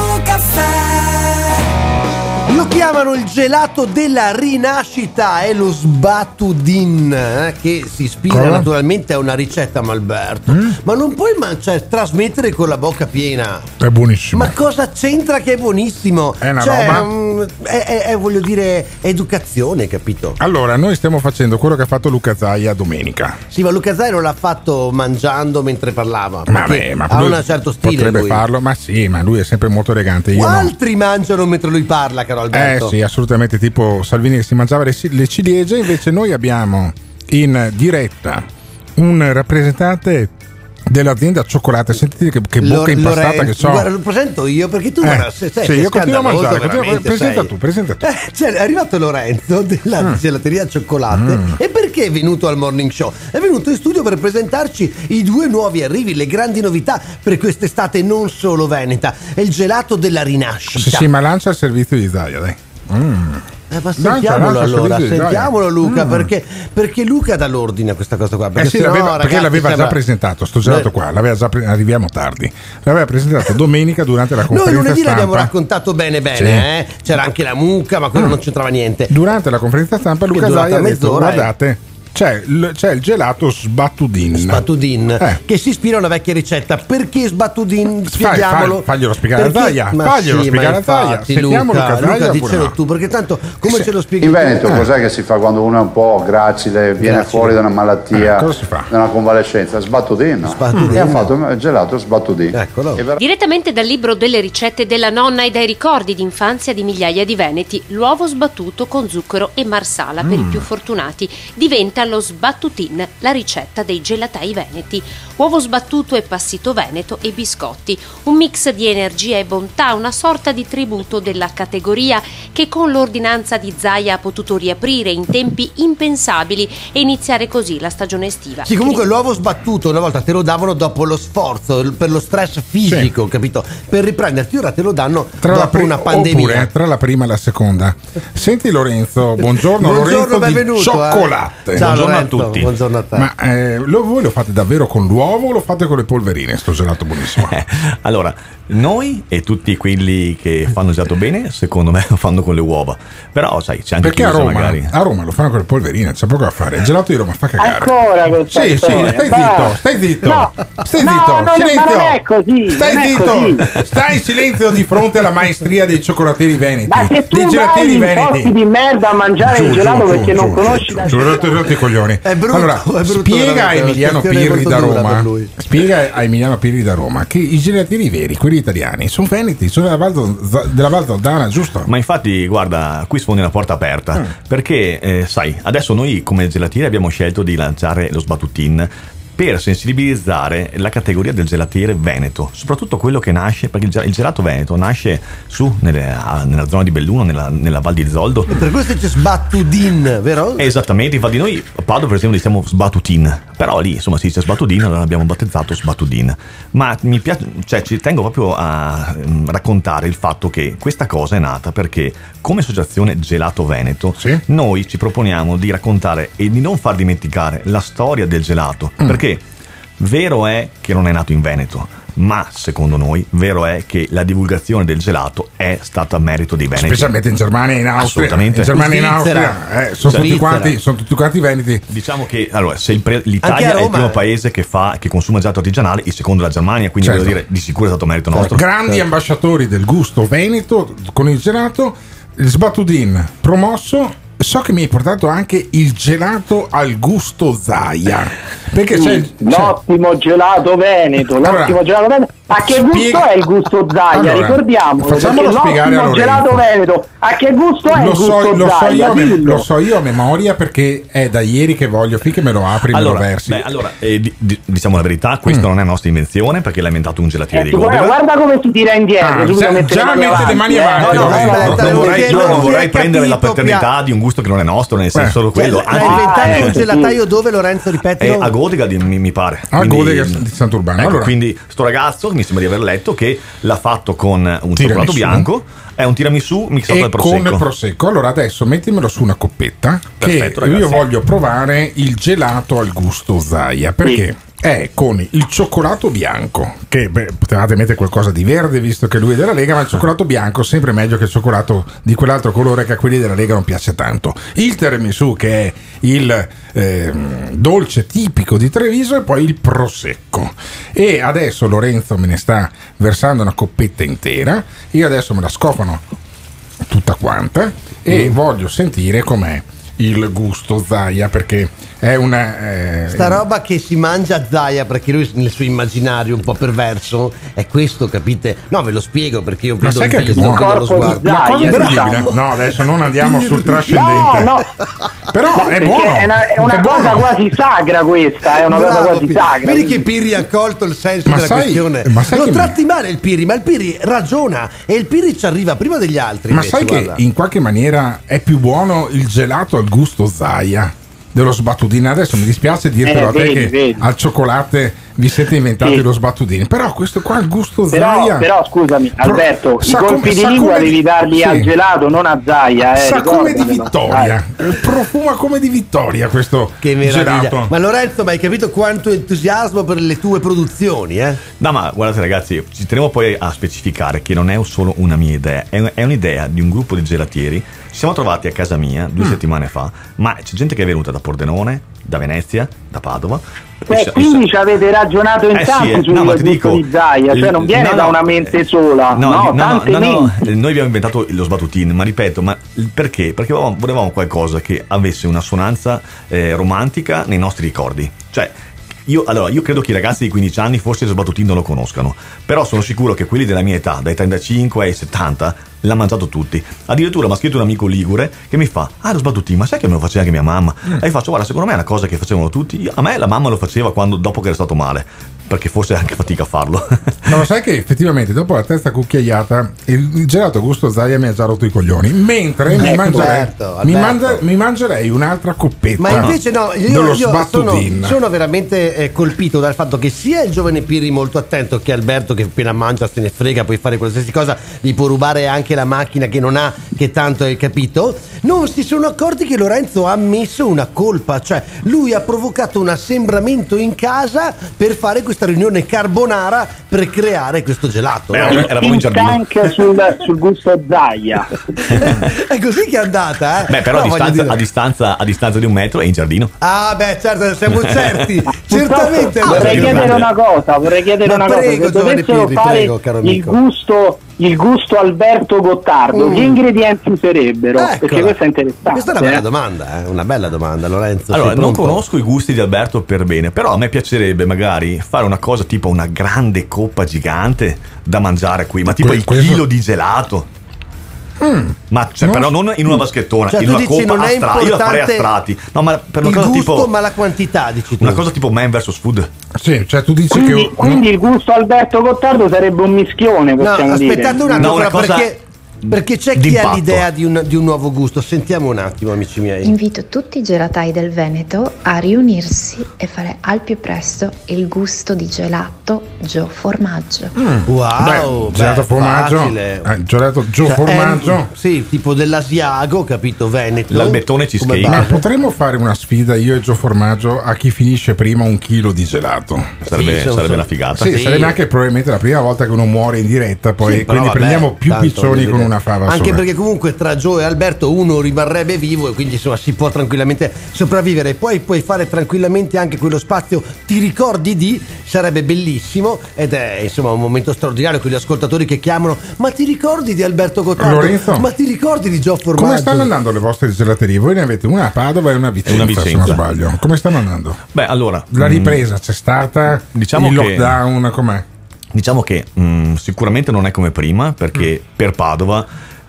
[SPEAKER 5] Lo chiamano il gelato della rinascita, è lo sbatudin, eh, che si ispira
[SPEAKER 3] Cosa?
[SPEAKER 5] naturalmente a una ricetta Malberto.
[SPEAKER 3] Mm?
[SPEAKER 5] Ma non puoi mangiare, trasmettere con la bocca piena.
[SPEAKER 3] È buonissimo.
[SPEAKER 5] Ma cosa c'entra che è buonissimo?
[SPEAKER 3] È una
[SPEAKER 5] Cioè,
[SPEAKER 3] roba.
[SPEAKER 5] mm, È, è- è, voglio dire, educazione, capito?
[SPEAKER 3] Allora, noi stiamo facendo quello che ha fatto Luca Zaia domenica.
[SPEAKER 5] Sì, ma Luca Zairo l'ha fatto mangiando mentre parlava.
[SPEAKER 3] Ma, beh, ma
[SPEAKER 5] ha un certo stile.
[SPEAKER 3] Potrebbe
[SPEAKER 5] lui.
[SPEAKER 3] farlo, ma sì, ma lui è sempre molto elegante. Io no.
[SPEAKER 5] Altri mangiano mentre lui parla, caro
[SPEAKER 3] Eh
[SPEAKER 5] Alberto.
[SPEAKER 3] sì, assolutamente, tipo Salvini che si mangiava le, le ciliegie, invece noi abbiamo in diretta un rappresentante dell'azienda cioccolate, sentite che, che bocca impastata che so.
[SPEAKER 5] Guarda, lo presento io perché tu
[SPEAKER 3] Eh,
[SPEAKER 5] guarda, se- sei,
[SPEAKER 3] sì, io continuo a mangiare, continuo- presenta tu, presenta tu.
[SPEAKER 5] Eh, cioè, è arrivato Lorenzo della
[SPEAKER 3] Mm.
[SPEAKER 5] gelateria Cioccolate
[SPEAKER 3] Mm.
[SPEAKER 5] e perché è venuto al morning show? È venuto in studio per presentarci i due nuovi arrivi, le grandi novità per quest'estate non solo veneta, è il gelato della rinascita.
[SPEAKER 3] Sì, sì, ma lancia il servizio di Zaia, dai. Mm.
[SPEAKER 5] Eh, ma sentiamolo
[SPEAKER 3] il
[SPEAKER 5] allora, sentiamolo Luca,
[SPEAKER 3] Mm.
[SPEAKER 5] perché, perché Luca dà l'ordine a questa cosa qua.
[SPEAKER 3] Eh
[SPEAKER 5] Perché
[SPEAKER 3] sì,
[SPEAKER 5] sennò,
[SPEAKER 3] l'aveva- perché
[SPEAKER 5] ragazzi,
[SPEAKER 3] l'aveva
[SPEAKER 5] sembra-
[SPEAKER 3] già presentato, sto gelato qua, l'aveva già pre- arriviamo tardi. L'aveva presentato domenica durante la
[SPEAKER 5] Noi
[SPEAKER 3] conferenza
[SPEAKER 5] lunedì l'abbiamo
[SPEAKER 3] stampa.
[SPEAKER 5] raccontato bene bene,
[SPEAKER 3] Sì.
[SPEAKER 5] eh? c'era anche la mucca, ma quello non c'entrava niente.
[SPEAKER 3] Durante la conferenza stampa Luca Zaia ha detto
[SPEAKER 5] eh.
[SPEAKER 3] guardate, c'è il, c'è il gelato sbatudin.
[SPEAKER 5] Sbatudin,
[SPEAKER 3] Eh.
[SPEAKER 5] che si ispira a una vecchia ricetta. Perché Sbatudin?
[SPEAKER 3] Fai-
[SPEAKER 5] Spieghiamolo.
[SPEAKER 3] fai- faglielo spiegare a
[SPEAKER 5] Perché-
[SPEAKER 3] Zaia,
[SPEAKER 5] ma
[SPEAKER 3] faglielo
[SPEAKER 5] sì,
[SPEAKER 3] spiegare
[SPEAKER 5] ma
[SPEAKER 3] a Zaia. Sentiamo
[SPEAKER 5] Luca,
[SPEAKER 3] Luca Zaia
[SPEAKER 5] Luca, dicelo
[SPEAKER 3] no?
[SPEAKER 5] tu, perché tanto come ce lo spieghi
[SPEAKER 20] In
[SPEAKER 5] tu?
[SPEAKER 20] Veneto
[SPEAKER 5] Eh.
[SPEAKER 20] cos'è che si fa quando uno è un po' gracile, viene
[SPEAKER 5] Gracile.
[SPEAKER 20] fuori da una malattia,
[SPEAKER 3] Eh, cosa si fa?
[SPEAKER 20] da una convalescenza? Sbattudino.
[SPEAKER 5] Sbattudino.
[SPEAKER 20] E ha fatto il gelato sbattudino.
[SPEAKER 5] Eccolo.
[SPEAKER 20] Ver-
[SPEAKER 38] Direttamente dal libro delle ricette della nonna e dai ricordi d'infanzia di migliaia di veneti, l'uovo sbattuto con zucchero e marsala per i più fortunati diventa lo sbattutin, la ricetta dei gelatai veneti. Uovo sbattuto e passito veneto e biscotti, un mix di energia e bontà, una sorta di tributo della categoria che con l'ordinanza di Zaia ha potuto riaprire in tempi impensabili e iniziare così la stagione estiva.
[SPEAKER 5] Sì, comunque l'uovo sbattuto una volta te lo davano dopo lo sforzo, per lo stress fisico, capito? Per riprenderti, ora te lo danno
[SPEAKER 3] Tra
[SPEAKER 5] dopo
[SPEAKER 3] pri-
[SPEAKER 5] una pandemia.
[SPEAKER 3] oppure tra la prima e la seconda. Senti Lorenzo, buongiorno,
[SPEAKER 5] Buongiorno,
[SPEAKER 3] Lorenzo
[SPEAKER 5] benvenuto,
[SPEAKER 3] di
[SPEAKER 5] eh.
[SPEAKER 3] Cioccolate.
[SPEAKER 5] Ciao,
[SPEAKER 3] buongiorno
[SPEAKER 5] Lorenzo,
[SPEAKER 3] a tutti.
[SPEAKER 5] buongiorno a te.
[SPEAKER 3] Ma eh, lo- voi lo fate davvero con l'uovo o lo fate con le polverine? Sto gelato buonissimo. <laughs>
[SPEAKER 39] Allora, Noi e tutti quelli che fanno gelato bene, secondo me lo fanno con le uova. Però, sai, c'è anche
[SPEAKER 3] Perché
[SPEAKER 39] chi
[SPEAKER 3] a Roma,
[SPEAKER 39] magari.
[SPEAKER 3] a Roma lo fanno con le polverine, c'è poco da fare. Il gelato di Roma fa cagare.
[SPEAKER 2] Ancora
[SPEAKER 3] Sì, sì, stai zitto, stai zitto.
[SPEAKER 2] No,
[SPEAKER 3] stai
[SPEAKER 2] no,
[SPEAKER 3] zitto,
[SPEAKER 2] non è-
[SPEAKER 3] silenzio.
[SPEAKER 2] ma non è così,
[SPEAKER 3] Stai
[SPEAKER 2] non è
[SPEAKER 3] zitto.
[SPEAKER 2] così.
[SPEAKER 3] Stai in silenzio di fronte alla maestria dei cioccolatieri veneti.
[SPEAKER 2] Ma se tu
[SPEAKER 3] dei
[SPEAKER 2] in
[SPEAKER 3] veneti.
[SPEAKER 2] di merda a mangiare
[SPEAKER 3] Giù,
[SPEAKER 2] il
[SPEAKER 3] giù,
[SPEAKER 2] gelato
[SPEAKER 3] giù,
[SPEAKER 2] perché
[SPEAKER 3] giù,
[SPEAKER 2] non
[SPEAKER 3] giù,
[SPEAKER 2] conosci la
[SPEAKER 3] giù, rotti i coglioni.
[SPEAKER 5] brutto,
[SPEAKER 3] allora,
[SPEAKER 5] è brutto
[SPEAKER 3] spiega a
[SPEAKER 5] è
[SPEAKER 3] Emiliano Pirri da Roma. Spiega a Emiliano Pirri da Roma che i gelatieri veri, quelli italiani, sono veneti, sono della Val, della Val Zaldana, giusto?
[SPEAKER 39] Ma infatti, guarda, qui sfondi una porta aperta.
[SPEAKER 3] Mm.
[SPEAKER 39] Perché, eh, sai, adesso noi come gelatieri abbiamo scelto di lanciare lo sbatutin per sensibilizzare la categoria del gelatiere veneto, soprattutto quello che nasce, perché il gel- il gelato veneto nasce su nelle- nella zona di Belluno, nella, nella Val di Zoldo.
[SPEAKER 5] Per questo c'è Sbattudin, vero?
[SPEAKER 39] Esattamente, infatti noi a Padova per esempio diciamo Sbatutin, però lì insomma si dice Sbatudin, allora l'abbiamo battezzato Sbatudin. Ma mi piace, cioè ci tengo proprio a mm, raccontare il fatto che questa cosa è nata perché come associazione Gelato Veneto noi ci proponiamo di raccontare e di non far dimenticare la storia del gelato, perché vero è che non è nato in Veneto. Ma secondo noi, vero è che la divulgazione del gelato è stata a merito dei veneti.
[SPEAKER 3] Specialmente in Germania e in Austria.
[SPEAKER 39] Assolutamente.
[SPEAKER 3] In Germania e in. Austria eh, sono, tutti quanti, sono tutti quanti veneti.
[SPEAKER 39] Diciamo che allora, se il pre- l'Italia
[SPEAKER 3] a
[SPEAKER 39] è il primo paese che, fa, che consuma gelato artigianale, il secondo è la Germania, quindi
[SPEAKER 3] Certo.
[SPEAKER 39] devo dire di sicuro è stato merito nostro.
[SPEAKER 3] Grandi ambasciatori del gusto veneto con il gelato, il Sbatudin promosso. So che mi hai portato anche il gelato al gusto Zaia. Perché c'è,
[SPEAKER 2] Sì, l'ottimo gelato veneto, l'ottimo
[SPEAKER 3] Allora,
[SPEAKER 2] gelato veneto. A che gusto
[SPEAKER 3] spiega-
[SPEAKER 2] è il gusto Zaia?
[SPEAKER 3] Allora,
[SPEAKER 2] Ricordiamolo,
[SPEAKER 3] facciamolo spiegare a Lorenzo.
[SPEAKER 2] gelato veneto. A che gusto è il
[SPEAKER 3] lo,
[SPEAKER 2] gusto
[SPEAKER 3] so, lo, so
[SPEAKER 2] Zaia?
[SPEAKER 3] io, lo so io a memoria perché è da ieri che voglio finché me lo apri
[SPEAKER 39] Allora,
[SPEAKER 3] me lo versi.
[SPEAKER 39] beh, allora eh, di- di- diciamo la verità, questa non è nostra invenzione perché l'ha inventato un gelatiere di
[SPEAKER 2] Eh, guarda,
[SPEAKER 39] Godega.
[SPEAKER 2] guarda come si tira indietro.
[SPEAKER 3] Ah, già-
[SPEAKER 2] mette
[SPEAKER 3] già
[SPEAKER 2] le mani
[SPEAKER 3] mette le
[SPEAKER 2] avanti,
[SPEAKER 3] mani
[SPEAKER 2] eh.
[SPEAKER 3] avanti,
[SPEAKER 39] Non
[SPEAKER 2] no,
[SPEAKER 39] vorrei, prendere la paternità di un gusto che non è nostro, nel senso solo
[SPEAKER 5] Cioè,
[SPEAKER 39] quello.
[SPEAKER 5] l'hai
[SPEAKER 39] Anzi,
[SPEAKER 5] inventato
[SPEAKER 39] eh,
[SPEAKER 5] un gelataio dove, Lorenzo? Ripettilo.
[SPEAKER 39] Godega di- mi, mi pare.
[SPEAKER 3] Ah, Godega di Sant'Urbano.
[SPEAKER 39] Ecco,
[SPEAKER 3] Allora.
[SPEAKER 39] Quindi sto ragazzo mi sembra di aver letto che l'ha fatto con un
[SPEAKER 3] Tiramisù.
[SPEAKER 39] cioccolato bianco, è un tiramisù mixato
[SPEAKER 3] e
[SPEAKER 39] al
[SPEAKER 3] con
[SPEAKER 39] prosecco.
[SPEAKER 3] il prosecco. Allora adesso mettimelo su una coppetta
[SPEAKER 39] Perfetto,
[SPEAKER 3] che io
[SPEAKER 39] ragazzi.
[SPEAKER 3] voglio provare il gelato al gusto Zaia perché è con il cioccolato bianco che beh, potevate mettere qualcosa di verde visto che lui è della Lega ma il <laughs> cioccolato bianco sempre meglio che il cioccolato di quell'altro colore che a quelli della Lega non piace tanto. Il tiramisù che è il ehm, dolce tipico di Treviso e poi il prosecco. E adesso Lorenzo me ne sta versando una coppetta intera. Io adesso me la scofano tutta quanta e
[SPEAKER 5] Mm.
[SPEAKER 3] voglio sentire com'è il gusto Zaia perché è una eh,
[SPEAKER 5] Sta roba che si mangia a Zaia perché lui nel suo immaginario un po' perverso è questo, capite? No, ve lo spiego perché io
[SPEAKER 3] ma
[SPEAKER 5] vedo
[SPEAKER 3] sai che è
[SPEAKER 5] il
[SPEAKER 3] buono?
[SPEAKER 5] dello sguardo.
[SPEAKER 3] la cosa
[SPEAKER 2] diciamo.
[SPEAKER 3] incredibile no adesso non andiamo <laughs> sul trascendente
[SPEAKER 2] No, no.
[SPEAKER 3] però
[SPEAKER 2] No,
[SPEAKER 3] è buono
[SPEAKER 2] È una, è una
[SPEAKER 3] è
[SPEAKER 2] cosa
[SPEAKER 3] buono.
[SPEAKER 2] quasi sacra questa, è una cosa
[SPEAKER 5] Bravo,
[SPEAKER 2] quasi
[SPEAKER 5] Pirri.
[SPEAKER 2] sacra.
[SPEAKER 5] Vedi che Pirri ha colto il senso
[SPEAKER 3] Ma
[SPEAKER 5] della
[SPEAKER 3] sai-
[SPEAKER 5] questione.
[SPEAKER 3] ma sai
[SPEAKER 5] Lo
[SPEAKER 3] che-
[SPEAKER 5] tratti male il Pirri, ma il Pirri ragiona e il Pirri ci arriva prima degli altri.
[SPEAKER 3] ma
[SPEAKER 5] invece,
[SPEAKER 3] sai che
[SPEAKER 5] guarda.
[SPEAKER 3] in qualche maniera è più buono il gelato al gusto Zaia dello sbattudino adesso mi dispiace dirtelo
[SPEAKER 2] Eh,
[SPEAKER 3] a te
[SPEAKER 2] vedi,
[SPEAKER 3] che
[SPEAKER 2] vedi.
[SPEAKER 3] al cioccolato vi siete inventati
[SPEAKER 2] Sì.
[SPEAKER 3] lo sbattudino però questo qua il gusto
[SPEAKER 2] Però,
[SPEAKER 3] Zaia
[SPEAKER 2] però scusami,
[SPEAKER 3] Pro-
[SPEAKER 2] Alberto, i
[SPEAKER 3] sa
[SPEAKER 2] colpi di lingua devi darli
[SPEAKER 3] sì.
[SPEAKER 2] al gelato, non a Zaia. Eh,
[SPEAKER 3] sa come di vittoria
[SPEAKER 2] Dai.
[SPEAKER 3] profuma come di vittoria questo
[SPEAKER 5] Che meraviglia.
[SPEAKER 3] gelato
[SPEAKER 5] Ma Lorenzo, ma hai capito quanto entusiasmo per le tue produzioni, eh?
[SPEAKER 39] No, ma guardate ragazzi, ci tenevo poi a specificare che non è solo una mia idea, è, è un'idea di un gruppo di gelatieri. Ci siamo trovati a casa mia due
[SPEAKER 2] Mm.
[SPEAKER 39] settimane fa, ma c'è gente che è venuta da Pordenone, da Venezia, da Padova.
[SPEAKER 2] Cioè,
[SPEAKER 39] E
[SPEAKER 2] quindi ci avete ragionato in
[SPEAKER 39] Eh sì,
[SPEAKER 2] tanti
[SPEAKER 39] eh.
[SPEAKER 2] sul
[SPEAKER 39] No, dico,
[SPEAKER 2] di Zaia, cioè non viene
[SPEAKER 39] no,
[SPEAKER 2] da una mente
[SPEAKER 39] eh,
[SPEAKER 2] sola, no,
[SPEAKER 39] no, no,
[SPEAKER 2] tante
[SPEAKER 39] no, no,
[SPEAKER 2] menti.
[SPEAKER 39] noi abbiamo inventato lo sbatutin, ma ripeto, ma perché? Perché volevamo, qualcosa che avesse una sonanza eh, romantica nei nostri ricordi. Cioè, io, allora, io credo che i ragazzi di 15 anni forse lo sbatutin non lo conoscano, però sono sicuro che quelli della mia età, dai 35 ai 70, l'hanno mangiato tutti. Addirittura mi ha scritto un amico ligure che mi fa, ah lo sbatutin, ma sai che me lo faceva anche mia mamma? E io faccio, guarda, secondo me è una cosa che facevano tutti. Io- a me la mamma lo faceva quando, dopo che era stato male, perché forse è anche fatica a farlo. <laughs>
[SPEAKER 3] No, lo sai che effettivamente dopo la terza cucchiaiata il, gelato gusto Zaia mi ha già rotto i coglioni. Mentre mi,
[SPEAKER 5] Ecco,
[SPEAKER 3] mangerei,
[SPEAKER 5] Alberto,
[SPEAKER 3] mi,
[SPEAKER 5] Alberto.
[SPEAKER 3] manda- mi mangerei un'altra coppetta
[SPEAKER 5] Ma invece no, io, io sono, sono veramente eh, colpito dal fatto che sia il giovane Pirri molto attento che Alberto che appena mangia se ne frega, puoi fare qualsiasi cosa, gli può rubare anche la macchina che non ha, che tanto hai capito, non si sono accorti che Lorenzo ha ammesso una colpa, cioè lui ha provocato un assembramento in casa per fare questa riunione carbonara per creare questo gelato.
[SPEAKER 2] Il tank sul, sul gusto Zaia. <laughs>
[SPEAKER 5] È così che è andata, eh?
[SPEAKER 39] Beh, però
[SPEAKER 5] No,
[SPEAKER 39] a, distanza, a, distanza, a distanza di un metro è in giardino.
[SPEAKER 5] Ah, beh, certo, siamo certi. <laughs> Certamente.
[SPEAKER 2] vorrei chiedere una cosa, vorrei chiedere
[SPEAKER 5] Ma
[SPEAKER 2] una
[SPEAKER 5] prego,
[SPEAKER 2] cosa. Se
[SPEAKER 5] Giovanni
[SPEAKER 2] dovessero
[SPEAKER 5] Pirri,
[SPEAKER 2] fare
[SPEAKER 5] prego, caro
[SPEAKER 2] il
[SPEAKER 5] amico.
[SPEAKER 2] gusto, il gusto Alberto Gottardo,
[SPEAKER 5] Mm.
[SPEAKER 2] che ingredienti userebbero?
[SPEAKER 5] Eccola.
[SPEAKER 2] Perché questo è interessante.
[SPEAKER 5] Questa è una bella
[SPEAKER 2] eh.
[SPEAKER 5] domanda, eh? una bella domanda, Lorenzo.
[SPEAKER 39] Allora, non conosco i gusti di Alberto per bene, però a me piacerebbe magari fare una cosa tipo una grande coppa gigante da mangiare qui, ma tipo
[SPEAKER 3] Que-
[SPEAKER 39] il
[SPEAKER 3] questo-
[SPEAKER 39] chilo di gelato. Ma cioè,
[SPEAKER 3] No.
[SPEAKER 39] però non in una vaschettona,
[SPEAKER 5] Cioè,
[SPEAKER 39] in una
[SPEAKER 5] dici,
[SPEAKER 39] coppa astrata. Io la farei
[SPEAKER 5] importante
[SPEAKER 39] astratti. No, ma per una
[SPEAKER 5] il
[SPEAKER 39] cosa
[SPEAKER 5] gusto,
[SPEAKER 39] tipo.
[SPEAKER 5] ma la quantità, dici tu.
[SPEAKER 39] Una cosa tipo Man vs Food.
[SPEAKER 3] Sì, cioè tu dici
[SPEAKER 2] Quindi,
[SPEAKER 3] che.
[SPEAKER 2] quindi il gusto Alberto Gottardo sarebbe un mischione,
[SPEAKER 5] No,
[SPEAKER 2] dire.
[SPEAKER 5] aspettate un attimo,
[SPEAKER 39] No, cosa
[SPEAKER 5] perché, perché c'è chi ha l'idea di un, di un nuovo gusto. Sentiamo un attimo, amici miei.
[SPEAKER 26] Invito tutti i gelatai del Veneto a riunirsi e fare al più presto il gusto di gelato Gio Formaggio.
[SPEAKER 5] Wow,
[SPEAKER 3] Beh, gelato
[SPEAKER 5] beh,
[SPEAKER 3] formaggio,
[SPEAKER 5] facile.
[SPEAKER 3] eh, gelato Gio
[SPEAKER 5] Cioè,
[SPEAKER 3] formaggio.
[SPEAKER 5] è- sì, tipo dell'Asiago, capito? Veneto.
[SPEAKER 39] L'albettone.
[SPEAKER 3] Ma
[SPEAKER 5] base.
[SPEAKER 3] potremmo fare una sfida io e Gio Formaggio a chi finisce prima un chilo di gelato.
[SPEAKER 39] Sarebbe,
[SPEAKER 5] Sì,
[SPEAKER 39] sarebbe una figata.
[SPEAKER 3] Sì,
[SPEAKER 5] Sì.
[SPEAKER 3] sarebbe anche probabilmente la prima volta che uno muore in diretta, poi
[SPEAKER 5] Sì,
[SPEAKER 3] quindi
[SPEAKER 5] vabbè,
[SPEAKER 3] prendiamo più piccioni con
[SPEAKER 5] dire,
[SPEAKER 3] una fava
[SPEAKER 5] Anche
[SPEAKER 3] sola.
[SPEAKER 5] perché comunque tra Joe e Alberto uno rimarrebbe vivo e quindi insomma si può tranquillamente sopravvivere. Poi puoi fare tranquillamente anche quello spazio Ti ricordi di? Sarebbe bellissimo ed è insomma un momento straordinario con gli ascoltatori che chiamano Ma ti ricordi di Alberto Gottardo?
[SPEAKER 3] Lorenzo?
[SPEAKER 5] Ma ti ricordi di Gio Formaggio?
[SPEAKER 3] Come stanno andando le vostre gelaterie? Voi ne avete una a Padova e una a Vicenza,
[SPEAKER 39] Una a
[SPEAKER 3] se
[SPEAKER 39] Vicenza.
[SPEAKER 3] non sbaglio. Come stanno andando?
[SPEAKER 39] Beh, allora.
[SPEAKER 3] La
[SPEAKER 39] mm,
[SPEAKER 3] ripresa c'è stata?
[SPEAKER 39] Diciamo
[SPEAKER 3] il
[SPEAKER 39] che-
[SPEAKER 3] lockdown com'è?
[SPEAKER 39] Diciamo che mh, sicuramente non è come prima perché per Padova,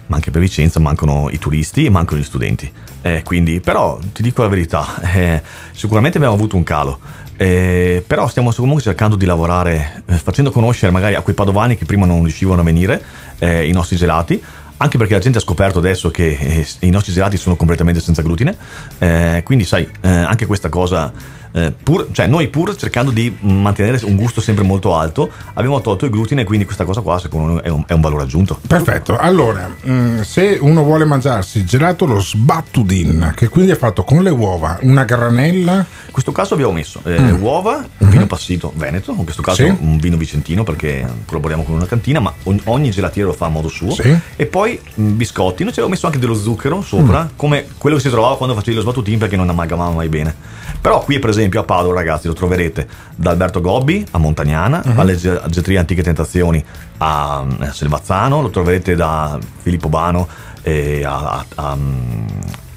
[SPEAKER 39] ma anche per Vicenza, mancano i turisti e mancano gli studenti. Eh, quindi, però, ti dico la verità, <laughs> eh, sicuramente abbiamo avuto un calo. eh, però stiamo comunque cercando di lavorare eh, facendo conoscere magari a quei padovani che prima non riuscivano a venire eh, i nostri gelati anche perché la gente ha scoperto adesso che eh, i nostri gelati sono completamente senza glutine eh, quindi sai eh, anche questa cosa eh, pur, cioè noi pur cercando di mantenere un gusto sempre molto alto abbiamo tolto il glutine quindi questa cosa qua secondo me è un, è un valore aggiunto.
[SPEAKER 3] Perfetto, allora mh, se uno vuole mangiarsi gelato lo sbattudin, che quindi è fatto con le uova, una granella,
[SPEAKER 39] in questo caso abbiamo messo eh,
[SPEAKER 3] Mm.
[SPEAKER 39] uova, vino passito veneto, in questo caso
[SPEAKER 3] Sì.
[SPEAKER 39] un vino vicentino perché collaboriamo con una cantina, ma ogni, ogni gelatiere lo fa a modo suo.
[SPEAKER 3] Sì.
[SPEAKER 39] E poi mh, biscotti, noi ci avevo messo anche dello zucchero sopra,
[SPEAKER 3] Mm.
[SPEAKER 39] come quello che si trovava quando facevi lo sbattutin perché non amalgamava mai bene. Però qui per esempio a Padova ragazzi lo troverete da Alberto Gobbi a Montagnana,
[SPEAKER 3] Mhm.
[SPEAKER 39] alle ge- getterie Antiche Tentazioni a eh, Selvazzano, lo troverete da Filippo Bano e a, a- a-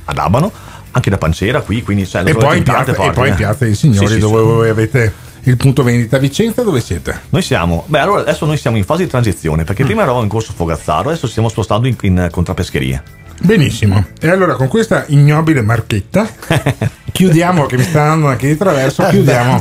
[SPEAKER 39] ad Abano. Anche da Pancera qui, quindi lo
[SPEAKER 3] e poi, in piazza, e
[SPEAKER 39] parti,
[SPEAKER 3] poi in piazza dei signori
[SPEAKER 39] Sì, sì,
[SPEAKER 3] dove
[SPEAKER 39] sì.
[SPEAKER 3] voi avete il punto vendita a Vicenza dove siete?
[SPEAKER 39] Noi siamo, beh allora adesso noi siamo in fase di transizione perché prima eravamo in corso Fogazzaro, adesso ci stiamo spostando in, in contrapescheria.
[SPEAKER 3] Benissimo. E allora con questa ignobile marchetta <laughs> chiudiamo, che mi sta dando anche di traverso, chiudiamo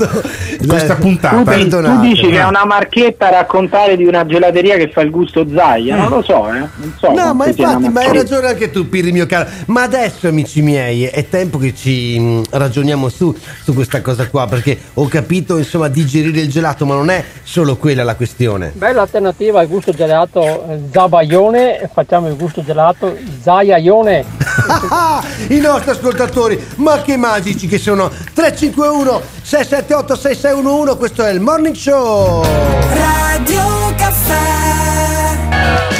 [SPEAKER 3] questa
[SPEAKER 2] Tu,
[SPEAKER 3] puntata.
[SPEAKER 2] pensi- tu dici che è una marchetta a raccontare di una gelateria che fa il gusto Zaia? Non lo so, eh. Non so
[SPEAKER 5] No, ma infatti, ma hai ragione anche tu, Pirri, mio caro. Ma adesso, amici miei, è tempo che ci mh, ragioniamo su, su questa cosa qua, perché ho capito, insomma, digerire il gelato, ma non è solo quella la questione.
[SPEAKER 40] Bella alternativa al gusto gelato eh, Zabaione, facciamo il gusto gelato Zaiaione. <laughs>
[SPEAKER 5] I nostri ascoltatori, ma che magici che sono! 351 678 6611, questo è il Morning Show!
[SPEAKER 33] Radio Caffè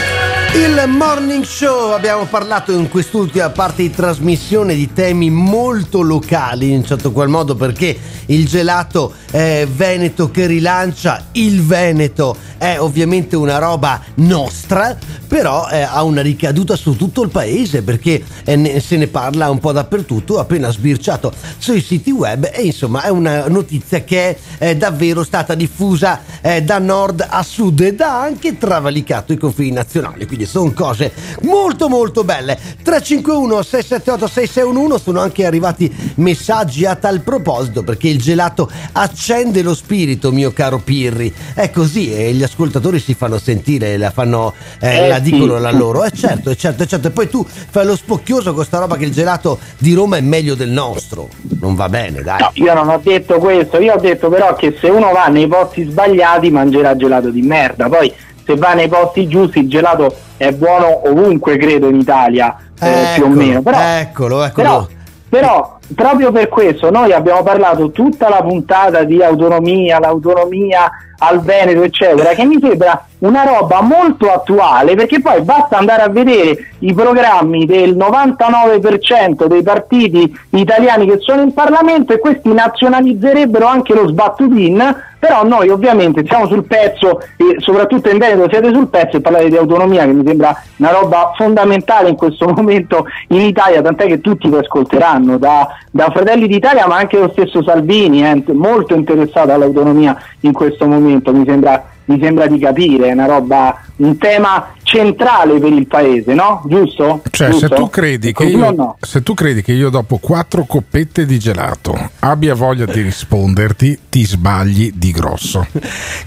[SPEAKER 5] Il Morning Show, abbiamo parlato in quest'ultima parte di trasmissione di temi molto locali in certo qual modo perché il gelato eh, veneto che rilancia il Veneto è ovviamente una roba nostra, però eh, ha una ricaduta su tutto il paese perché eh, se ne parla un po' dappertutto, appena sbirciato sui siti web e insomma è una notizia che è davvero stata diffusa eh, da nord a sud ed ha anche travalicato i confini nazionali, quindi sono cose molto molto belle. 351 678 6611 sono anche arrivati messaggi a tal proposito perché il gelato accende lo spirito, mio caro Pirri. È così e gli ascoltatori si fanno sentire, la fanno eh,
[SPEAKER 2] Eh,
[SPEAKER 5] la
[SPEAKER 2] sì.
[SPEAKER 5] dicono la loro. Eh certo, eh, certo, eh, certo. E poi tu fai lo spocchioso con sta roba che il gelato di Roma è meglio del nostro. Non va bene, dai.
[SPEAKER 2] No, io non ho detto questo, io ho detto però che se uno va nei posti sbagliati mangerà gelato di merda. Poi se va nei posti giusti il gelato è buono ovunque, credo, in Italia, eh, più o
[SPEAKER 5] Eccolo,
[SPEAKER 2] meno. Però,
[SPEAKER 5] eccolo, eccolo.
[SPEAKER 2] però, però proprio per questo noi abbiamo parlato tutta la puntata di autonomia, l'autonomia al Veneto, eccetera, che mi sembra una roba molto attuale perché poi basta andare a vedere i programmi del 99% dei partiti italiani che sono in Parlamento e questi nazionalizzerebbero anche lo sbattutin, però noi ovviamente siamo sul pezzo e soprattutto in Veneto siete sul pezzo e parlate di autonomia che mi sembra una roba fondamentale in questo <laughs> momento in Italia, tant'è che tutti vi ascolteranno, da, da Fratelli d'Italia ma anche lo stesso Salvini è int- molto interessato all'autonomia in questo momento, mi sembra, mi sembra di capire, è una roba, un tema centrale per il paese, no? Giusto?
[SPEAKER 3] Cioè,
[SPEAKER 2] Giusto?
[SPEAKER 3] se tu, credi che io,
[SPEAKER 2] no?
[SPEAKER 3] se tu credi che io dopo quattro coppette di gelato abbia voglia di risponderti, ti sbagli di grosso.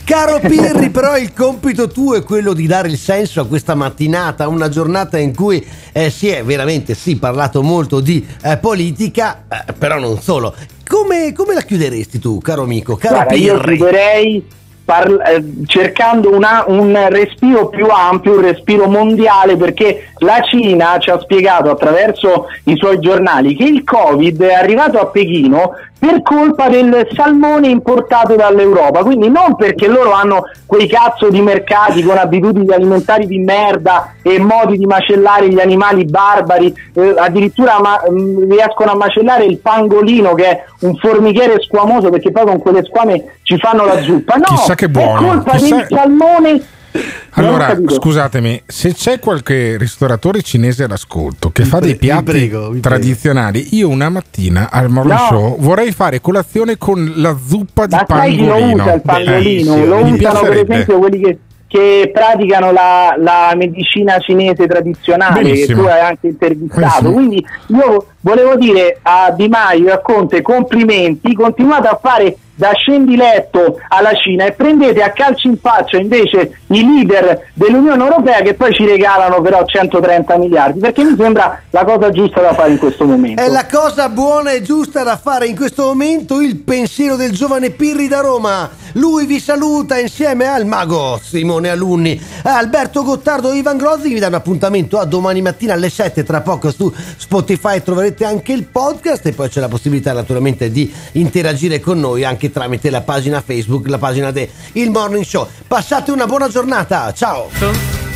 [SPEAKER 5] Caro <laughs> Pirri, però il compito tuo è quello di dare il senso a questa mattinata, una giornata in cui eh, si è veramente sì parlato molto di eh, politica, eh, però non solo. Come, come la chiuderesti tu, caro amico, caro
[SPEAKER 2] Guarda, io
[SPEAKER 5] Pirri?
[SPEAKER 2] chiuderei par- eh, cercando una- un respiro più ampio, un respiro mondiale, perché la Cina ci ha spiegato attraverso i suoi giornali che il Covid è arrivato a Pechino per colpa del salmone importato dall'Europa, quindi non perché loro hanno quei cazzo di mercati con abitudini alimentari di merda e modi di macellare gli animali barbari, eh, addirittura ma- mh, riescono a macellare il pangolino che è un formichiere squamoso perché poi con quelle squame ci fanno la zuppa. No, è colpa
[SPEAKER 3] chissà-
[SPEAKER 2] del salmone.
[SPEAKER 3] Allora, scusatemi, se c'è qualche ristoratore cinese all'ascolto che fa dei
[SPEAKER 5] pre- vi
[SPEAKER 3] piatti
[SPEAKER 5] prego, vi
[SPEAKER 3] tradizionali, io una mattina al morning
[SPEAKER 2] No.
[SPEAKER 3] show vorrei fare colazione con la zuppa di
[SPEAKER 2] Ma chi lo
[SPEAKER 3] pangolino.
[SPEAKER 2] usa il pangolino? Lo
[SPEAKER 3] mi
[SPEAKER 2] usano per esempio quelli che, che praticano la, la medicina cinese tradizionale,
[SPEAKER 3] Benissimo.
[SPEAKER 2] che tu hai anche intervistato.
[SPEAKER 3] Benissimo.
[SPEAKER 2] Quindi io volevo dire a Di Maio e a Conte complimenti, continuate a fare da scendiletto alla Cina e prendete a calci in faccia invece i leader dell'Unione Europea che poi ci regalano però 130 miliardi, perché mi sembra la cosa giusta da fare in questo momento.
[SPEAKER 5] È la cosa buona e giusta da fare in questo momento il pensiero del giovane Pirri da Roma. Lui vi saluta insieme al mago Simone Alunni, Alberto Gottardo e Ivan Grozzi. Vi danno appuntamento a domani mattina alle 7. Tra poco su Spotify troverete anche il podcast e poi c'è la possibilità naturalmente di interagire con noi anche tramite la pagina Facebook, la pagina de Il Morning Show. Passate una buona giornata. Ciao.